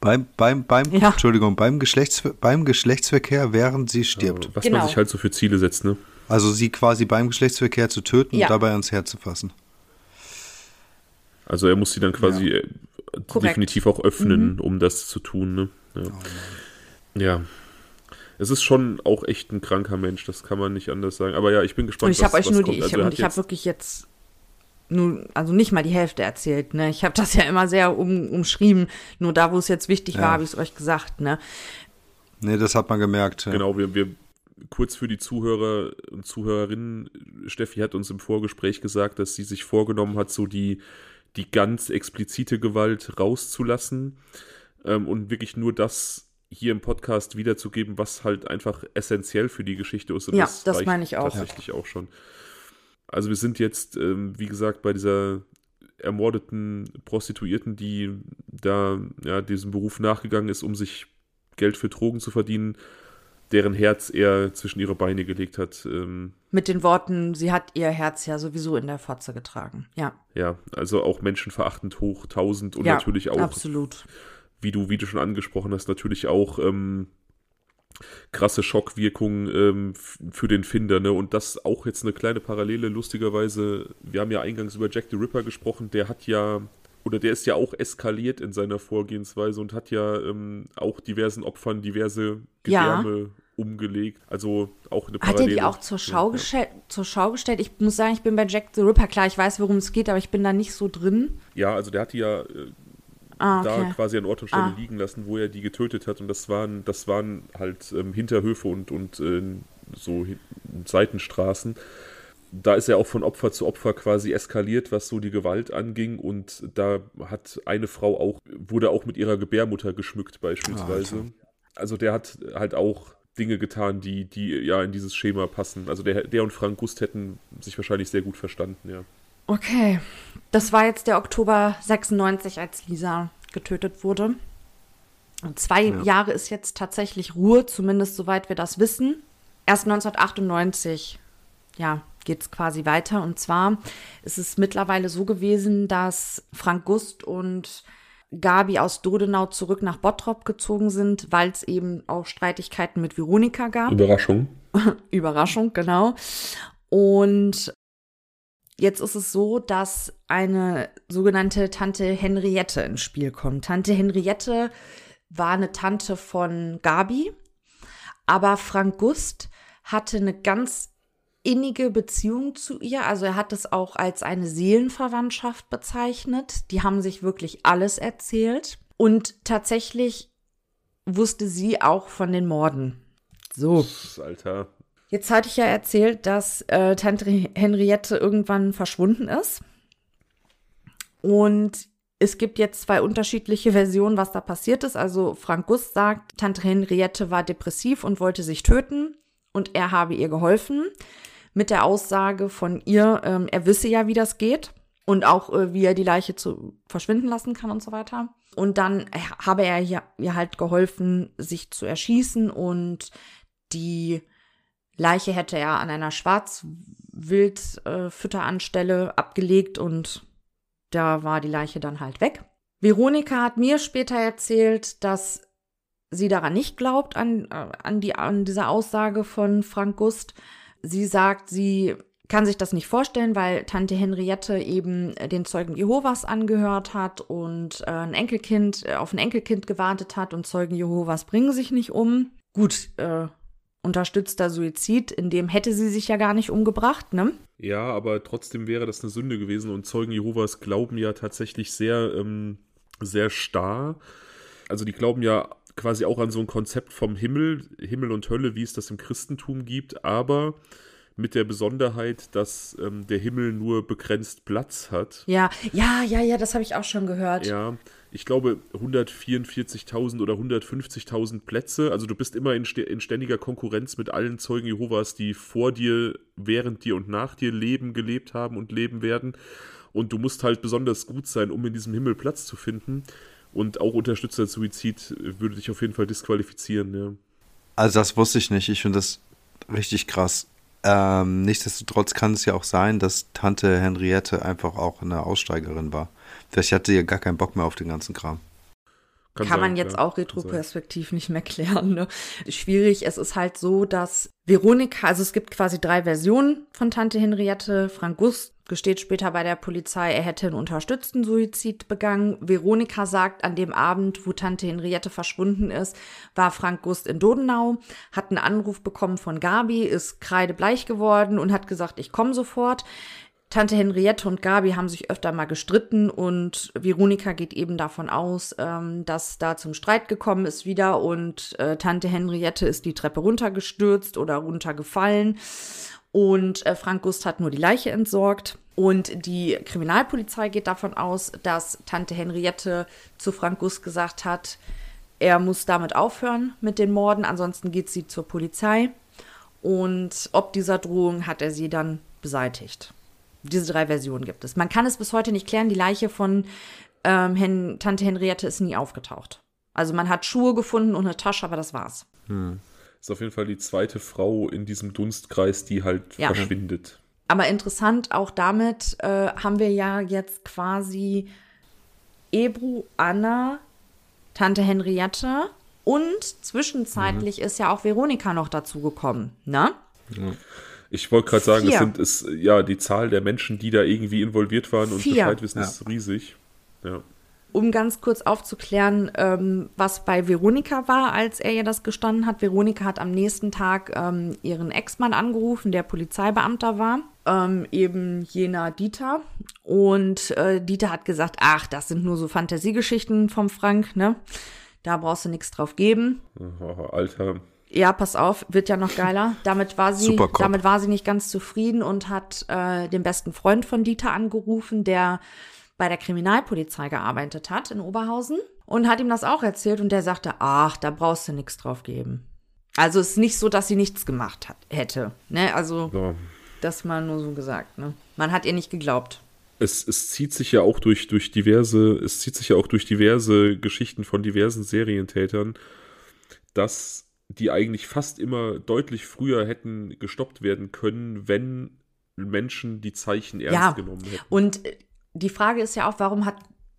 Beim, beim, beim, ja. Entschuldigung, beim, Geschlechts, beim Geschlechtsverkehr, während sie stirbt. Ja, was genau. man sich halt so für Ziele setzt, ne? Also sie quasi beim Geschlechtsverkehr zu töten ja. und dabei ans Herz zu fassen. Also er muss sie dann quasi äh, definitiv auch öffnen, mhm. um das zu tun, ne? Ja. Oh ja es ist schon auch echt ein kranker Mensch, das kann man nicht anders sagen. Aber ja, ich bin gespannt. Und ich habe euch nur die, ich, also ich habe wirklich jetzt nur, also nicht mal die Hälfte erzählt, ne? Ich habe das ja immer sehr um, umschrieben. Nur da, wo es jetzt wichtig ja. war, habe ich es euch gesagt, ne? Nee, das hat man gemerkt. Ja. Genau, wir, wir kurz für die Zuhörer und Zuhörerinnen, Steffi hat uns im Vorgespräch gesagt, dass sie sich vorgenommen hat, so die, die ganz explizite Gewalt rauszulassen ähm, und wirklich nur das hier im Podcast wiederzugeben, was halt einfach essentiell für die Geschichte ist. Und ja, das, das meine ich auch. Tatsächlich ja. auch schon. Also wir sind jetzt, ähm, wie gesagt, bei dieser ermordeten Prostituierten, die da ja, diesem Beruf nachgegangen ist, um sich Geld für Drogen zu verdienen, deren Herz er zwischen ihre Beine gelegt hat. Ähm, Mit den Worten, sie hat ihr Herz ja sowieso in der Fotze getragen. Ja. Ja, also auch menschenverachtend hoch, tausend und ja, natürlich auch. Absolut wie du, wie du schon angesprochen hast, natürlich auch ähm, krasse Schockwirkung ähm, für den Finder. Ne? Und das auch jetzt eine kleine Parallele, lustigerweise. Wir haben ja eingangs über Jack the Ripper gesprochen, der hat ja, oder der ist ja auch eskaliert in seiner Vorgehensweise und hat ja ähm, auch diversen Opfern diverse Gedärme ja. umgelegt. Also auch eine Parallele. Hat er die auch zur Schau, ja, gestellt, ja. zur Schau gestellt? Ich muss sagen, ich bin bei Jack the Ripper, klar, ich weiß, worum es geht, aber ich bin da nicht so drin. Ja, also der hat die ja äh, ah, okay. da quasi an Ort und Stelle ah. liegen lassen, wo er die getötet hat. Und das waren, das waren halt ähm, Hinterhöfe und, und äh, so Seitenstraßen. Da ist er auch von Opfer zu Opfer quasi eskaliert, was so die Gewalt anging. Und da hat eine Frau auch, wurde auch mit ihrer Gebärmutter geschmückt, beispielsweise. Oh, also der hat halt auch Dinge getan, die, die ja in dieses Schema passen. Also der, der und Frank Gust hätten sich wahrscheinlich sehr gut verstanden, ja. Okay, das war jetzt der Oktober 96, als Lisa getötet wurde. Und zwei ja. Jahre ist jetzt tatsächlich Ruhe, zumindest soweit wir das wissen. Erst 1998, ja, geht es quasi weiter. Und zwar ist es mittlerweile so gewesen, dass Frank Gust und Gabi aus Dodenau zurück nach Bottrop gezogen sind, weil es eben auch Streitigkeiten mit Veronika gab. Überraschung. Überraschung, genau. Und Jetzt ist es so, dass eine sogenannte Tante Henriette ins Spiel kommt. Tante Henriette war eine Tante von Gabi, aber Frank Gust hatte eine ganz innige Beziehung zu ihr. Also er hat es auch als eine Seelenverwandtschaft bezeichnet. Die haben sich wirklich alles erzählt. Und tatsächlich wusste sie auch von den Morden. So. Alter, Jetzt hatte ich ja erzählt, dass äh, Tante Henriette irgendwann verschwunden ist. Und es gibt jetzt zwei unterschiedliche Versionen, was da passiert ist. Also Frank Gust sagt, Tante Henriette war depressiv und wollte sich töten und er habe ihr geholfen. Mit der Aussage von ihr, ähm, er wisse ja, wie das geht und auch, äh, wie er die Leiche zu verschwinden lassen kann und so weiter. Und dann äh, habe er ihr, ihr halt geholfen, sich zu erschießen und die Leiche hätte er an einer Schwarzwildfütteranstelle abgelegt und da war die Leiche dann halt weg. Veronika hat mir später erzählt, dass sie daran nicht glaubt, an, äh, an, die, an diese Aussage von Frank Gust. Sie sagt, sie kann sich das nicht vorstellen, weil Tante Henriette eben den Zeugen Jehovas angehört hat und äh, ein Enkelkind äh, auf ein Enkelkind gewartet hat und Zeugen Jehovas bringen sich nicht um. Gut, äh, unterstützter Suizid, in dem hätte sie sich ja gar nicht umgebracht, ne? Ja, aber trotzdem wäre das eine Sünde gewesen und Zeugen Jehovas glauben ja tatsächlich sehr, ähm, sehr starr. Also die glauben ja quasi auch an so ein Konzept vom Himmel, Himmel und Hölle, wie es das im Christentum gibt, aber mit der Besonderheit, dass ähm, der Himmel nur begrenzt Platz hat. Ja, ja, ja, ja, das habe ich auch schon gehört. Ja, ich glaube 144.000 oder 150.000 Plätze. Also du bist immer in, in, ständiger Konkurrenz mit allen Zeugen Jehovas, die vor dir, während dir und nach dir leben, gelebt haben und leben werden. Und du musst halt besonders gut sein, um in diesem Himmel Platz zu finden. Und auch unterstützter Suizid würde dich auf jeden Fall disqualifizieren, ja. Also das wusste ich nicht. Ich finde das richtig krass. Ähm, nichtsdestotrotz kann es ja auch sein, dass Tante Henriette einfach auch eine Aussteigerin war. Vielleicht hatte sie ja gar keinen Bock mehr auf den ganzen Kram. Kann, kann sein, man jetzt ja, auch retroperspektiv nicht mehr klären. Ne? Schwierig, es ist halt so, dass Veronika, also es gibt quasi drei Versionen von Tante Henriette. Frank Gust gesteht später bei der Polizei, er hätte einen unterstützten Suizid begangen. Veronika sagt, an dem Abend, wo Tante Henriette verschwunden ist, war Frank Gust in Dodenau, hat einen Anruf bekommen von Gabi, ist kreidebleich geworden und hat gesagt, ich komme sofort. Tante Henriette und Gabi haben sich öfter mal gestritten und Veronika geht eben davon aus, ähm, dass da zum Streit gekommen ist wieder und äh, Tante Henriette ist die Treppe runtergestürzt oder runtergefallen und äh, Frank Gust hat nur die Leiche entsorgt. Und die Kriminalpolizei geht davon aus, dass Tante Henriette zu Frank Gust gesagt hat, er muss damit aufhören mit den Morden, ansonsten geht sie zur Polizei. Und ob dieser Drohung hat er sie dann beseitigt. Diese drei Versionen gibt es. Man kann es bis heute nicht klären. Die Leiche von ähm, Hen Tante Henriette ist nie aufgetaucht. Also man hat Schuhe gefunden und eine Tasche, aber das war's. Hm. Ist auf jeden Fall die zweite Frau in diesem Dunstkreis, die halt ja. verschwindet. Aber interessant, auch damit äh, haben wir ja jetzt quasi Ebru, Anna, Tante Henriette und zwischenzeitlich mhm. ist ja auch Veronika noch dazugekommen, ne? Ja. Ich wollte gerade sagen, Vier. es sind es, ja die Zahl der Menschen, die da irgendwie involviert waren und Vier. Bescheid wissen, ja. ist riesig. Ja. Um ganz kurz aufzuklären, ähm, was bei Veronika war, als er ihr das gestanden hat. Veronika hat am nächsten Tag ähm, ihren Ex-Mann angerufen, der Polizeibeamter war, ähm, eben jener Dieter. Und äh, Dieter hat gesagt, ach, das sind nur so Fantasiegeschichten vom Frank, ne? Da brauchst du nichts drauf geben. Oh, Alter, ja, pass auf, wird ja noch geiler. Damit war sie, damit war sie nicht ganz zufrieden und hat äh, den besten Freund von Dieter angerufen, der bei der Kriminalpolizei gearbeitet hat in Oberhausen und hat ihm das auch erzählt und der sagte, ach, da brauchst du nichts drauf geben. Also es ist nicht so, dass sie nichts gemacht hat, hätte. Ne? Also ja. das mal nur so gesagt. Ne? Man hat ihr nicht geglaubt. Es, es zieht sich ja auch durch, durch diverse, es zieht sich ja auch durch diverse Geschichten von diversen Serientätern, dass die eigentlich fast immer deutlich früher hätten gestoppt werden können, wenn Menschen die Zeichen ernst ja. genommen hätten. Und äh, die Frage ist ja auch, warum hat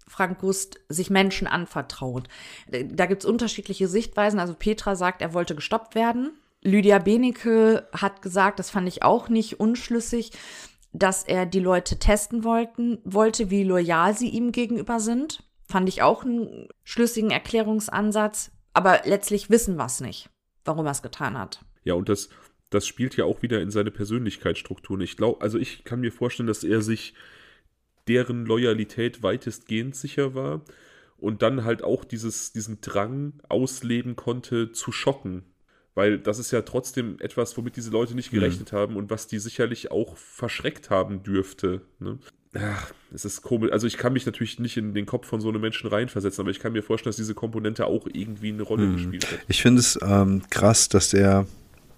Frank Gust sich Menschen anvertraut? Da gibt es unterschiedliche Sichtweisen. Also Petra sagt, er wollte gestoppt werden. Lydia Benecke hat gesagt, das fand ich auch nicht unschlüssig, dass er die Leute testen wollten, wollte, wie loyal sie ihm gegenüber sind. Fand ich auch einen schlüssigen Erklärungsansatz. Aber letztlich wissen wir es nicht warum er es getan hat. Ja, und das, das spielt ja auch wieder in seine Persönlichkeitsstrukturen. Ich glaube, also ich kann mir vorstellen, dass er sich deren Loyalität weitestgehend sicher war und dann halt auch dieses, diesen Drang ausleben konnte, zu schocken. Weil das ist ja trotzdem etwas, womit diese Leute nicht gerechnet mhm. haben und was die sicherlich auch verschreckt haben dürfte. Ne? Ach, es ist komisch. Also ich kann mich natürlich nicht in den Kopf von so einem Menschen reinversetzen, aber ich kann mir vorstellen, dass diese Komponente auch irgendwie eine Rolle hm. gespielt hat. Ich finde es ähm, krass, dass er,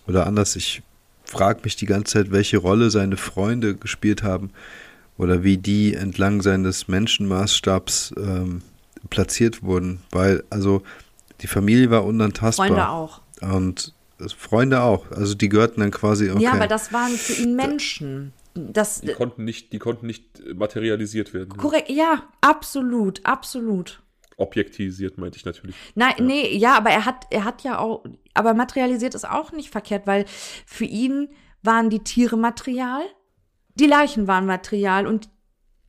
oder anders, ich frage mich die ganze Zeit, welche Rolle seine Freunde gespielt haben oder wie die entlang seines Menschenmaßstabs ähm, platziert wurden. Weil, also die Familie war unantastbar. Freunde auch. Und Freunde auch. Also die gehörten dann quasi. Okay. Ja, aber das waren für ihn Menschen. Das, Die konnten nicht, die konnten nicht materialisiert werden. korrekt, ja, absolut, absolut. Objektivisiert meinte ich natürlich. Nein, nee, ja, aber er hat, er hat ja auch, aber materialisiert ist auch nicht verkehrt, weil für ihn waren die Tiere Material, die Leichen waren Material und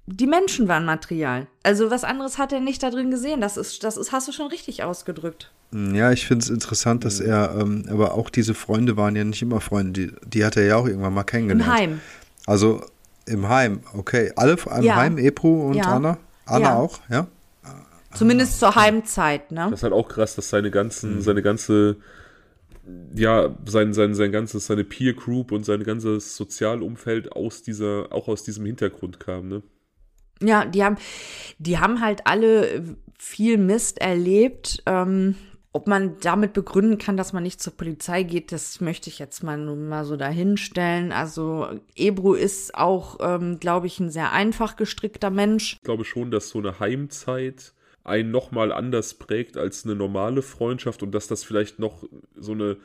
die Menschen waren Material. Also was anderes hat er nicht da drin gesehen. Das ist, das ist, hast du schon richtig ausgedrückt. Ja, ich finde es interessant, dass er, ähm, aber auch diese Freunde waren ja nicht immer Freunde, die, die hat er ja auch irgendwann mal Im kennengelernt. Heim. Also im Heim, okay. Alle im Ja. Heim, Ebru und Ja. Anna? Anna Ja. auch, ja? Zumindest zur Heimzeit, ne? Das ist halt auch krass, dass seine Mhm. ganzen, seine ganze, ja, sein, sein, sein ganzes, seine Peer Group und sein ganzes Sozialumfeld aus dieser, auch aus diesem Hintergrund kam, ne? Ja, die haben, die haben halt alle viel Mist erlebt. Ähm, ob man damit begründen kann, dass man nicht zur Polizei geht, das möchte ich jetzt mal nur mal so dahinstellen. Also Ebru ist auch, ähm, glaube ich, ein sehr einfach gestrickter Mensch. Ich glaube schon, dass so eine Heimzeit einen nochmal anders prägt als eine normale Freundschaft und dass das vielleicht noch so eine,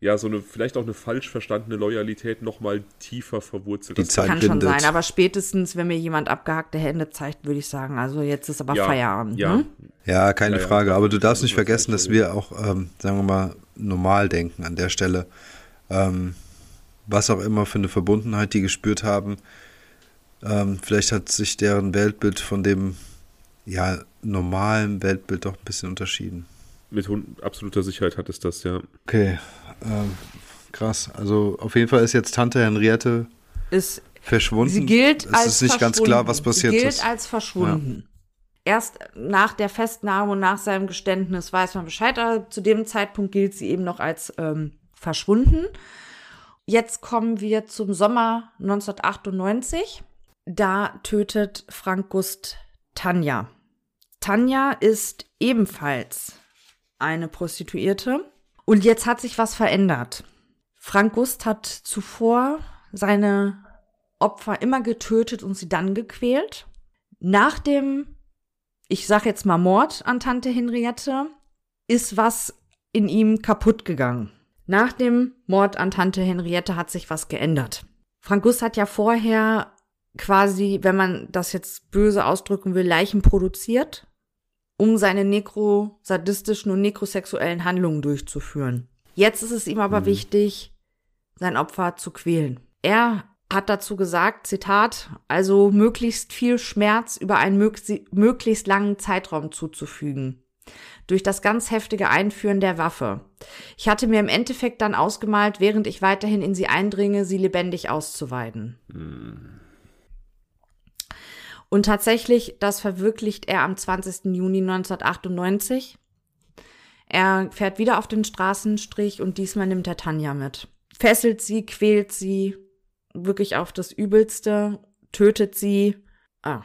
ja, so eine, vielleicht auch eine falsch verstandene Loyalität nochmal tiefer verwurzelt. Die Das- Zeit Kann schon bindet. sein, aber spätestens, wenn mir jemand abgehackte Hände zeigt, würde ich sagen, also jetzt ist aber ja, Feierabend. Ja, Ne? Ja, keine Ja, ja, Frage. Aber du darfst nicht vergessen, dass wir auch, ähm, sagen wir mal, normal denken an der Stelle. Ähm, was auch immer für eine Verbundenheit die gespürt haben. Ähm, vielleicht hat sich deren Weltbild von dem ja, normalen Weltbild doch ein bisschen unterschieden. Mit absoluter Sicherheit hat es das, ja. Okay, ähm, krass. Also auf jeden Fall ist jetzt Tante Henriette Ist verschwunden. Sie gilt es als ist nicht ganz klar, was verschwunden. passiert Sie gilt ist. als verschwunden. Erst nach der Festnahme und nach seinem Geständnis weiß man Bescheid, aber zu dem Zeitpunkt gilt sie eben noch als ähm, verschwunden. Jetzt kommen wir zum Sommer 1998. Da tötet Frank Gust Tanja. Tanja ist ebenfalls eine Prostituierte. Und jetzt hat sich was verändert. Frank Gust hat zuvor seine Opfer immer getötet und sie dann gequält. Nach dem, ich sag jetzt mal Mord an Tante Henriette, ist was in ihm kaputt gegangen. Nach dem Mord an Tante Henriette hat sich was geändert. Frank Gust hat ja vorher quasi, wenn man das jetzt böse ausdrücken will, Leichen produziert, um seine nekrosadistischen und nekrosexuellen Handlungen durchzuführen. Jetzt ist es ihm aber wichtig, sein Opfer zu quälen. Er hat dazu gesagt, Zitat, also möglichst viel Schmerz über einen möglichst langen Zeitraum zuzufügen. Durch das ganz heftige Einführen der Waffe. Ich hatte mir im Endeffekt dann ausgemalt, während ich weiterhin in sie eindringe, sie lebendig auszuweiden. Und tatsächlich, das verwirklicht er am 20. Juni 1998. Er fährt wieder auf den Straßenstrich und diesmal nimmt er Tanja mit. Fesselt sie, quält sie, wirklich auf das Übelste, tötet sie. Ah,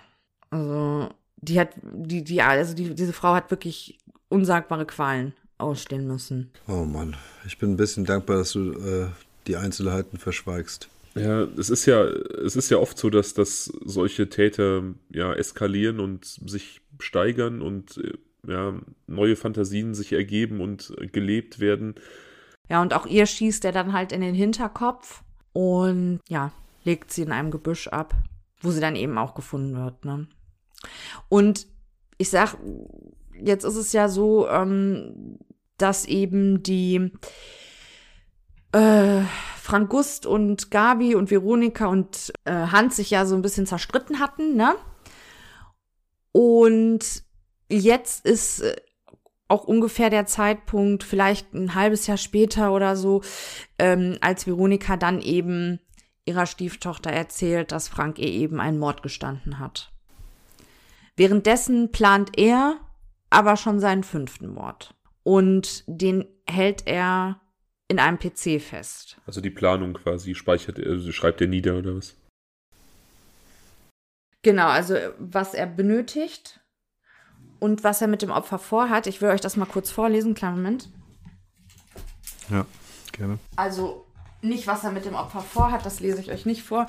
also die hat, die, die, also die, diese Frau hat wirklich unsagbare Qualen ausstehen müssen. Oh Mann, ich bin ein bisschen dankbar, dass du äh, die Einzelheiten verschweigst. Ja, es ist ja, es ist ja oft so, dass, dass solche Täter ja eskalieren und sich steigern und ja, neue Fantasien sich ergeben und gelebt werden. Ja, und auch ihr schießt er dann halt in den Hinterkopf und ja, legt sie in einem Gebüsch ab, wo sie dann eben auch gefunden wird. Ne? Und ich sag, jetzt ist es ja so, ähm, dass eben die äh, Frank Gust und Gabi und Veronika und äh, Hans sich ja so ein bisschen zerstritten hatten, ne? Und jetzt ist äh, auch ungefähr der Zeitpunkt, vielleicht ein halbes Jahr später oder so, ähm, als Veronika dann eben ihrer Stieftochter erzählt, dass Frank ihr eben einen Mord gestanden hat. Währenddessen plant er aber schon seinen fünften Mord. Und den hält er in einem PC fest. Also die Planung quasi speichert, also schreibt er nieder oder was? Genau, also was er benötigt und was er mit dem Opfer vorhat. Ich will euch das mal kurz vorlesen, kleinen Moment. Ja, gerne. Also nicht, was er mit dem Opfer vorhat, das lese ich euch nicht vor,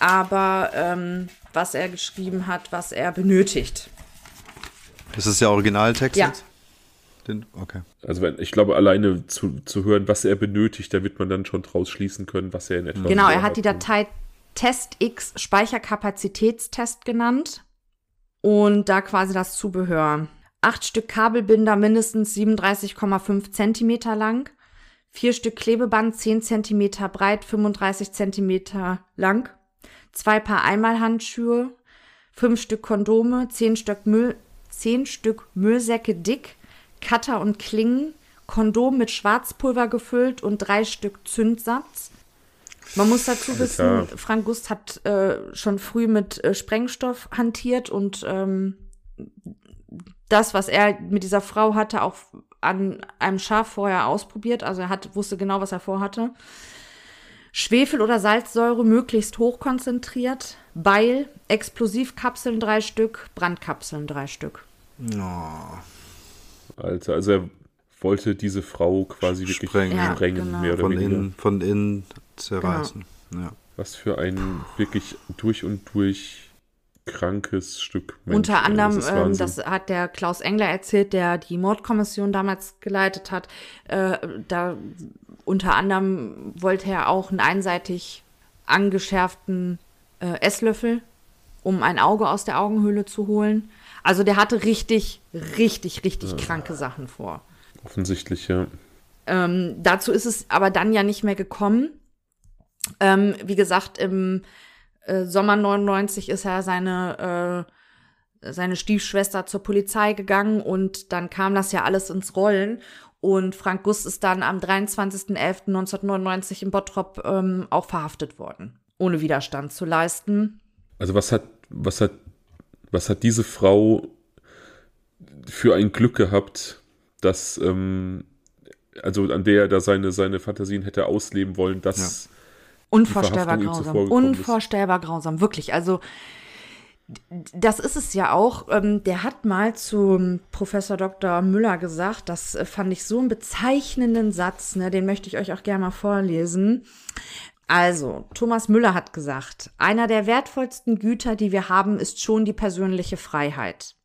aber ähm, was er geschrieben hat, was er benötigt. Das ist der Originaltext Ja. jetzt? Den, okay. Also wenn, ich glaube, alleine zu, zu hören, was er benötigt, da wird man dann schon draus schließen können, was er in etwa Genau, er hat die Datei TestX Speicherkapazitätstest genannt und da quasi das Zubehör. Acht Stück Kabelbinder mindestens 37,5 Zentimeter lang, vier Stück Klebeband 10 Zentimeter breit, 35 Zentimeter lang, zwei Paar Einmalhandschuhe, fünf Stück Kondome, zehn Stück Müll, zehn Stück Müllsäcke dick, Cutter und Klingen, Kondom mit Schwarzpulver gefüllt und drei Stück Zündsatz. Man muss dazu wissen, Alter. Frank Gust hat äh, schon früh mit äh, Sprengstoff hantiert und ähm, das, was er mit dieser Frau hatte, auch an einem Schaf vorher ausprobiert. Also er hat, wusste genau, was er vorhatte. Schwefel oder Salzsäure möglichst hoch konzentriert. Beil, Explosivkapseln drei Stück, Brandkapseln drei Stück. Oh, Alter, also er wollte diese Frau quasi wirklich Sprengen. Ja, sprengen, genau. mehr oder von weniger. innen, von innen zerreißen. Ja. Was für ein wirklich durch und durch krankes Stück Mensch. Unter ey, anderem, ist ähm, das hat der Klaus Engler erzählt, der die Mordkommission damals geleitet hat. Äh, da unter anderem wollte er auch einen einseitig angeschärften äh, Esslöffel, um ein Auge aus der Augenhöhle zu holen. Also der hatte richtig, richtig, richtig kranke Sachen vor. Offensichtlich, ja. Ähm, dazu ist es aber dann ja nicht mehr gekommen. Ähm, wie gesagt, im äh, Sommer 99 ist er seine, äh, seine Stiefschwester zur Polizei gegangen und dann kam das ja alles ins Rollen. Und Frank Gust ist dann am 23.11.1999 in Bottrop ähm, auch verhaftet worden, ohne Widerstand zu leisten. Also was hat, was hat, was hat diese Frau für ein Glück gehabt, dass, ähm, also an der er da seine, seine Fantasien hätte ausleben wollen, dass Unvorstellbar Verhaftung ihm grausam. zuvorgekommen ist. Unvorstellbar grausam, wirklich. Also das ist es ja auch. Ähm, der hat mal zu Professor Dr. Müller gesagt, das fand ich so einen bezeichnenden Satz, ne, den möchte ich euch auch gerne mal vorlesen. Also, Thomas Müller hat gesagt, einer der wertvollsten Güter, die wir haben, ist schon die persönliche Freiheit.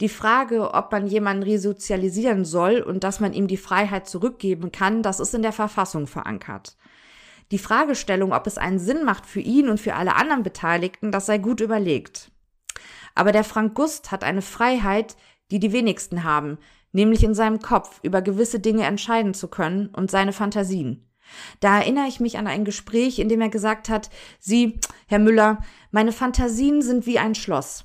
Die Frage, ob man jemanden resozialisieren soll und dass man ihm die Freiheit zurückgeben kann, das ist in der Verfassung verankert. Die Fragestellung, ob es einen Sinn macht für ihn und für alle anderen Beteiligten, das sei gut überlegt. Aber der Frank Gust hat eine Freiheit, die die wenigsten haben, nämlich in seinem Kopf über gewisse Dinge entscheiden zu können und seine Fantasien. Da erinnere ich mich an ein Gespräch, in dem er gesagt hat, Sie, Herr Müller, meine Fantasien sind wie ein Schloss.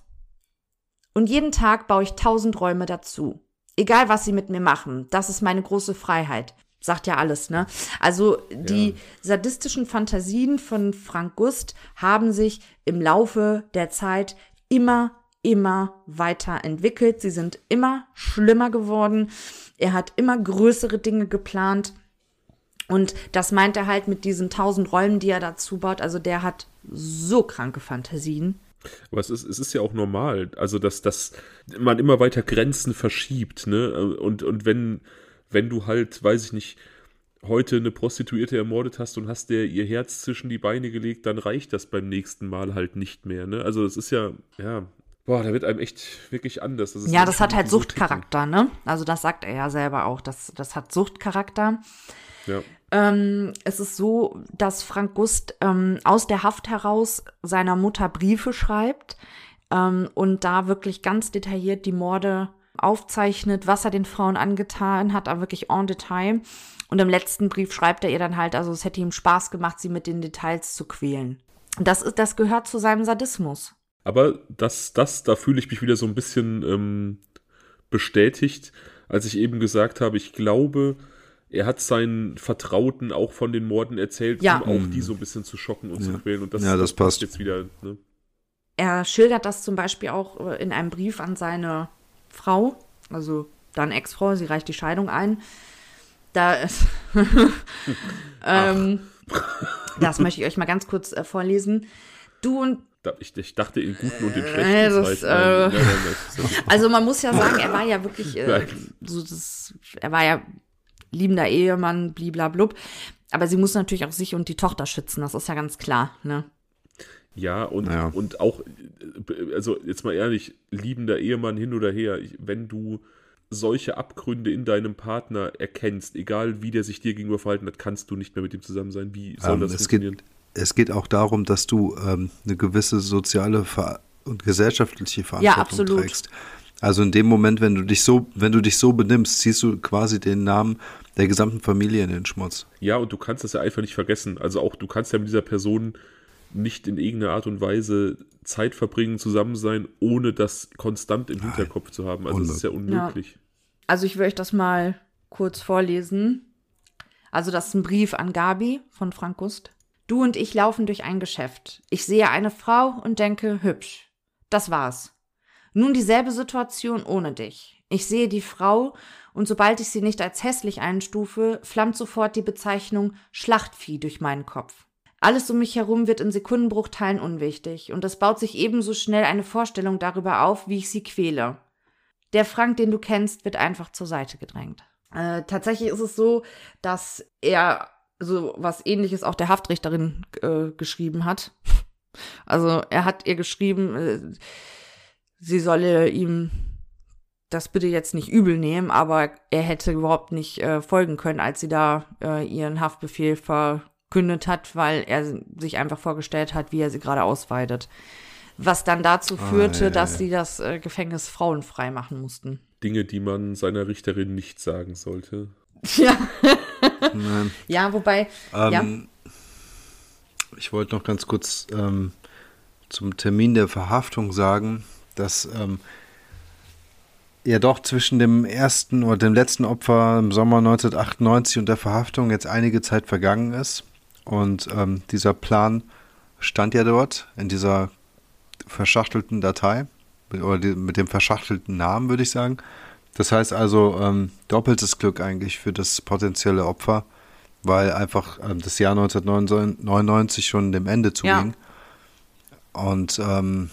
Und jeden Tag baue ich tausend Räume dazu. Egal, was Sie mit mir machen, das ist meine große Freiheit. Sagt ja alles, ne? Also die sadistischen Fantasien von Frank Gust haben sich im Laufe der Zeit immer, immer weiter entwickelt. Sie sind immer schlimmer geworden. Er hat immer größere Dinge geplant. Und das meint er halt mit diesen tausend Räumen, die er dazu baut. Also der hat so kranke Fantasien. Aber es ist, es ist ja auch normal, also dass, dass man immer weiter Grenzen verschiebt, ne? Und, und wenn, wenn du halt, weiß ich nicht, heute eine Prostituierte ermordet hast und hast der ihr Herz zwischen die Beine gelegt, dann reicht das beim nächsten Mal halt nicht mehr, ne? Also das ist ja, ja, boah, da wird einem echt wirklich anders. Das Ja, das hat halt Suchtcharakter, ne? Also das sagt er ja selber auch. Das, das hat Suchtcharakter. Ja. Ähm, es ist so, dass Frank Gust ähm, aus der Haft heraus seiner Mutter Briefe schreibt ähm, und da wirklich ganz detailliert die Morde aufzeichnet, was er den Frauen angetan hat, aber wirklich en Detail. Und im letzten Brief schreibt er ihr dann halt, also es hätte ihm Spaß gemacht, sie mit den Details zu quälen. Das ist, das gehört zu seinem Sadismus. Aber das, das, da fühle ich mich wieder so ein bisschen ähm, bestätigt, als ich eben gesagt habe, ich glaube, er hat seinen Vertrauten auch von den Morden erzählt, Ja. um auch die so ein bisschen zu schocken und zu quälen. Und das, Ja, das passt. jetzt wieder. Ne? Er schildert das zum Beispiel auch äh, in einem Brief an seine Frau, also dann Ex-Frau, sie reicht die Scheidung ein. Da ist. ähm, das möchte ich euch mal ganz kurz äh, vorlesen. Du und ich, ich dachte in guten und in Äh, schlechten das, Zeiten. äh, nein, nein, das ja- also man muss ja sagen, er war ja wirklich äh, so das, er war ja liebender Ehemann, bliblablub. Aber sie muss natürlich auch sich und die Tochter schützen, das ist ja ganz klar, ne? Ja, und, Ja. und auch, äh, also jetzt mal ehrlich, liebender Ehemann hin oder her, ich- wenn du solche Abgründe in deinem Partner erkennst, egal wie der sich dir gegenüber verhalten hat, kannst du nicht mehr mit ihm zusammen sein. Wie soll Ähm, das es funktionieren? geht, es geht auch darum, dass du ähm, eine gewisse soziale Ver und gesellschaftliche Verantwortung absolut. trägst. Also in dem Moment, wenn du dich so, wenn du dich so benimmst, ziehst du quasi den Namen der gesamten Familie in den Schmutz. Ja, und du kannst das ja einfach nicht vergessen. Also auch du kannst ja mit dieser Person nicht in irgendeiner Art und Weise Zeit verbringen, zusammen sein, ohne das konstant im Hinterkopf zu haben. Also das ist ja unmöglich. Also ich will euch das mal kurz vorlesen. Also das ist ein Brief an Gabi von Frank Gust. Du und ich laufen durch ein Geschäft. Ich sehe eine Frau und denke, hübsch. Das war's. Nun dieselbe Situation ohne dich. Ich sehe die Frau und sobald ich sie nicht als hässlich einstufe, flammt sofort die Bezeichnung Schlachtvieh durch meinen Kopf. Alles um mich herum wird in Sekundenbruchteilen unwichtig und es baut sich ebenso schnell eine Vorstellung darüber auf, wie ich sie quäle. Der Frank, den du kennst, wird einfach zur Seite gedrängt. Äh, tatsächlich ist es so, dass er so was ähnliches auch der Haftrichterin äh, geschrieben hat. Also er hat ihr geschrieben, äh, sie solle ihm das bitte jetzt nicht übel nehmen, aber er hätte überhaupt nicht äh, folgen können, als sie da äh, ihren Haftbefehl verkündet hat, weil er sich einfach vorgestellt hat, wie er sie gerade ausweidet. Was dann dazu führte, ja, dass ja. sie das äh, Gefängnis frauenfrei machen mussten. Dinge, die man seiner Richterin nicht sagen sollte. Ja, Nein. ja wobei, ja. Ähm, Ich wollte noch ganz kurz ähm, zum Termin der Verhaftung sagen, dass ähm, ja doch zwischen dem ersten oder dem letzten Opfer im Sommer 1998 und der Verhaftung jetzt einige Zeit vergangen ist. Und ähm, dieser Plan stand ja dort in dieser verschachtelten Datei oder die, mit dem verschachtelten Namen, würde ich sagen. Das heißt also ähm, doppeltes Glück eigentlich für das potenzielle Opfer, weil einfach ähm, das Jahr 1999 schon dem Ende zuging. Und ähm,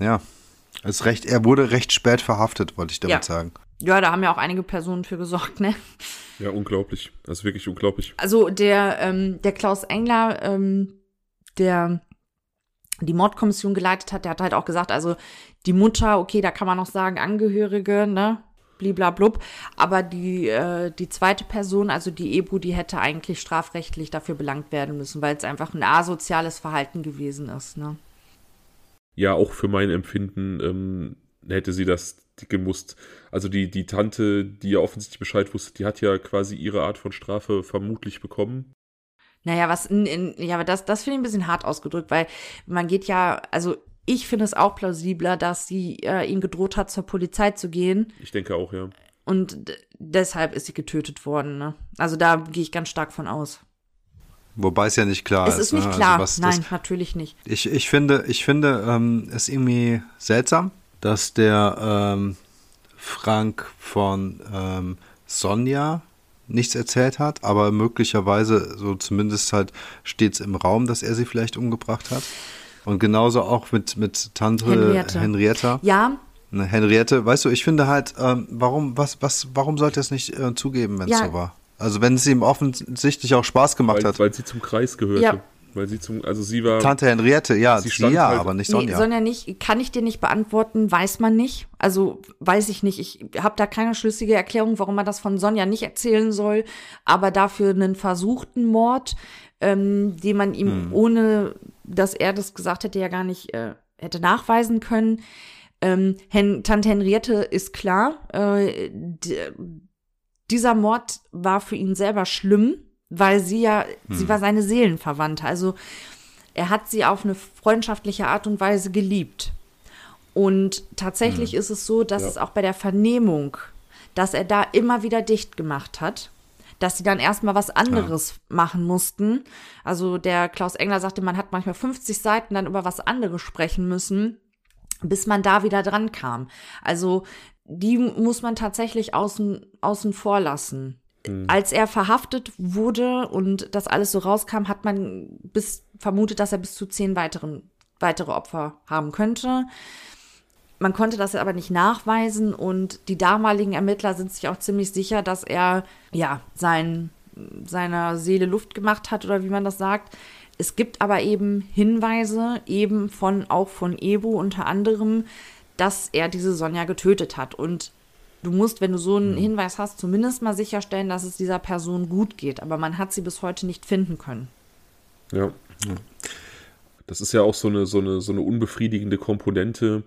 ja, ist recht, er wurde recht spät verhaftet, wollte ich damit Ja. sagen. ja, da haben ja auch einige Personen für gesorgt, ne? Ja, unglaublich. Also wirklich unglaublich. Also der, ähm, der Klaus Engler, ähm, der die Mordkommission geleitet hat, der hat halt auch gesagt, also die Mutter, okay, da kann man noch sagen, Angehörige, ne? Bliblablub. Aber die, äh, die zweite Person, also die Ebu, die hätte eigentlich strafrechtlich dafür belangt werden müssen, weil es einfach ein asoziales Verhalten gewesen ist, ne? Ja, auch für mein Empfinden ähm, hätte sie das gemusst. Also die, die Tante, die ja offensichtlich Bescheid wusste, die hat ja quasi ihre Art von Strafe vermutlich bekommen. Naja, was in, in ja, aber das, das finde ich ein bisschen hart ausgedrückt, weil man geht ja, also ich finde es auch plausibler, dass sie äh, ihm gedroht hat, zur Polizei zu gehen Ich denke auch, ja. und deshalb ist sie getötet worden. Ne? Also da gehe ich ganz stark von aus. Wobei es ja nicht klar es ist. ist nicht ne? klar, Also was das- nein, natürlich nicht. Ich, ich finde, ich finde ähm, es irgendwie seltsam, dass der ähm, Frank von ähm, Sonja nichts erzählt hat, aber möglicherweise so zumindest halt steht es im Raum, dass er sie vielleicht umgebracht hat. Und genauso auch mit, mit Tante Henriette. Henrietta. Ja, Ne, Henriette, weißt du, ich finde halt, ähm, warum, was, was, warum sollte er es nicht äh, zugeben, wenn es Ja. so war? Also wenn es ihm offensichtlich auch Spaß gemacht Weil, hat. weil sie zum Kreis gehörte. Ja. Weil sie zum, also sie war. Tante Henriette, ja, Sie sie, stand ja, halt- aber nicht nee, Sonja. Sonja nicht, kann ich dir nicht beantworten, weiß man nicht. Also weiß ich nicht. Ich habe da keine schlüssige Erklärung, warum man das von Sonja nicht erzählen soll, aber dafür einen versuchten Mord, ähm, den man ihm Hm. ohne, dass er das gesagt hätte, ja gar nicht äh, hätte nachweisen können. Ähm, Hen Tante Henriette ist klar, äh, dieser Mord war für ihn selber schlimm, weil sie ja, Hm. sie war seine Seelenverwandte. Also er hat sie auf eine freundschaftliche Art und Weise geliebt. Und tatsächlich ist es so, dass Ja. es auch bei der Vernehmung, dass er da immer wieder dicht gemacht hat, dass sie dann erstmal was anderes machen mussten. Also der Klaus Engler sagte, man hat manchmal 50 Seiten dann über was anderes sprechen müssen, bis man da wieder dran kam. Also die muss man tatsächlich außen, außen vor lassen. Als er verhaftet wurde und das alles so rauskam, hat man bis vermutet, dass er bis zu zehn weiteren, weitere Opfer haben könnte. Man konnte das aber nicht nachweisen und die damaligen Ermittler sind sich auch ziemlich sicher, dass er ja sein, seiner Seele Luft gemacht hat oder wie man das sagt. Es gibt aber eben Hinweise, eben von auch von Ebo unter anderem, dass er diese Sonja getötet hat. Und du musst, wenn du so einen Hinweis hast, zumindest mal sicherstellen, dass es dieser Person gut geht. Aber man hat sie bis heute nicht finden können. Ja. Das ist ja auch so eine, so eine, so eine unbefriedigende Komponente,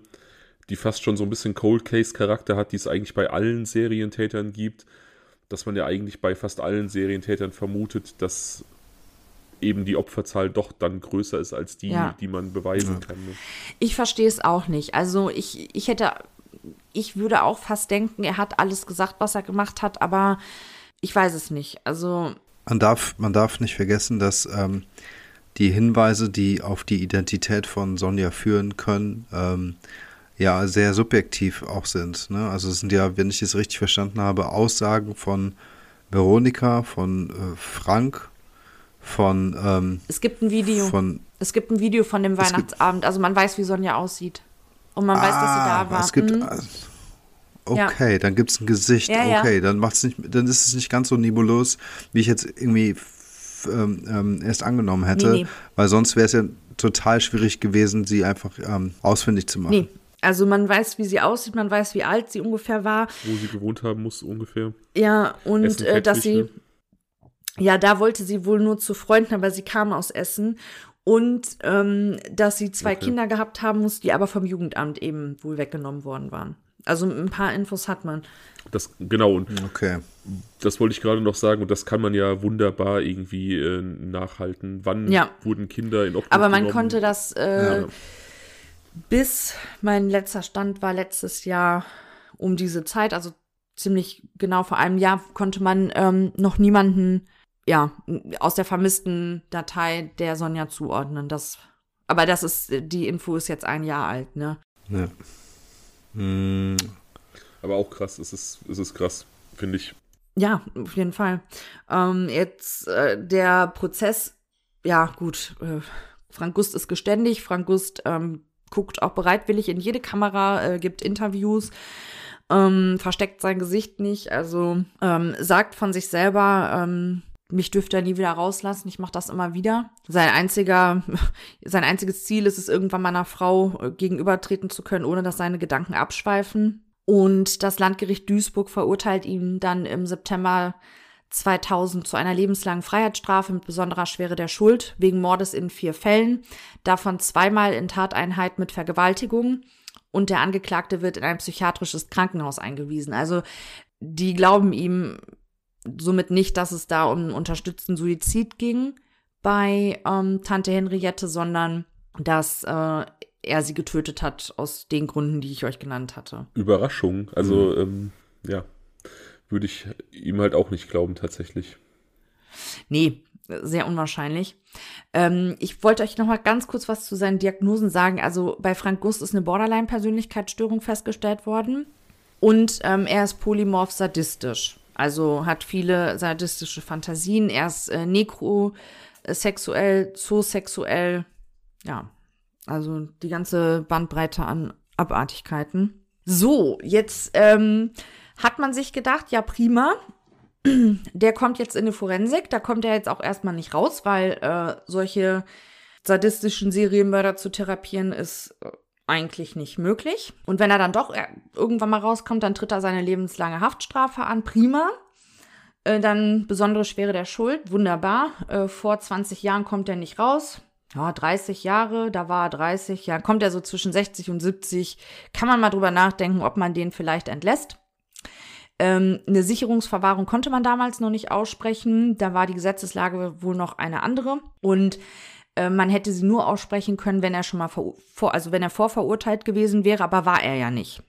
die fast schon so ein bisschen Cold Case-Charakter hat, die es eigentlich bei allen Serientätern gibt. Dass man ja eigentlich bei fast allen Serientätern vermutet, dass eben die Opferzahl doch dann größer ist als die, Ja. die man beweisen kann. Ne? Ich verstehe es auch nicht. Also ich, ich hätte, ich würde auch fast denken, er hat alles gesagt, was er gemacht hat, aber ich weiß es nicht. Also Man darf, man darf nicht vergessen, dass ähm, die Hinweise, die auf die Identität von Sonja führen können, ähm, ja sehr subjektiv auch sind. Ne? Also es sind ja, wenn ich es richtig verstanden habe, Aussagen von Veronika, von äh, Frank, von, ähm, es gibt ein Video. von es gibt ein Video von dem Weihnachtsabend. Also man weiß, wie Sonja aussieht. Und man weiß, dass sie da war. Ah, Es gibt, Mhm. ah, okay, dann gibt es ein Gesicht. Ja, ja. okay, dann macht's nicht, dann ist es nicht ganz so nebulos, wie ich jetzt irgendwie f- ähm, ähm, erst angenommen hätte, Nee, nee. weil sonst wäre es ja total schwierig gewesen, sie einfach ähm, ausfindig zu machen. Nee. Also man weiß, wie sie aussieht, man weiß, wie alt sie ungefähr war. Wo sie gewohnt haben muss, ungefähr. Ja, und äh, dass sie, ja, da wollte sie wohl nur zu Freunden, aber sie kam aus Essen. Und ähm, dass sie zwei Okay. Kinder gehabt haben muss, die aber vom Jugendamt eben wohl weggenommen worden waren. Also ein paar Infos hat man. Das, genau, und Okay. das wollte ich gerade noch sagen, und das kann man ja wunderbar irgendwie äh, nachhalten. Wann Ja. wurden Kinder in Obhut Aber man genommen? konnte das äh, Ja. bis mein letzter Stand war letztes Jahr um diese Zeit, also ziemlich genau vor einem Jahr, konnte man ähm, noch niemanden ja aus der vermissten Datei der Sonja zuordnen. Das, aber das ist die Info ist jetzt ein Jahr alt, ne? Ja. Hm, Aber auch krass, es ist, es ist krass, finde ich. Ja, auf jeden Fall. Ähm, jetzt äh, der Prozess, ja gut, äh, Frank Gust ist geständig, Frank Gust ähm, guckt auch bereitwillig in jede Kamera, äh, gibt Interviews, ähm, versteckt sein Gesicht nicht, also ähm, sagt von sich selber, ähm, mich dürfte er nie wieder rauslassen, ich mache das immer wieder. Sein einziger, sein einziges Ziel ist es, irgendwann meiner Frau äh, gegenübertreten zu können, ohne dass seine Gedanken abschweifen. Und das Landgericht Duisburg verurteilt ihn dann im September 2000 zu einer lebenslangen Freiheitsstrafe mit besonderer Schwere der Schuld wegen Mordes in vier Fällen, davon zweimal in Tateinheit mit Vergewaltigung. Und der Angeklagte wird in ein psychiatrisches Krankenhaus eingewiesen. Also die glauben ihm somit nicht, dass es da um unterstützten Suizid ging bei ähm, Tante Henriette, sondern dass äh, er sie getötet hat aus den Gründen, die ich euch genannt hatte. Überraschung. Also, Mhm. ähm, ja, würde ich ihm halt auch nicht glauben, tatsächlich. Nee, sehr unwahrscheinlich. Ähm, ich wollte euch noch mal ganz kurz was zu seinen Diagnosen sagen. Also bei Frank Gust ist eine Borderline-Persönlichkeitsstörung festgestellt worden und ähm, er ist polymorph sadistisch. Also hat viele sadistische Fantasien. Er ist äh, nekrosexuell, zoosexuell, ja, also die ganze Bandbreite an Abartigkeiten. So, jetzt ähm, hat man sich gedacht, ja prima, der kommt jetzt in eine Forensik, da kommt er jetzt auch erstmal nicht raus, weil äh, solche sadistischen Serienmörder zu therapieren ist äh, eigentlich nicht möglich. Und wenn er dann doch äh, irgendwann mal rauskommt, dann tritt er seine lebenslange Haftstrafe an. Prima. Äh, dann besondere Schwere der Schuld. Wunderbar. Äh, vor 20 Jahren kommt er nicht raus. Ja, 30 Jahre, da war er 30. Ja, kommt er so zwischen 60 und 70. Kann man mal drüber nachdenken, ob man den vielleicht entlässt. Ähm, eine Sicherungsverwahrung konnte man damals noch nicht aussprechen. Da war die Gesetzeslage wohl noch eine andere. Und äh, man hätte sie nur aussprechen können, wenn er schon mal vor, also wenn er vorverurteilt gewesen wäre, aber war er ja nicht.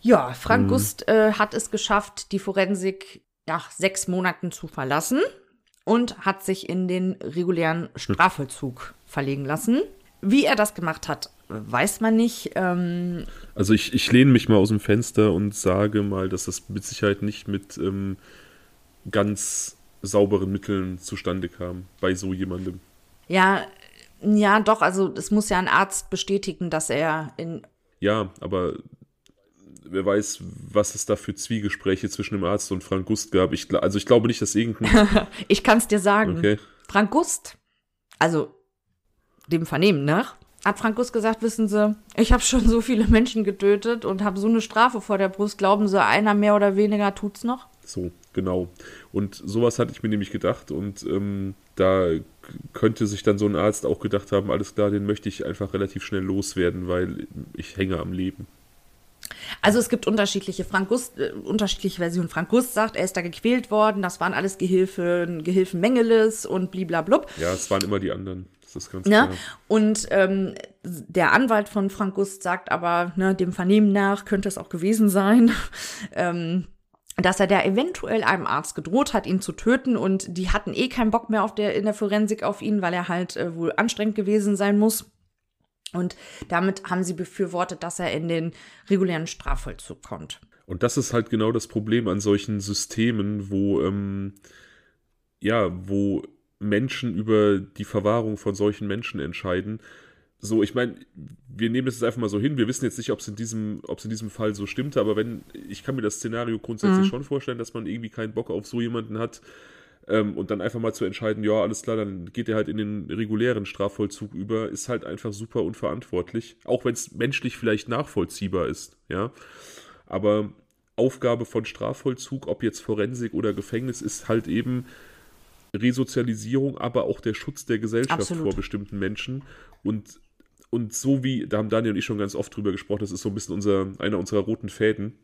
Ja, Frank Gust äh, hat es geschafft, die Forensik nach sechs Monaten zu verlassen und hat sich in den regulären Strafvollzug verlegen lassen. Wie er das gemacht hat, weiß man nicht. Ähm, Also ich, ich lehne mich mal aus dem Fenster und sage mal, dass das mit Sicherheit nicht mit ähm, ganz sauberen Mitteln zustande kam bei so jemandem. ja, ja, doch, also es muss ja ein Arzt bestätigen, dass er in Ja, aber wer weiß, was es da für Zwiegespräche zwischen dem Arzt und Frank Gust gab. Ich, also ich glaube nicht, dass irgendein... Ich kann es dir sagen. Okay. Frank Gust, also dem Vernehmen nach, hat Frank Guss gesagt, wissen Sie, ich habe schon so viele Menschen getötet und habe so eine Strafe vor der Brust. Glauben Sie, einer mehr oder weniger tut's noch? So, genau. Und sowas hatte ich mir nämlich gedacht und ähm, da könnte sich dann so ein Arzt auch gedacht haben, alles klar, den möchte ich einfach relativ schnell loswerden, weil ich hänge am Leben. Also es gibt unterschiedliche Frank Gust, äh, unterschiedliche Versionen. Frank Gust sagt, er ist da gequält worden, das waren alles Gehilfen, Gehilfen Mengeles und bliblablub. Ja, es waren immer die anderen. Das ist ganz Ne? klar. Und ähm, der Anwalt von Frank Gust sagt aber, ne, dem Vernehmen nach könnte es auch gewesen sein, ähm, dass er da eventuell einem Arzt gedroht hat, ihn zu töten und die hatten eh keinen Bock mehr auf der, in der Forensik auf ihn, weil er halt äh, wohl anstrengend gewesen sein muss. Und damit haben sie befürwortet, dass er in den regulären Strafvollzug kommt. Und das ist halt genau das Problem an solchen Systemen, wo, ähm, ja, wo Menschen über die Verwahrung von solchen Menschen entscheiden. So, ich meine, wir nehmen das jetzt einfach mal so hin. Wir wissen jetzt nicht, ob es in diesem, ob es in diesem Fall so stimmte, aber wenn, ich kann mir das Szenario grundsätzlich schon vorstellen, dass man irgendwie keinen Bock auf so jemanden hat, ähm, und dann einfach mal zu entscheiden, ja, alles klar, dann geht er halt in den regulären Strafvollzug über, ist halt einfach super unverantwortlich. Auch wenn es menschlich vielleicht nachvollziehbar ist, ja. Aber Aufgabe von Strafvollzug, ob jetzt Forensik oder Gefängnis, ist halt eben Resozialisierung, aber auch der Schutz der Gesellschaft Absolut. vor bestimmten Menschen. Und, und so wie, da haben Daniel und ich schon ganz oft drüber gesprochen, das ist so ein bisschen unser, einer unserer roten Fäden.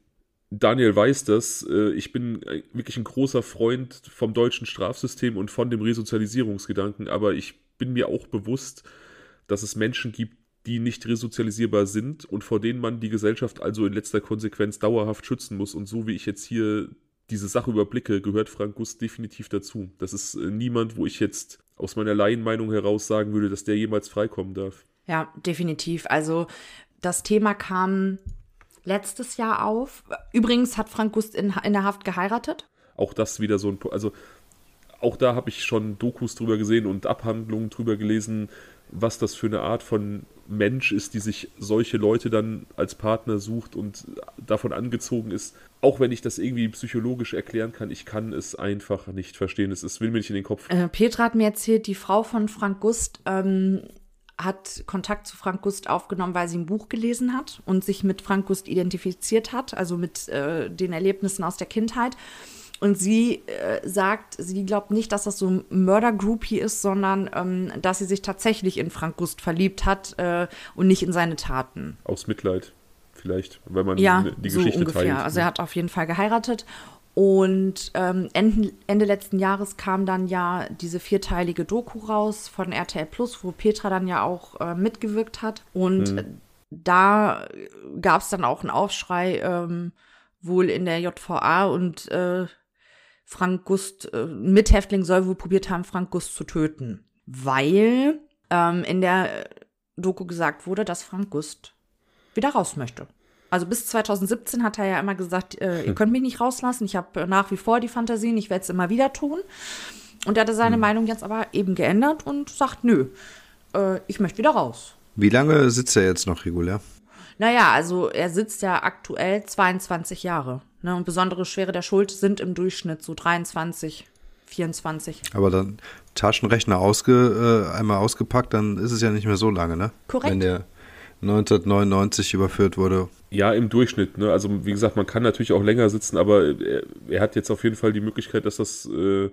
Daniel weiß das. äh, Ich bin äh, wirklich ein großer Freund vom deutschen Strafsystem und von dem Resozialisierungsgedanken, aber ich bin mir auch bewusst, dass es Menschen gibt, die nicht resozialisierbar sind und vor denen man die Gesellschaft also in letzter Konsequenz dauerhaft schützen muss. Und so wie ich jetzt hier diese Sache überblicke, gehört Frank Gust definitiv dazu. Das ist äh, niemand, wo ich jetzt aus meiner Laienmeinung heraus sagen würde, dass der jemals freikommen darf. Ja, definitiv. Also das Thema kam letztes Jahr auf. Übrigens hat Frank Gust in, in der Haft geheiratet. auch das wieder so ein, also auch da habe ich schon Dokus drüber gesehen und Abhandlungen drüber gelesen, was das für eine Art von Mensch ist, die sich solche Leute dann als Partner sucht und davon angezogen ist. Auch wenn ich das irgendwie psychologisch erklären kann, ich kann es einfach nicht verstehen. Es, es will mir nicht in den Kopf. Äh, Petra hat mir erzählt, die Frau von Frank Gust ähm, hat Kontakt zu Frank Gust aufgenommen, weil sie ein Buch gelesen hat und sich mit Frank Gust identifiziert hat, also mit äh, den Erlebnissen aus der Kindheit. Und sie äh, sagt, sie glaubt nicht, dass das so ein Mörder-Groupie ist, sondern ähm, dass sie sich tatsächlich in Frank Gust verliebt hat äh, und nicht in seine Taten. Aus Mitleid, vielleicht, wenn man Ja, ne- die so Geschichte ungefähr. teilt. Also er hat auf jeden Fall geheiratet. Und ähm, Ende, Ende letzten Jahres kam dann ja diese vierteilige Doku raus von RTL Plus, wo Petra dann ja auch äh, mitgewirkt hat. Und äh, da gab es dann auch einen Aufschrei, ähm, wohl in der JVA und äh, Frank Gust, äh, Mithäftling soll wohl probiert haben, Frank Gust zu töten. Weil ähm, in der Doku gesagt wurde, dass Frank Gust wieder raus möchte. Also bis 2017 hat er ja immer gesagt, äh, ihr könnt mich nicht rauslassen, ich habe nach wie vor die Fantasien, ich werde es immer wieder tun. Und er hatte seine Meinung jetzt aber eben geändert und sagt, nö, äh, ich möchte wieder raus. Wie lange sitzt er jetzt noch regulär? Naja, also er sitzt ja aktuell 22 Jahre. Ne? Und besondere Schwere der Schuld sind im Durchschnitt so 23, 24. Aber dann Taschenrechner ausge, äh, einmal ausgepackt, dann ist es ja nicht mehr so lange, ne? Korrekt. Wenn der 1999 überführt wurde. Ja, im Durchschnitt. Ne? Also wie gesagt, man kann natürlich auch länger sitzen, aber er, er hat jetzt auf jeden Fall die Möglichkeit, dass das, äh,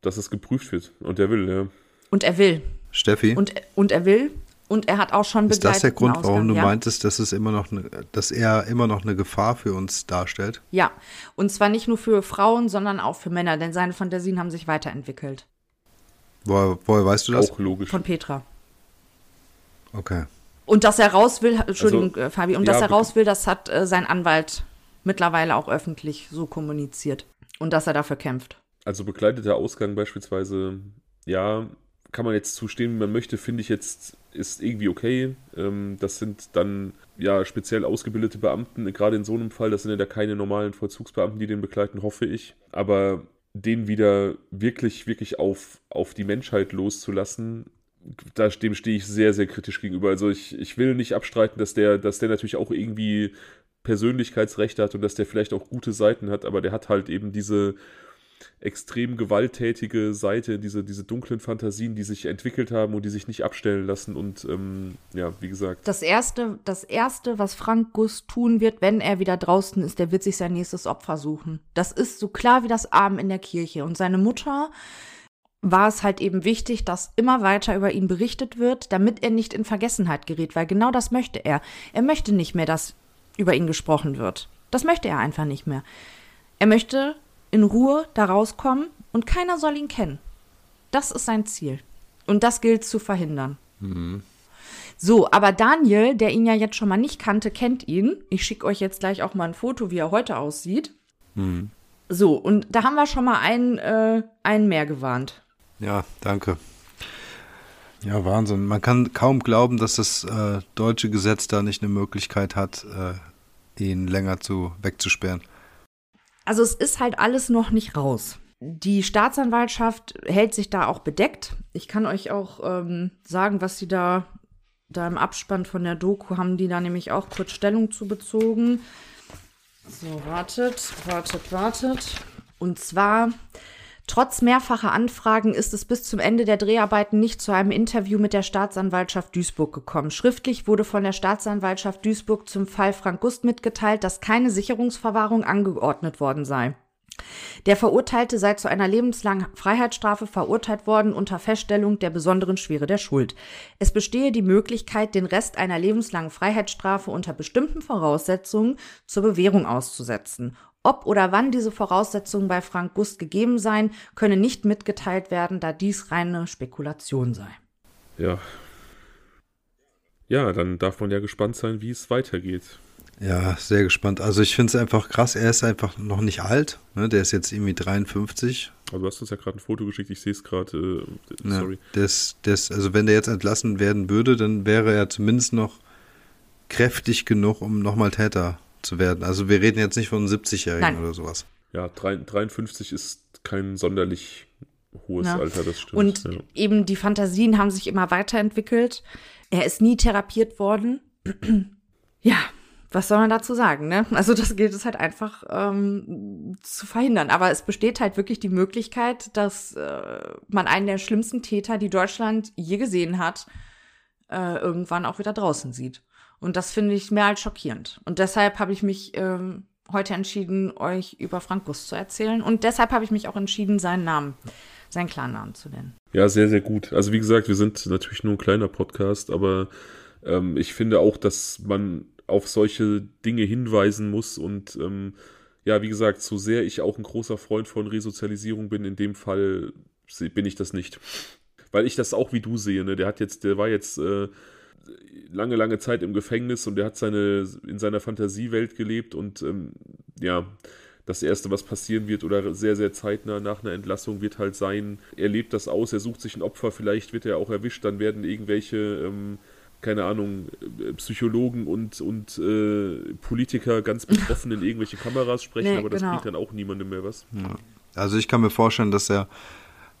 dass das geprüft wird. Und er will, ja. Und er will. Steffi, Und, und er will. Und er hat auch schon ist das der Grund, warum Ausgang, du ja? meintest, dass es immer noch, ne, dass er immer noch eine Gefahr für uns darstellt? Ja, und zwar nicht nur für Frauen, sondern auch für Männer, denn seine Fantasien haben sich weiterentwickelt. Woher, woher weißt du das? Auch logisch. Von Petra. Okay. Und dass er raus will, Entschuldigung, Also, äh, Fabi, und ja, dass er raus will, das hat äh, sein Anwalt mittlerweile auch öffentlich so kommuniziert. Und dass er dafür kämpft. Also begleiteter Ausgang beispielsweise, ja, kann man jetzt zustehen, wie man möchte, finde ich jetzt, ist irgendwie okay. Ähm, das sind dann ja speziell ausgebildete Beamten, gerade in so einem Fall, das sind ja da keine normalen Vollzugsbeamten, die den begleiten, hoffe ich. Aber den wieder wirklich, wirklich auf, auf die Menschheit loszulassen, da, dem stehe ich sehr, sehr kritisch gegenüber. Also ich, ich will nicht abstreiten, dass der, dass der natürlich auch irgendwie Persönlichkeitsrechte hat und dass der vielleicht auch gute Seiten hat, aber der hat halt eben diese, extrem gewalttätige Seite, diese, diese dunklen Fantasien, die sich entwickelt haben und die sich nicht abstellen lassen. Und ähm, ja, wie gesagt. Das erste, das erste, was Frank Guss tun wird, wenn er wieder draußen ist, der wird sich sein nächstes Opfer suchen. Das ist so klar wie das Abend in der Kirche. Und seine Mutter war es halt eben wichtig, dass immer weiter über ihn berichtet wird, damit er nicht in Vergessenheit gerät, weil genau das möchte er. Er möchte nicht mehr, dass über ihn gesprochen wird. Das möchte er einfach nicht mehr. Er möchte in Ruhe da rauskommen und keiner soll ihn kennen. Das ist sein Ziel. Und das gilt zu verhindern. Mhm. So, aber Daniel, der ihn ja jetzt schon mal nicht kannte, kennt ihn. Ich schicke euch jetzt gleich auch mal ein Foto, wie er heute aussieht. Mhm. So, und da haben wir schon mal einen, äh, einen mehr gewarnt. Ja, danke. Ja, Wahnsinn. Man kann kaum glauben, dass das äh, deutsche Gesetz da nicht eine Möglichkeit hat, äh, ihn länger zu wegzusperren. Also es ist halt alles noch nicht raus. Die Staatsanwaltschaft hält sich da auch bedeckt. Ich kann euch auch ähm, sagen, was sie da, da im Abspann von der Doku haben, die da nämlich auch kurz Stellung zu bezogen. So, wartet, wartet, wartet. Und zwar Trotz mehrfacher Anfragen ist es bis zum Ende der Dreharbeiten nicht zu einem Interview mit der Staatsanwaltschaft Duisburg gekommen. Schriftlich wurde von der Staatsanwaltschaft Duisburg zum Fall Frank Gust mitgeteilt, dass keine Sicherungsverwahrung angeordnet worden sei. Der Verurteilte sei zu einer lebenslangen Freiheitsstrafe verurteilt worden unter Feststellung der besonderen Schwere der Schuld. Es bestehe die Möglichkeit, den Rest einer lebenslangen Freiheitsstrafe unter bestimmten Voraussetzungen zur Bewährung auszusetzen. Ob oder wann diese Voraussetzungen bei Frank Gust gegeben seien, könne nicht mitgeteilt werden, da dies reine Spekulation sei. Ja. Ja, dann darf man ja gespannt sein, wie es weitergeht. Ja, sehr gespannt. Also ich finde es einfach krass, er ist einfach noch nicht alt. Ne? Der ist jetzt irgendwie 53. Aber du hast uns ja gerade ein Foto geschickt, ich sehe es gerade. Äh, sorry. Ja, das, das, also wenn der jetzt entlassen werden würde, dann wäre er zumindest noch kräftig genug, um nochmal Täter zu werden. Also wir reden jetzt nicht von 70-Jährigen oder sowas. Ja, 53 ist kein sonderlich hohes ja. Alter, das stimmt. Und ja. eben die Fantasien haben sich immer weiterentwickelt. Er ist nie therapiert worden. ja, was soll man dazu sagen, ne? Also das gilt es halt einfach ähm, zu verhindern. Aber es besteht halt wirklich die Möglichkeit, dass äh, man einen der schlimmsten Täter, die Deutschland je gesehen hat, äh, irgendwann auch wieder draußen sieht. Und das finde ich mehr als schockierend. Und deshalb habe ich mich ähm, heute entschieden, euch über Frank Guss zu erzählen. Und deshalb habe ich mich auch entschieden, seinen Namen, seinen Klarnamen zu nennen. Ja, sehr, sehr gut. Also wie gesagt, wir sind natürlich nur ein kleiner Podcast, aber ähm, ich finde auch, dass man auf solche Dinge hinweisen muss und ähm, ja, wie gesagt, so sehr ich auch ein großer Freund von Resozialisierung bin, in dem Fall bin ich das nicht. Weil ich das auch wie du sehe, ne? Der hat jetzt, der war jetzt äh, lange, lange Zeit im Gefängnis und er hat seine, in seiner Fantasiewelt gelebt und ähm, ja, das Erste, was passieren wird oder sehr, sehr zeitnah nach einer Entlassung wird halt sein, er lebt das aus, er sucht sich ein Opfer, vielleicht wird er auch erwischt, dann werden irgendwelche, ähm, keine Ahnung, äh, Psychologen und, und äh, Politiker ganz betroffen in irgendwelche Kameras sprechen, nee, aber das genau. bringt dann auch niemandem mehr was. Ja. Also ich kann mir vorstellen, dass er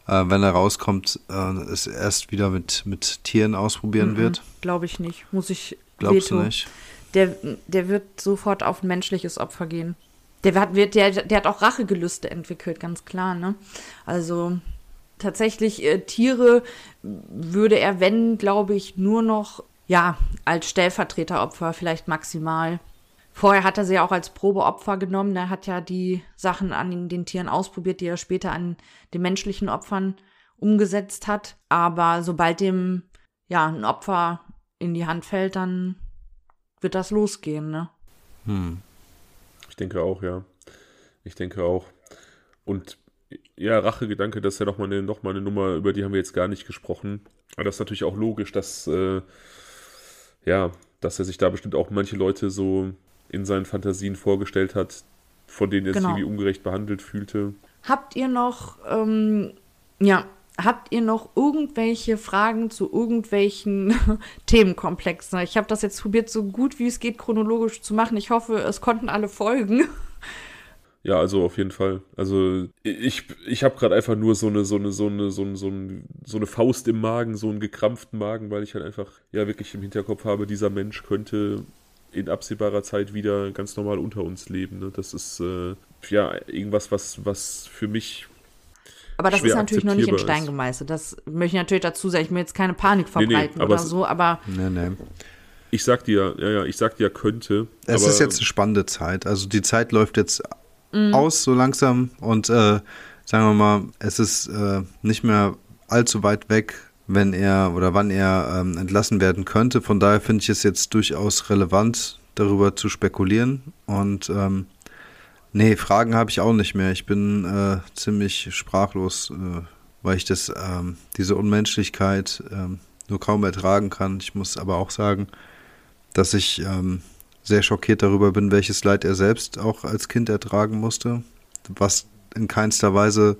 äh, wenn er rauskommt, äh, es erst wieder mit, mit Tieren ausprobieren mhm, wird. Glaube ich nicht. Muss ich. Glaubst Veto. du nicht? Der, der wird sofort auf ein menschliches Opfer gehen. Der hat, wird, der, der hat auch Rachegelüste entwickelt, ganz klar, ne? Also tatsächlich äh, Tiere würde er, wenn, glaube ich, nur noch, ja, als Stellvertreteropfer vielleicht maximal Vorher hat er sie ja auch als Probeopfer genommen. Er hat ja die Sachen an den Tieren ausprobiert, die er später an den menschlichen Opfern umgesetzt hat. Aber sobald dem ja ein Opfer in die Hand fällt, dann wird das losgehen, ne? Hm. Ich denke auch, ja. Ich denke auch. Und ja, Rachegedanke, das ist ja nochmal eine, noch eine Nummer, über die haben wir jetzt gar nicht gesprochen. Aber das ist natürlich auch logisch, dass, äh, ja, dass er sich da bestimmt auch manche Leute so in seinen Fantasien vorgestellt hat, von denen er genau. sich irgendwie ungerecht behandelt fühlte. Habt ihr noch, ähm, ja, habt ihr noch irgendwelche Fragen zu irgendwelchen Themenkomplexen? Ich habe das jetzt probiert, so gut wie es geht chronologisch zu machen. Ich hoffe, es konnten alle folgen. Ja, also auf jeden Fall. Also ich, ich habe gerade einfach nur so eine, so eine, so eine, so eine, so eine, so eine Faust im Magen, so einen gekrampften Magen, weil ich halt einfach ja wirklich im Hinterkopf habe, dieser Mensch könnte in absehbarer Zeit wieder ganz normal unter uns leben. Ne? Das ist äh, ja irgendwas, was, was für mich. Aber das ist natürlich noch nicht in Stein gemeißelt. Das möchte ich natürlich dazu sagen. Ich will jetzt keine Panik verbreiten nee, nee, oder so, aber. Nee, nee. Ich sag dir, ja, ja, ich sag dir, könnte. Es ist jetzt eine spannende Zeit. Also die Zeit läuft jetzt mhm. aus so langsam und äh, sagen wir mal, es ist äh, nicht mehr allzu weit weg, wenn er oder wann er ähm, entlassen werden könnte. Von daher finde ich es jetzt durchaus relevant, darüber zu spekulieren. Und ähm, nee, Fragen habe ich auch nicht mehr. Ich bin äh, ziemlich sprachlos, äh, weil ich das, ähm, diese Unmenschlichkeit ähm, nur kaum ertragen kann. Ich muss aber auch sagen, dass ich ähm, sehr schockiert darüber bin, welches Leid er selbst auch als Kind ertragen musste, was in keinster Weise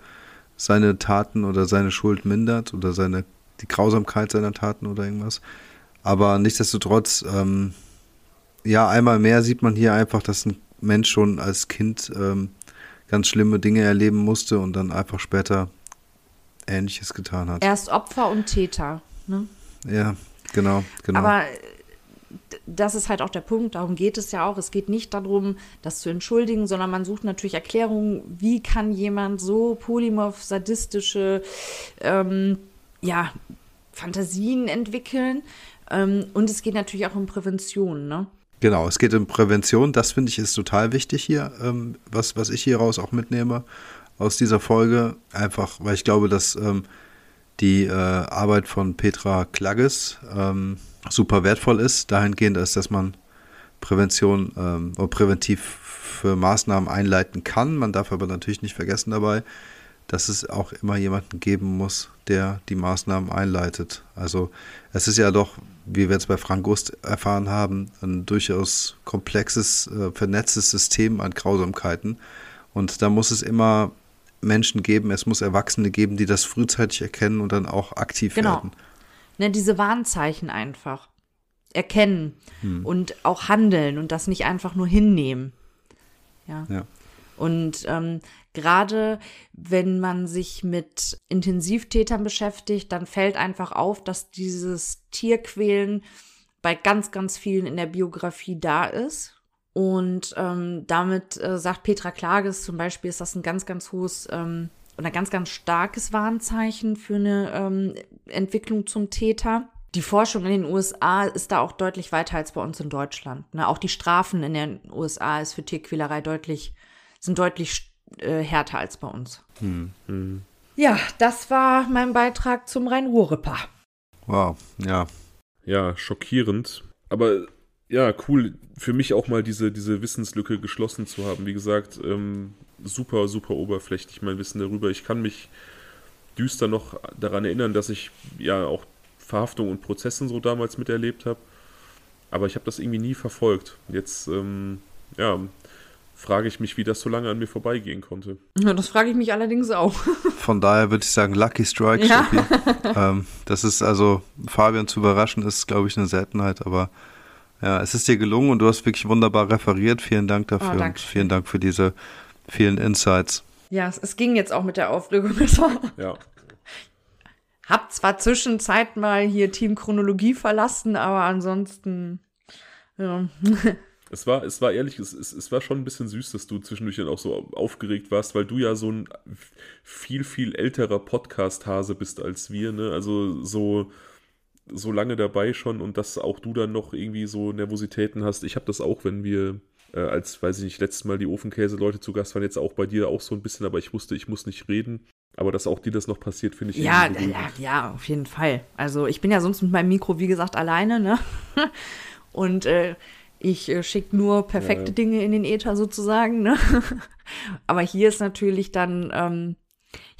seine Taten oder seine Schuld mindert oder seine die Grausamkeit seiner Taten oder irgendwas. Aber nichtsdestotrotz, ähm, ja, einmal mehr sieht man hier einfach, dass ein Mensch schon als Kind ähm, ganz schlimme Dinge erleben musste und dann einfach später Ähnliches getan hat. Erst Opfer und Täter. Ne? Ja, genau, genau. Aber das ist halt auch der Punkt, darum geht es ja auch. Es geht nicht darum, das zu entschuldigen, sondern man sucht natürlich Erklärungen, wie kann jemand so polymorph sadistische ähm, ja, Fantasien entwickeln. Ähm, und es geht natürlich auch um Prävention, ne? Genau, es geht um Prävention. Das finde ich ist total wichtig hier, ähm, was, was ich hieraus auch mitnehme aus dieser Folge. Einfach, weil ich glaube, dass ähm, die äh, Arbeit von Petra Klagges ähm, super wertvoll ist, dahingehend ist, dass man Prävention ähm, oder präventiv für Maßnahmen einleiten kann. Man darf aber natürlich nicht vergessen dabei, dass es auch immer jemanden geben muss, der die Maßnahmen einleitet. Also es ist ja doch, wie wir jetzt bei Frank Gust erfahren haben, ein durchaus komplexes, äh, vernetztes System an Grausamkeiten. Und da muss es immer Menschen geben, es muss Erwachsene geben, die das frühzeitig erkennen und dann auch aktiv genau. werden. Ne, diese Warnzeichen einfach erkennen hm. und auch handeln und das nicht einfach nur hinnehmen. Ja. ja. Und ähm, gerade wenn man sich mit Intensivtätern beschäftigt, dann fällt einfach auf, dass dieses Tierquälen bei ganz, ganz vielen in der Biografie da ist. Und ähm, damit äh, sagt Petra Klages zum Beispiel, ist das ein ganz, ganz hohes ähm, oder ganz, ganz starkes Warnzeichen für eine ähm, Entwicklung zum Täter. Die Forschung in den USA ist da auch deutlich weiter als bei uns in Deutschland. Ne? Auch die Strafen in den USA ist für Tierquälerei deutlich sind deutlich äh, härter als bei uns. Hm, hm. Ja, das war mein Beitrag zum Rhein-Ruhr-Ripper. Wow, ja. Ja, schockierend. Aber ja, cool, für mich auch mal diese, diese Wissenslücke geschlossen zu haben. Wie gesagt, ähm, super, super oberflächlich mein Wissen darüber. Ich kann mich düster noch daran erinnern, dass ich ja auch Verhaftung und Prozessen so damals miterlebt habe. Aber ich habe das irgendwie nie verfolgt. Jetzt, ähm, ja, frage ich mich, wie das so lange an mir vorbeigehen konnte. Ja, das frage ich mich allerdings auch. Von daher würde ich sagen, Lucky Strike. Ja. ähm, das ist also, Fabian zu überraschen, ist, glaube ich, eine Seltenheit, aber ja, es ist dir gelungen und du hast wirklich wunderbar referiert. Vielen Dank dafür oh, und vielen Dank für diese vielen Insights. Ja, es, es ging jetzt auch mit der Aufregung. ja. Hab zwar zwischenzeit mal hier Team Chronologie verlassen, aber ansonsten ja. Es war, es war ehrlich, es, es, es war schon ein bisschen süß, dass du zwischendurch dann auch so aufgeregt warst, weil du ja so ein viel, viel älterer Podcast-Hase bist als wir, ne? Also so, so lange dabei schon und dass auch du dann noch irgendwie so Nervositäten hast. Ich habe das auch, wenn wir äh, als, weiß ich nicht, letztes Mal die Ofenkäse-Leute zu Gast waren, jetzt auch bei dir auch so ein bisschen, aber ich wusste, ich muss nicht reden. Aber dass auch dir das noch passiert, finde ich ja, ja, ja, auf jeden Fall. Also ich bin ja sonst mit meinem Mikro, wie gesagt, alleine, ne? Und äh, ich äh, schicke nur perfekte ja. Dinge in den Äther sozusagen. Ne? Aber hier ist natürlich dann, ähm,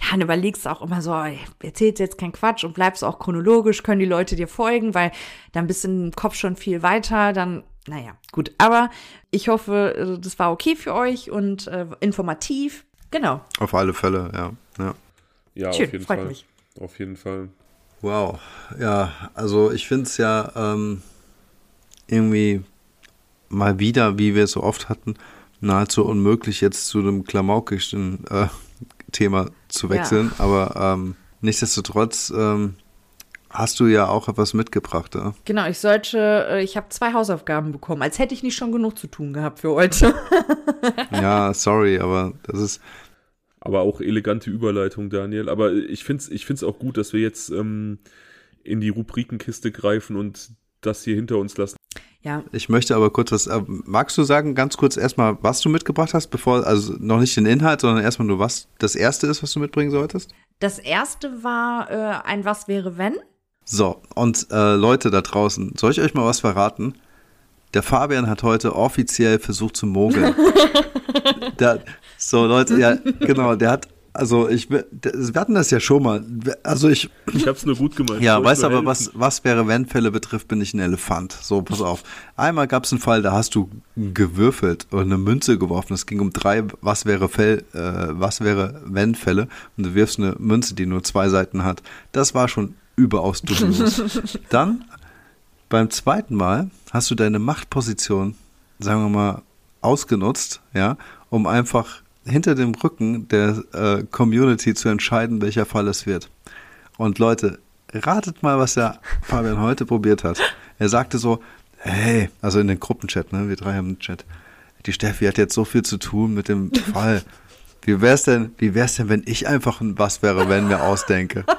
ja, dann überlegst du auch immer so, erzählst jetzt kein Quatsch und bleibst auch chronologisch, können die Leute dir folgen, weil dann bist du im Kopf schon viel weiter, dann, naja, gut. Aber ich hoffe, äh, das war okay für euch und äh, informativ. Genau. Auf alle Fälle, ja. Ja, ja Schön, auf jeden freut Fall. Mich. Auf jeden Fall. Wow. Ja, also ich finde es ja ähm, irgendwie mal wieder, wie wir es so oft hatten, nahezu unmöglich, jetzt zu einem klamaukischen äh, Thema zu wechseln. Ja. Aber ähm, nichtsdestotrotz ähm, hast du ja auch etwas mitgebracht, ja? Genau, ich sollte, äh, ich habe zwei Hausaufgaben bekommen, als hätte ich nicht schon genug zu tun gehabt für heute. ja, sorry, aber das ist. Aber auch elegante Überleitung, Daniel. Aber ich finde es ich find's auch gut, dass wir jetzt ähm, in die Rubrikenkiste greifen und das hier hinter uns lassen. Ja. Ich möchte aber kurz was. Äh, magst du sagen, ganz kurz erstmal, was du mitgebracht hast, bevor, also noch nicht den Inhalt, sondern erstmal nur, was das erste ist, was du mitbringen solltest? Das erste war äh, ein Was wäre wenn? So, und äh, Leute da draußen, soll ich euch mal was verraten? Der Fabian hat heute offiziell versucht zu mogeln. der, so, Leute, ja, genau, der hat also ich, wir hatten das ja schon mal. Also ich. Ich habe es nur gut gemeint. Ja, weißt aber, was, was wäre, wenn Fälle betrifft, bin ich ein Elefant. So, pass auf. Einmal gab es einen Fall, da hast du gewürfelt oder eine Münze geworfen. Es ging um drei, was wäre Fell, äh, was wäre, wenn Fälle. Und du wirfst eine Münze, die nur zwei Seiten hat. Das war schon überaus dubios. Dann, beim zweiten Mal, hast du deine Machtposition, sagen wir mal, ausgenutzt, ja, um einfach hinter dem Rücken der äh, Community zu entscheiden, welcher Fall es wird. Und Leute, ratet mal, was der Fabian heute probiert hat. Er sagte so, hey, also in den Gruppenchat, ne, wir drei haben einen Chat. Die Steffi hat jetzt so viel zu tun mit dem Fall. Wie wär's denn, wie wär's denn, wenn ich einfach ein Was wäre, wenn mir ausdenke?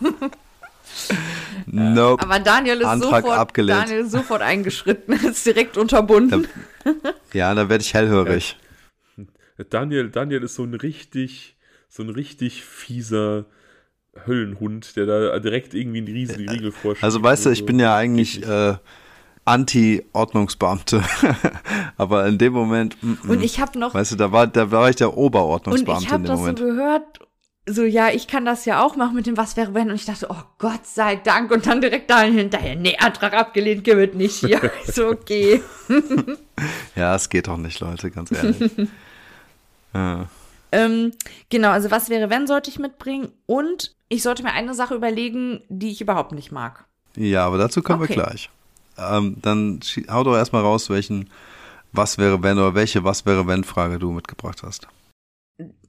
nope. Aber Daniel ist, Antrag sofort, abgelehnt. Daniel ist sofort eingeschritten, ist direkt unterbunden. Ja, da werde ich hellhörig. Daniel, Daniel ist so ein richtig, so ein richtig fieser Höllenhund, der da direkt irgendwie einen riesigen Riegel vorschiebt. Also weißt du, ich bin ja eigentlich äh, Anti-Ordnungsbeamte. Aber in dem Moment. Mm, mm, und ich habe noch. Weißt du, da war, da war ich der Oberordnungsbeamte und ich dem das Moment. So gehört, so, ja, ich kann das ja auch machen mit dem Was wäre wenn. Und ich dachte, oh Gott sei Dank. Und dann direkt da hinterher, nee, Antrag abgelehnt, gibt nicht hier. ist okay. ja, es geht doch nicht, Leute, ganz ehrlich. ähm, genau, also was wäre wenn, sollte ich mitbringen. Und ich sollte mir eine Sache überlegen, die ich überhaupt nicht mag. Ja, aber dazu kommen okay. wir gleich. Ähm, dann hau doch erstmal raus, welchen Was wäre wenn oder welche Was wäre wenn Frage du mitgebracht hast.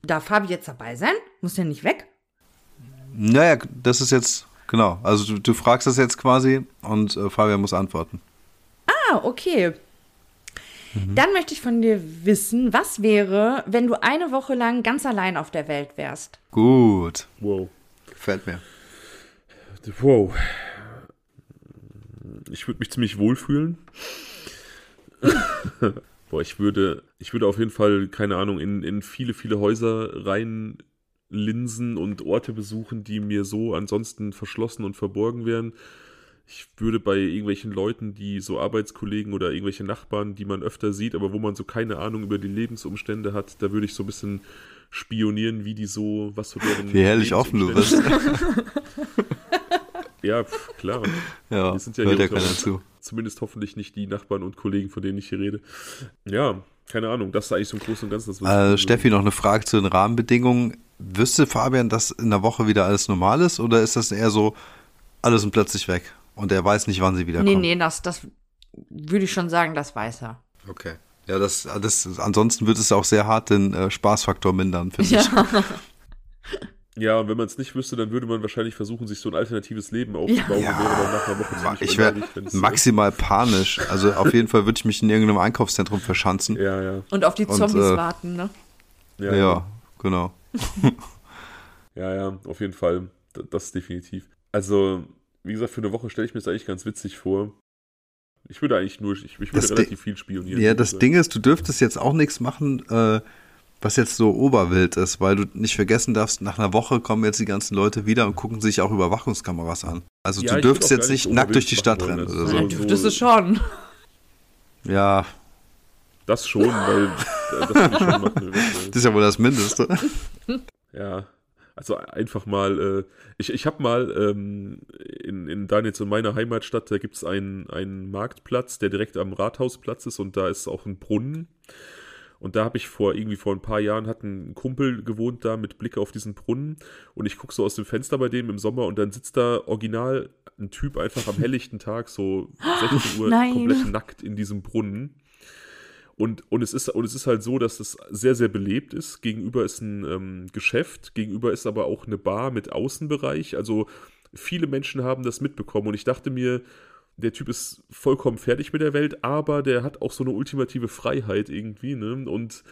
Darf Fabi jetzt dabei sein? Muss der nicht weg? Naja, das ist jetzt, genau. Also du, du fragst das jetzt quasi und äh, Fabian muss antworten. Ah, okay. Mhm. Dann möchte ich von dir wissen, was wäre, wenn du eine Woche lang ganz allein auf der Welt wärst? Gut. Wow. Gefällt mir. Wow. Ich würde mich ziemlich wohlfühlen. Boah, ich würde, ich würde auf jeden Fall, keine Ahnung, in, in viele, viele Häuser rein linsen und Orte besuchen, die mir so ansonsten verschlossen und verborgen wären. Ich würde bei irgendwelchen Leuten, die so Arbeitskollegen oder irgendwelche Nachbarn, die man öfter sieht, aber wo man so keine Ahnung über die Lebensumstände hat, da würde ich so ein bisschen spionieren, wie die so, was so deren. Wie herrlich offen du bist. ja, pf, klar. Ja, Wir sind ja hört hier ja keiner zu. Zumindest hoffentlich nicht die Nachbarn und Kollegen, von denen ich hier rede. Ja, keine Ahnung, das ist eigentlich so im Großen und Ganzen äh, Steffi, noch eine Frage zu den Rahmenbedingungen. Wüsste Fabian, dass in der Woche wieder alles normal ist oder ist das eher so, alles sind plötzlich weg und er weiß nicht, wann sie wieder Nee, kommen? nee, das, das würde ich schon sagen, das weiß er. Okay. Ja, das, das, ansonsten wird es auch sehr hart den äh, Spaßfaktor mindern, finde Ja. ich. Ja, und wenn man es nicht wüsste, dann würde man wahrscheinlich versuchen, sich so ein alternatives Leben aufzubauen Ja. und wäre dann nach einer Woche ziemlich Ich wäre maximal panisch. Also auf jeden Fall würde ich mich in irgendeinem Einkaufszentrum verschanzen. Ja, ja. Und auf die Und, Zombies äh, warten, ne? Ja, Ja, genau. Ja, ja, auf jeden Fall. D- Das definitiv. Also, wie gesagt, für eine Woche stelle ich mir das eigentlich ganz witzig vor. Ich würde eigentlich nur, ich, ich würde Das Ding- relativ viel spionieren. Ja, das Also, Ding ist, du dürftest jetzt auch nichts machen, äh, was jetzt so oberwild ist, weil du nicht vergessen darfst, nach einer Woche kommen jetzt die ganzen Leute wieder und gucken sich auch Überwachungskameras an. Also Ja, du dürftest jetzt nicht nicht nackt durch die Stadt rennen oder also so. Ja, dürftest du schon. Ja, Das schon, weil äh, das würde ich schon machen. das ist ja wohl das Mindeste. Ja, also einfach mal, äh, ich, ich habe mal ähm, in, in Daniels und meiner Heimatstadt, da gibt es einen, einen Marktplatz, der direkt am Rathausplatz ist und da ist auch ein Brunnen. Und da habe ich vor irgendwie vor ein paar Jahren hat ein Kumpel gewohnt da mit Blick auf diesen Brunnen und ich gucke so aus dem Fenster bei dem im Sommer und dann sitzt da original ein Typ einfach am helllichten Tag so 16 Uhr Nein. komplett nackt in diesem Brunnen. Und, und, es ist, und es ist halt so, dass es sehr, sehr belebt ist. Gegenüber ist ein ähm, Geschäft, gegenüber ist aber auch eine Bar mit Außenbereich. Also viele Menschen haben das mitbekommen und ich dachte mir, der Typ ist vollkommen fertig mit der Welt, aber der hat auch so eine ultimative Freiheit irgendwie, ne? Und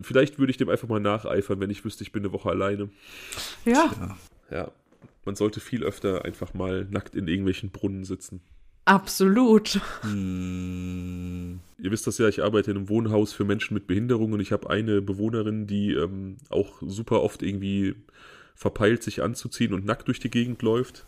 vielleicht würde ich dem einfach mal nacheifern, wenn ich wüsste, ich bin eine Woche alleine. Ja. Ja. Man sollte viel öfter einfach mal nackt in irgendwelchen Brunnen sitzen. Absolut. Hm, Ihr wisst das ja, ich arbeite in einem Wohnhaus für Menschen mit Behinderung und ich habe eine Bewohnerin, die ähm, auch super oft irgendwie verpeilt, sich anzuziehen und nackt durch die Gegend läuft.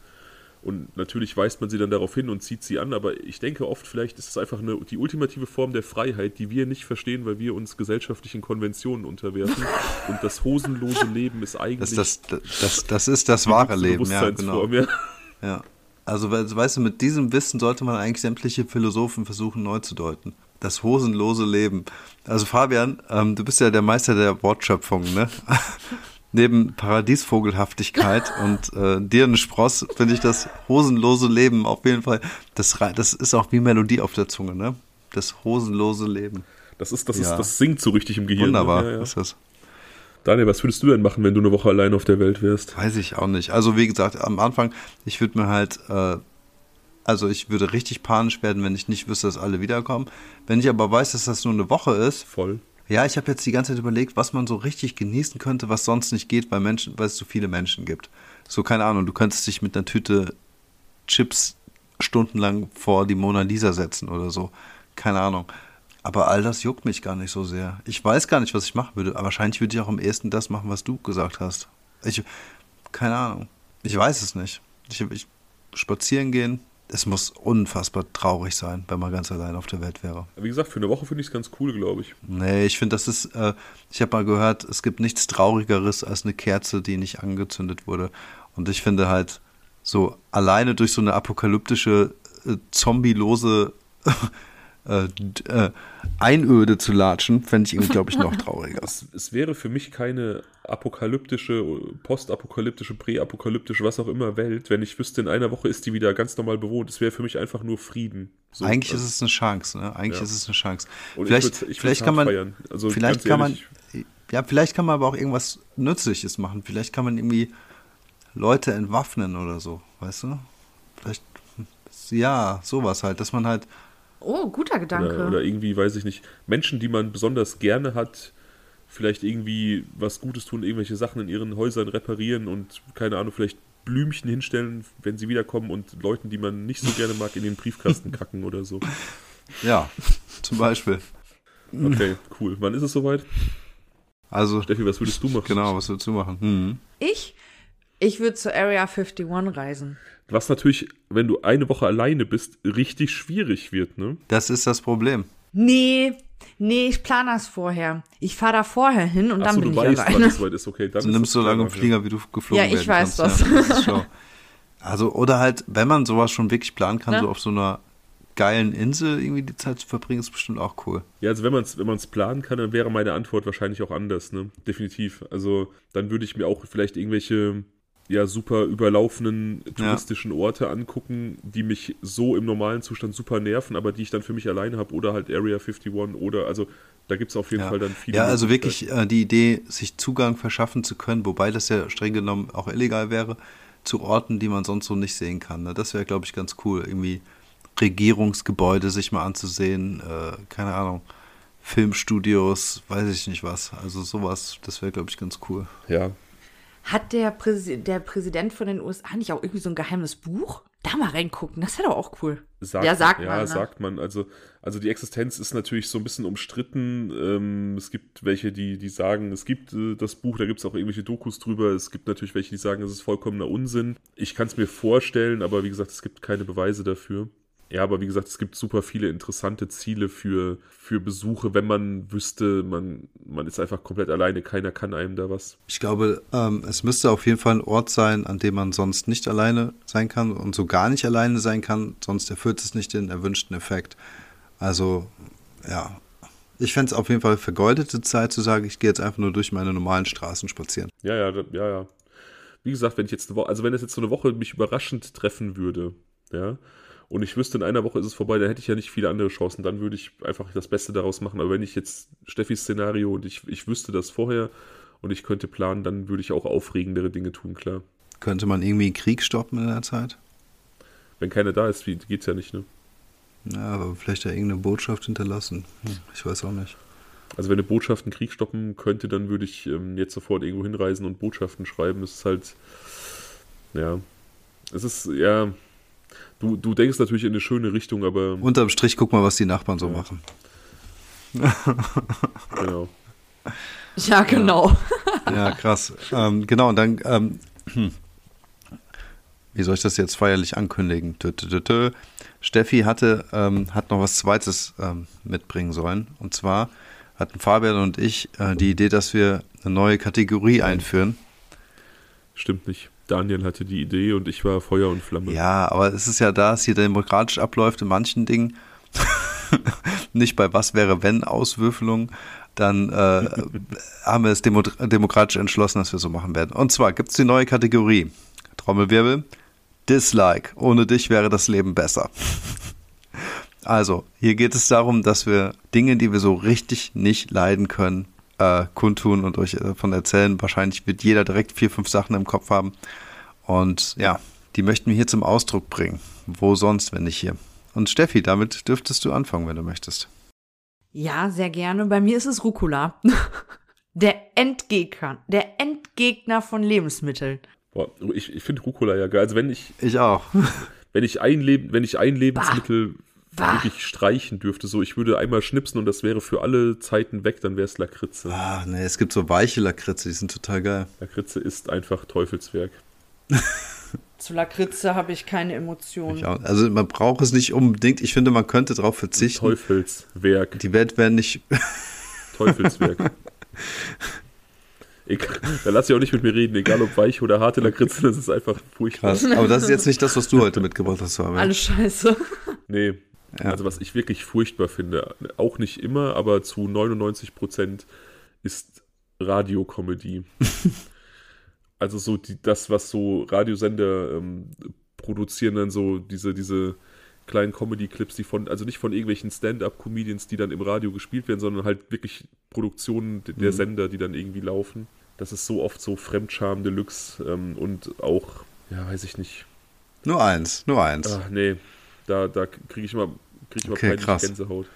Und natürlich weist man sie dann darauf hin und zieht sie an, aber ich denke oft, vielleicht ist es einfach eine, die ultimative Form der Freiheit, die wir nicht verstehen, weil wir uns gesellschaftlichen Konventionen unterwerfen. und das hosenlose Leben ist eigentlich das, das, das, das ist das wahre Leben, ja, genau. Bewusstseinsform, ja. Ja. Also, we- weißt du, mit diesem Wissen sollte man eigentlich sämtliche Philosophen versuchen neu zu deuten. Das hosenlose Leben. Also Fabian, ähm, du bist ja der Meister der Wortschöpfung, ne? Neben Paradiesvogelhaftigkeit und äh, Dirnenspross finde ich das hosenlose Leben auf jeden Fall, das, das ist auch wie Melodie auf der Zunge, ne? Das hosenlose Leben. Das ist, das Ja. ist, das singt so richtig im Gehirn. Wunderbar. Ne? Ja, ja. Ist das. Daniel, was würdest du denn machen, wenn du eine Woche allein auf der Welt wärst? Weiß ich auch nicht. Also wie gesagt, am Anfang, ich würde mir halt, äh, also ich würde richtig panisch werden, wenn ich nicht wüsste, dass alle wiederkommen. Wenn ich aber weiß, dass das nur eine Woche ist, Voll. ja, ich habe jetzt die ganze Zeit überlegt, was man so richtig genießen könnte, was sonst nicht geht, weil Menschen, weil es so viele Menschen gibt. So, keine Ahnung, du könntest dich mit einer Tüte Chips stundenlang vor die Mona Lisa setzen oder so. Keine Ahnung. Aber all das juckt mich gar nicht so sehr. Ich weiß gar nicht, was ich machen würde, aber wahrscheinlich würde ich auch am ehesten das machen, was du gesagt hast. Ich, keine Ahnung. Ich weiß es nicht. Ich, ich spazieren gehen. Es muss unfassbar traurig sein, wenn man ganz allein auf der Welt wäre. Wie gesagt, für eine Woche finde ich es ganz cool, glaube ich. Nee, ich finde, das ist, äh, ich habe mal gehört, es gibt nichts Traurigeres als eine Kerze, die nicht angezündet wurde. Und ich finde halt, so alleine durch so eine apokalyptische, äh, zombielose äh, äh, Einöde zu latschen, fände ich irgendwie, glaube ich, noch trauriger. Es, es wäre für mich keine apokalyptische, postapokalyptische, präapokalyptische, was auch immer Welt, wenn ich wüsste, in einer Woche ist die wieder ganz normal bewohnt. Es wäre für mich einfach nur Frieden. So, Eigentlich also, ist es eine Chance, ne? Eigentlich Ja. ist es eine Chance. und vielleicht ich würd's- ich vielleicht kann man. Also vielleicht kann man, ja, vielleicht kann man aber auch irgendwas Nützliches machen. Vielleicht kann man irgendwie Leute entwaffnen oder so, weißt du? Vielleicht, ja, sowas halt, dass man halt, Oh, guter Gedanke. Oder, oder irgendwie, weiß ich nicht, Menschen, die man besonders gerne hat, vielleicht irgendwie was Gutes tun, irgendwelche Sachen in ihren Häusern reparieren und, keine Ahnung, vielleicht Blümchen hinstellen, wenn sie wiederkommen und Leuten, die man nicht so gerne mag, in den Briefkasten kacken oder so. ja, zum Beispiel. Okay, cool. Wann ist es soweit? Also, Steffi, was würdest du machen? genau, was willst du machen? Hm. ich? Ich würde zur Area 51 reisen. Was natürlich, wenn du eine Woche alleine bist, richtig schwierig wird, ne? Das ist das Problem. Nee, nee, ich plane das vorher. Ich fahre da vorher hin und dann Achso, bin du ich weißt, wann alleine. es ist. Okay, dann Du ist nimmst so lange einen Flieger, wie du geflogen Ja, ich weiß kannst. das. Ja. Also, oder halt, wenn man sowas schon wirklich planen kann, Ne? so auf so einer geilen Insel irgendwie die Zeit zu verbringen, ist bestimmt auch cool. Ja, also wenn man es wenn man's planen kann, dann wäre meine Antwort wahrscheinlich auch anders, ne? Definitiv. Also dann würde ich mir auch vielleicht irgendwelche ja super überlaufenden touristischen Orte angucken, die mich so im normalen Zustand super nerven, aber die ich dann für mich alleine habe oder halt Area 51 oder also da gibt es auf jeden Ja, Fall dann viele. ja also wirklich äh, die Idee, sich Zugang verschaffen zu können, wobei das ja streng genommen auch illegal wäre, zu Orten, die man sonst so nicht sehen kann. Ne? Das wäre, glaube ich, ganz cool. Irgendwie Regierungsgebäude sich mal anzusehen, äh, keine Ahnung, Filmstudios, weiß ich nicht was. Also sowas, das wäre, glaube ich, ganz cool. Ja, Hat der, Präsi der Präsident von den USA nicht auch irgendwie so ein geheimes Buch? Da mal reingucken, das wäre doch auch cool. Sagt, ja, sagt ja, man. Ne? sagt man. Also, also die Existenz ist natürlich so ein bisschen umstritten. Ähm, es gibt welche, die, die sagen, es gibt äh, das Buch, da gibt es auch irgendwelche Dokus drüber. Es gibt natürlich welche, die sagen, es ist vollkommener Unsinn. Ich kann es mir vorstellen, aber wie gesagt, es gibt keine Beweise dafür. Ja, aber wie gesagt, es gibt super viele interessante Ziele für, für Besuche, wenn man wüsste, man, man ist einfach komplett alleine, keiner kann einem da was. Ich glaube, ähm, es müsste auf jeden Fall ein Ort sein, an dem man sonst nicht alleine sein kann und so gar nicht alleine sein kann, sonst erfüllt es nicht den erwünschten Effekt. Also, ja. Ich fände es auf jeden Fall vergeudete Zeit zu sagen, ich gehe jetzt einfach nur durch meine normalen Straßen spazieren. Ja, ja, ja, ja. Wie gesagt, wenn ich jetzt eine Woche, also wenn es jetzt so eine Woche mich überraschend treffen würde, ja, und ich wüsste, in einer Woche ist es vorbei, dann hätte ich ja nicht viele andere Chancen. Dann würde ich einfach das Beste daraus machen. Aber wenn ich jetzt Steffis Szenario und ich, ich wüsste das vorher und ich könnte planen, dann würde ich auch aufregendere Dinge tun, klar. Könnte man irgendwie Krieg stoppen in der Zeit? Wenn keiner da ist, wie- geht's ja nicht, ne? Ja, aber vielleicht ja irgendeine Botschaft hinterlassen. Hm, ich weiß auch nicht. Also wenn eine Botschaft einen Krieg stoppen könnte, dann würde ich ähm, jetzt sofort irgendwo hinreisen und Botschaften schreiben. Es ist halt, ja, es ist, ja, du, du denkst natürlich in eine schöne Richtung, aber Unterm Strich guck mal, was die Nachbarn so Ja. machen. genau. Ja, genau. Ja, krass. ähm, genau, und dann, ähm, hm. wie soll ich das jetzt feierlich ankündigen? Tö, tö, tö, tö. Steffi hatte, ähm, hat noch was Zweites ähm, mitbringen sollen. Und zwar hatten Fabian und ich äh, die Idee, dass wir eine neue Kategorie einführen. Stimmt nicht. Daniel hatte die Idee und ich war Feuer und Flamme. Ja, aber es ist ja da, es hier demokratisch abläuft in manchen Dingen. Nicht bei was wäre wenn Auswürfelung. Dann äh, haben wir es demo demokratisch entschlossen, dass wir so machen werden. Und zwar gibt es die neue Kategorie. Trommelwirbel. Dislike. Ohne dich wäre das Leben besser. Also, hier geht es darum, dass wir Dinge, die wir so richtig nicht leiden können, äh, kundtun und euch davon erzählen. Wahrscheinlich wird jeder direkt vier, fünf Sachen im Kopf haben. Und ja, die möchten wir hier zum Ausdruck bringen. Wo sonst, wenn nicht hier? Und Steffi, damit dürftest du anfangen, wenn du möchtest. Ja, sehr gerne. Bei mir ist es Rucola. Der Endgegner, der Endgegner von Lebensmitteln. Boah, ich ich finde Rucola ja geil. Also wenn ich, Ich auch. wenn ich ein, Leb wenn ich ein Lebensmittel Bah. Wirklich streichen dürfte, so ich würde einmal schnipsen und das wäre für alle Zeiten weg, dann wäre es Lakritze. Ah, nee, es gibt so weiche Lakritze, die sind total geil. Lakritze ist einfach Teufelswerk. Zu Lakritze habe ich keine Emotionen. Ich auch. Also man braucht es nicht unbedingt. Ich finde, man könnte darauf verzichten. Teufelswerk. Die Welt wäre nicht. Teufelswerk. Egal, da lass ich auch nicht mit mir reden, egal ob weich oder harte Lakritze, das ist einfach furchtbar. Krass. Aber das ist jetzt nicht das, was du heute mitgebracht hast, Fabian. Alles scheiße. Nee, Ja. also was ich wirklich furchtbar finde, auch nicht immer, aber zu 99 Prozent ist Radiokomödie. also so die, das, was so Radiosender ähm, produzieren, dann so diese, diese kleinen Comedy-Clips, die von, also nicht von irgendwelchen Stand-up-Comedians, die dann im Radio gespielt werden, sondern halt wirklich Produktionen der Mhm. Sender, die dann irgendwie laufen. Das ist so oft so Fremdscham Deluxe ähm, und auch, ja, weiß ich nicht, Nur eins, nur eins. Ach nee, da, da kriege ich immer, krieg ich immer Okay, krass. Gänsehaut.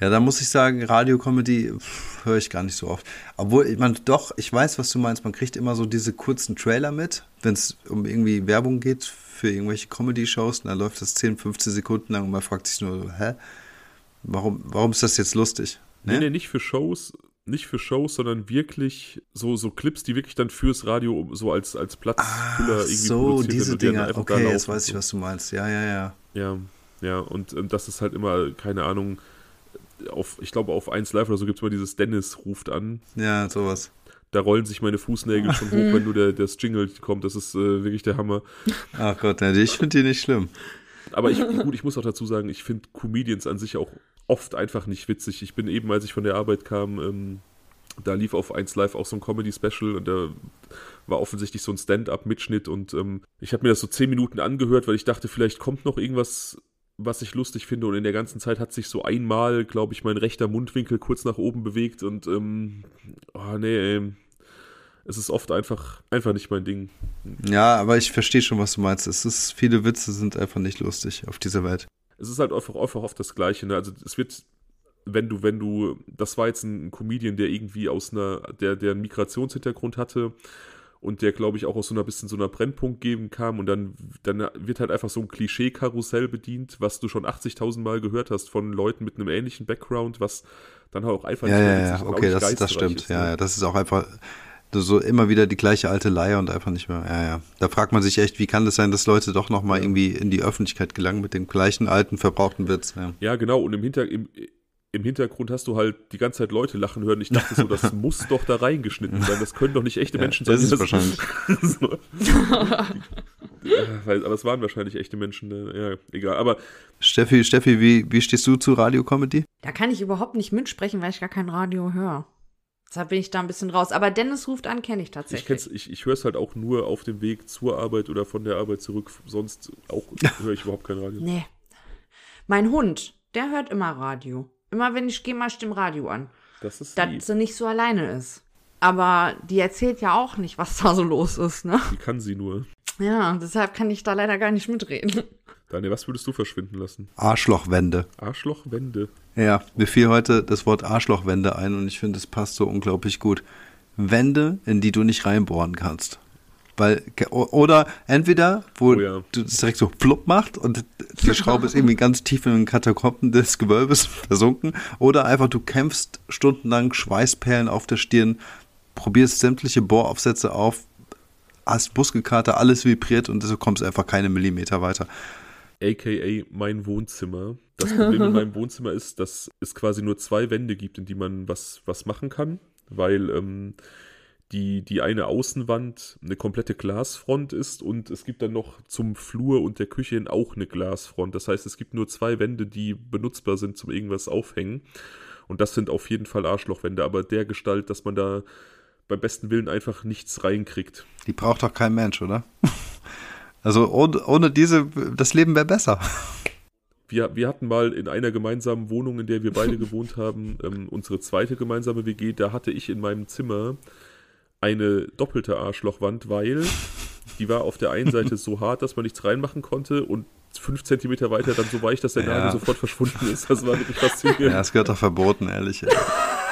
Ja, da muss ich sagen, Radiokomödie pff, höre ich gar nicht so oft. Obwohl, ich meine, doch, ich weiß, was du meinst. Man kriegt immer so diese kurzen Trailer mit, wenn es um irgendwie Werbung geht für irgendwelche Comedy-Shows. Dann läuft das 10, 15 Sekunden lang und man fragt sich nur, so, hä? Warum, warum ist das jetzt lustig? Nee, Ne? nee, nicht für Shows, nicht für Shows, sondern wirklich so, so Clips, die wirklich dann fürs Radio so als, als Platzfüller Ach irgendwie so, produziert diese Dinger. Okay, jetzt weiß ich, was du meinst. Ja, ja, ja. Ja, ja, und ähm, das ist halt immer, keine Ahnung, auf, ich glaube auf 1 Live oder so gibt es mal dieses Dennis ruft an. Ja, sowas. Da rollen sich meine Fußnägel schon hoch, wenn nur der, das Jingle kommt. Das ist äh, wirklich der Hammer. Ach Gott, ich finde die nicht schlimm. Aber ich, gut, ich muss auch dazu sagen, ich finde Comedians an sich auch oft einfach nicht witzig. Ich bin eben, als ich von der Arbeit kam, ähm, da lief auf 1 Live auch so ein Comedy-Special und da war offensichtlich so ein Stand-up-Mitschnitt und ähm, ich habe mir das so 10 Minuten angehört, weil ich dachte, vielleicht kommt noch irgendwas, was ich lustig finde und in der ganzen Zeit hat sich so einmal, glaube ich, mein rechter Mundwinkel kurz nach oben bewegt und ähm, oh nee, ey. Es ist oft einfach, einfach nicht mein Ding. Ja, aber ich verstehe schon, was du meinst. Es ist, viele Witze sind einfach nicht lustig auf dieser Welt. Es ist halt einfach, einfach oft das Gleiche. Ne? Also es wird, wenn du, wenn du, das war jetzt ein Comedian, der irgendwie aus einer, der, der einen Migrationshintergrund hatte und der, glaube ich, auch aus so einer bisschen so einer Brennpunktgegend kam und dann, dann wird halt einfach so ein Klischee-Karussell bedient, was du schon 80.000 Mal gehört hast von Leuten mit einem ähnlichen Background, was dann halt auch einfach Ja, mehr ja, ja, okay, nicht das, das stimmt. ist, Ja, ne? ja, das ist auch einfach so immer wieder die gleiche alte Leier und einfach nicht mehr. Ja, ja. Da fragt man sich echt, wie kann das sein, dass Leute doch nochmal Ja. irgendwie in die Öffentlichkeit gelangen mit dem gleichen alten, verbrauchten Witz. Ja. Ja, genau. Und im, Hinter im, im Hintergrund hast du halt die ganze Zeit Leute lachen hören. Ich dachte so, das muss doch da reingeschnitten sein. Das können doch nicht echte Ja, Menschen das sein. ist wahrscheinlich. so. weil, aber es waren wahrscheinlich echte Menschen. Ne? Ja, egal. Aber Steffi, Steffi, wie, wie stehst du zu Radiokomödie? Da kann ich überhaupt nicht mitsprechen, weil ich gar kein Radio höre. Deshalb bin ich da ein bisschen raus. Aber Dennis ruft an, kenne ich ich, tatsächlich. kenn's, ich, ich höre es halt auch nur auf dem Weg zur Arbeit oder von der Arbeit zurück. Sonst auch höre ich überhaupt kein Radio. Nee. Mein Hund, der hört immer Radio. Immer wenn ich gehe, mach ich dem Radio an. Das ist Dass lieb. sie nicht so alleine ist. Aber die erzählt ja auch nicht, was da so los ist, ne? Wie kann sie nur? Ja, deshalb kann ich da leider gar nicht mitreden. Daniel, was würdest du verschwinden lassen? Arschlochwände. Arschlochwände. Ja, mir fiel heute das Wort Arschlochwände ein und ich finde, es passt so unglaublich gut. Wände, in die du nicht reinbohren kannst. Weil, oder entweder, wo Oh ja. du das direkt so flupp macht und die Schraube ist irgendwie ganz tief in den Katakomben des Gewölbes versunken, oder einfach du kämpfst stundenlang Schweißperlen auf der Stirn, probierst sämtliche Bohraufsätze auf, hast Muskelkater, alles vibriert und du kommst einfach keine Millimeter weiter. AKA mein Wohnzimmer. Das Problem in meinem Wohnzimmer ist, dass es quasi nur zwei Wände gibt, in die man was, was machen kann, weil ähm, die, die eine Außenwand eine komplette Glasfront ist und es gibt dann noch zum Flur und der Küche hin auch eine Glasfront. Das heißt, es gibt nur zwei Wände, die benutzbar sind zum irgendwas aufhängen. Und das sind auf jeden Fall Arschlochwände, aber der Gestalt, dass man da beim besten Willen einfach nichts reinkriegt. Die braucht doch kein Mensch, oder? Also ohne, ohne diese, das Leben wäre besser. Wir, wir hatten mal in einer gemeinsamen Wohnung, in der wir beide gewohnt haben, ähm, unsere zweite gemeinsame WG, da hatte ich in meinem Zimmer eine doppelte Arschlochwand, weil die war auf der einen Seite so hart, dass man nichts reinmachen konnte und fünf Zentimeter weiter dann so weich, dass der Ja. Nagel sofort verschwunden ist. Das war wirklich faszinierend. Ja, es gehört doch verboten, ehrlich.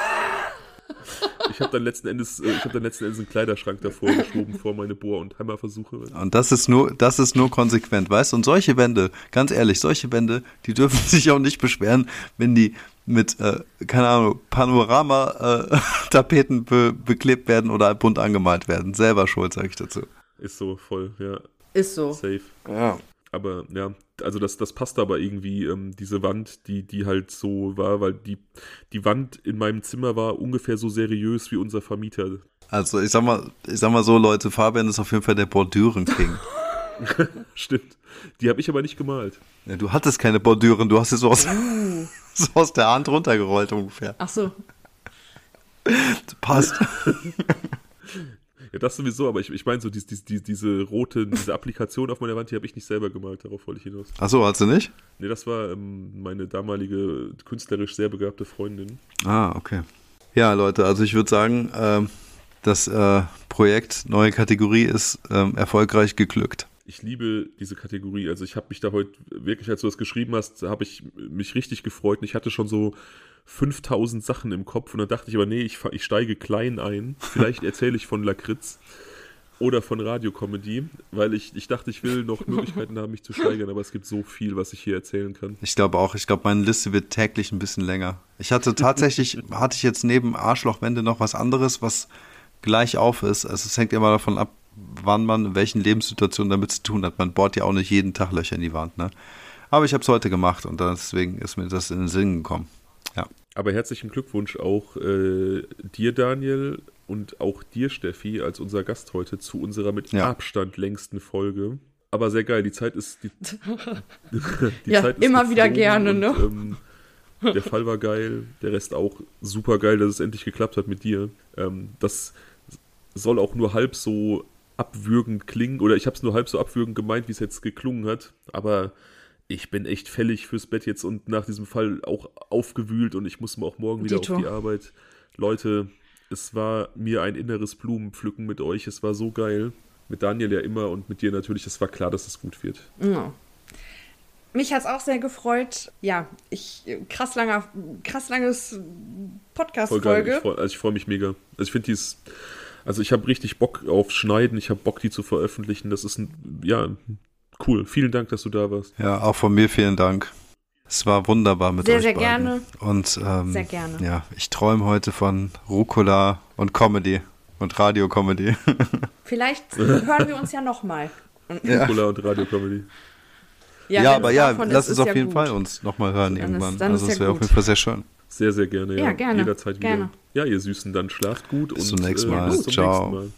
Ich habe dann letzten Endes, äh, ich habe dann letzten Endes einen Kleiderschrank davor geschoben vor meine Bohr- und Hammerversuche. Und das ist nur, das ist nur konsequent, weißt du? Und solche Wände, ganz ehrlich, solche Wände, die dürfen sich auch nicht beschweren, wenn die mit, äh, keine Ahnung, Panorama-Tapeten be beklebt werden oder bunt angemalt werden. Selber schuld, sage ich dazu. Ist so voll, ja, Ist so. safe. Ja. Aber ja, also das, das passt aber irgendwie, ähm, diese Wand, die, die halt so war, weil die, die Wand in meinem Zimmer war ungefähr so seriös wie unser Vermieter. Also ich sag mal, ich sag mal so, Leute, Fabian ist auf jeden Fall der Bordüren-King. Stimmt. Die habe ich aber nicht gemalt. ja, du hattest keine Bordüren, du hast sie so aus, so aus der Hand runtergerollt ungefähr. Ach so. Passt. Ja, das sowieso, aber ich, ich meine so, dies, dies, die, diese rote, diese Applikation auf meiner Wand, die habe ich nicht selber gemalt, darauf wollte ich hinaus. Achso, hast du nicht? Nee, das war ähm, meine damalige künstlerisch sehr begabte Freundin. Ah, okay. Ja, Leute, also ich würde sagen, ähm, das äh, Projekt Neue Kategorie ist ähm, erfolgreich geglückt. Ich liebe diese Kategorie. Also ich habe mich da heute wirklich, als du das geschrieben hast, habe ich mich richtig gefreut. Und ich hatte schon so 5000 Sachen im Kopf. Und dann dachte ich aber, nee, ich, ich steige klein ein. Vielleicht erzähle ich von Lakritz oder von Radiocomedy, weil ich, ich dachte, ich will noch Möglichkeiten haben, mich zu steigern. Aber es gibt so viel, was ich hier erzählen kann. Ich glaube auch, ich glaube, meine Liste wird täglich ein bisschen länger. Ich hatte tatsächlich, hatte ich jetzt neben Arschlochwände noch was anderes, was gleich auf ist. Also es hängt immer davon ab, wann man in welchen Lebenssituationen damit zu tun hat. Man bohrt ja auch nicht jeden Tag Löcher in die Wand, ne? Aber ich habe es heute gemacht und deswegen ist mir das in den Sinn gekommen. Ja. Aber herzlichen Glückwunsch auch äh, dir, Daniel, und auch dir, Steffi, als unser Gast heute zu unserer mit Ja. Abstand längsten Folge. Aber sehr geil, die Zeit ist. Die, die Ja, immer wieder gerne, und, ne? Ähm, der Fall war geil, der Rest auch super geil, dass es endlich geklappt hat mit dir. Ähm, das soll auch nur halb so abwürgend klingen, oder ich habe es nur halb so abwürgend gemeint, wie es jetzt geklungen hat, aber ich bin echt fällig fürs Bett jetzt und nach diesem Fall auch aufgewühlt und ich muss auch morgen wieder Dito. auf die Arbeit. Leute, es war mir ein inneres Blumenpflücken mit euch, es war so geil. Mit Daniel ja immer und mit dir natürlich, es war klar, dass es gut wird. Ja. Mich hat es auch sehr gefreut. Ja, ich krass langer, krass langes geil. Ich Podcast-Folge. freu, also ich freue mich mega. Also ich finde dies, also ich habe richtig Bock auf Schneiden, ich habe Bock, die zu veröffentlichen. Das ist ein, ja, cool. Vielen Dank, dass du da warst. Ja, auch von mir vielen Dank. Es war wunderbar mit Sehr, euch sehr beiden. gerne. Und ähm, Sehr gerne. Ja, ich träume heute von Rucola und Comedy und Radio-Comedy. Vielleicht hören wir uns ja nochmal. Ja. Cola und Radio-Comedy. Ja, wenn aber ja, lass ist, uns ist auf ja jeden gut. Fall uns nochmal hören Dann ist- irgendwann. dann also ist es ja wäre auf jeden Fall sehr schön. Sehr, sehr gerne. Ja, Ja, gerne. Jederzeit wieder. Gerne. Ja, ihr Süßen, dann schlaft gut Bis und zum nächsten äh, Mal. bis zum Ciao. nächsten Mal.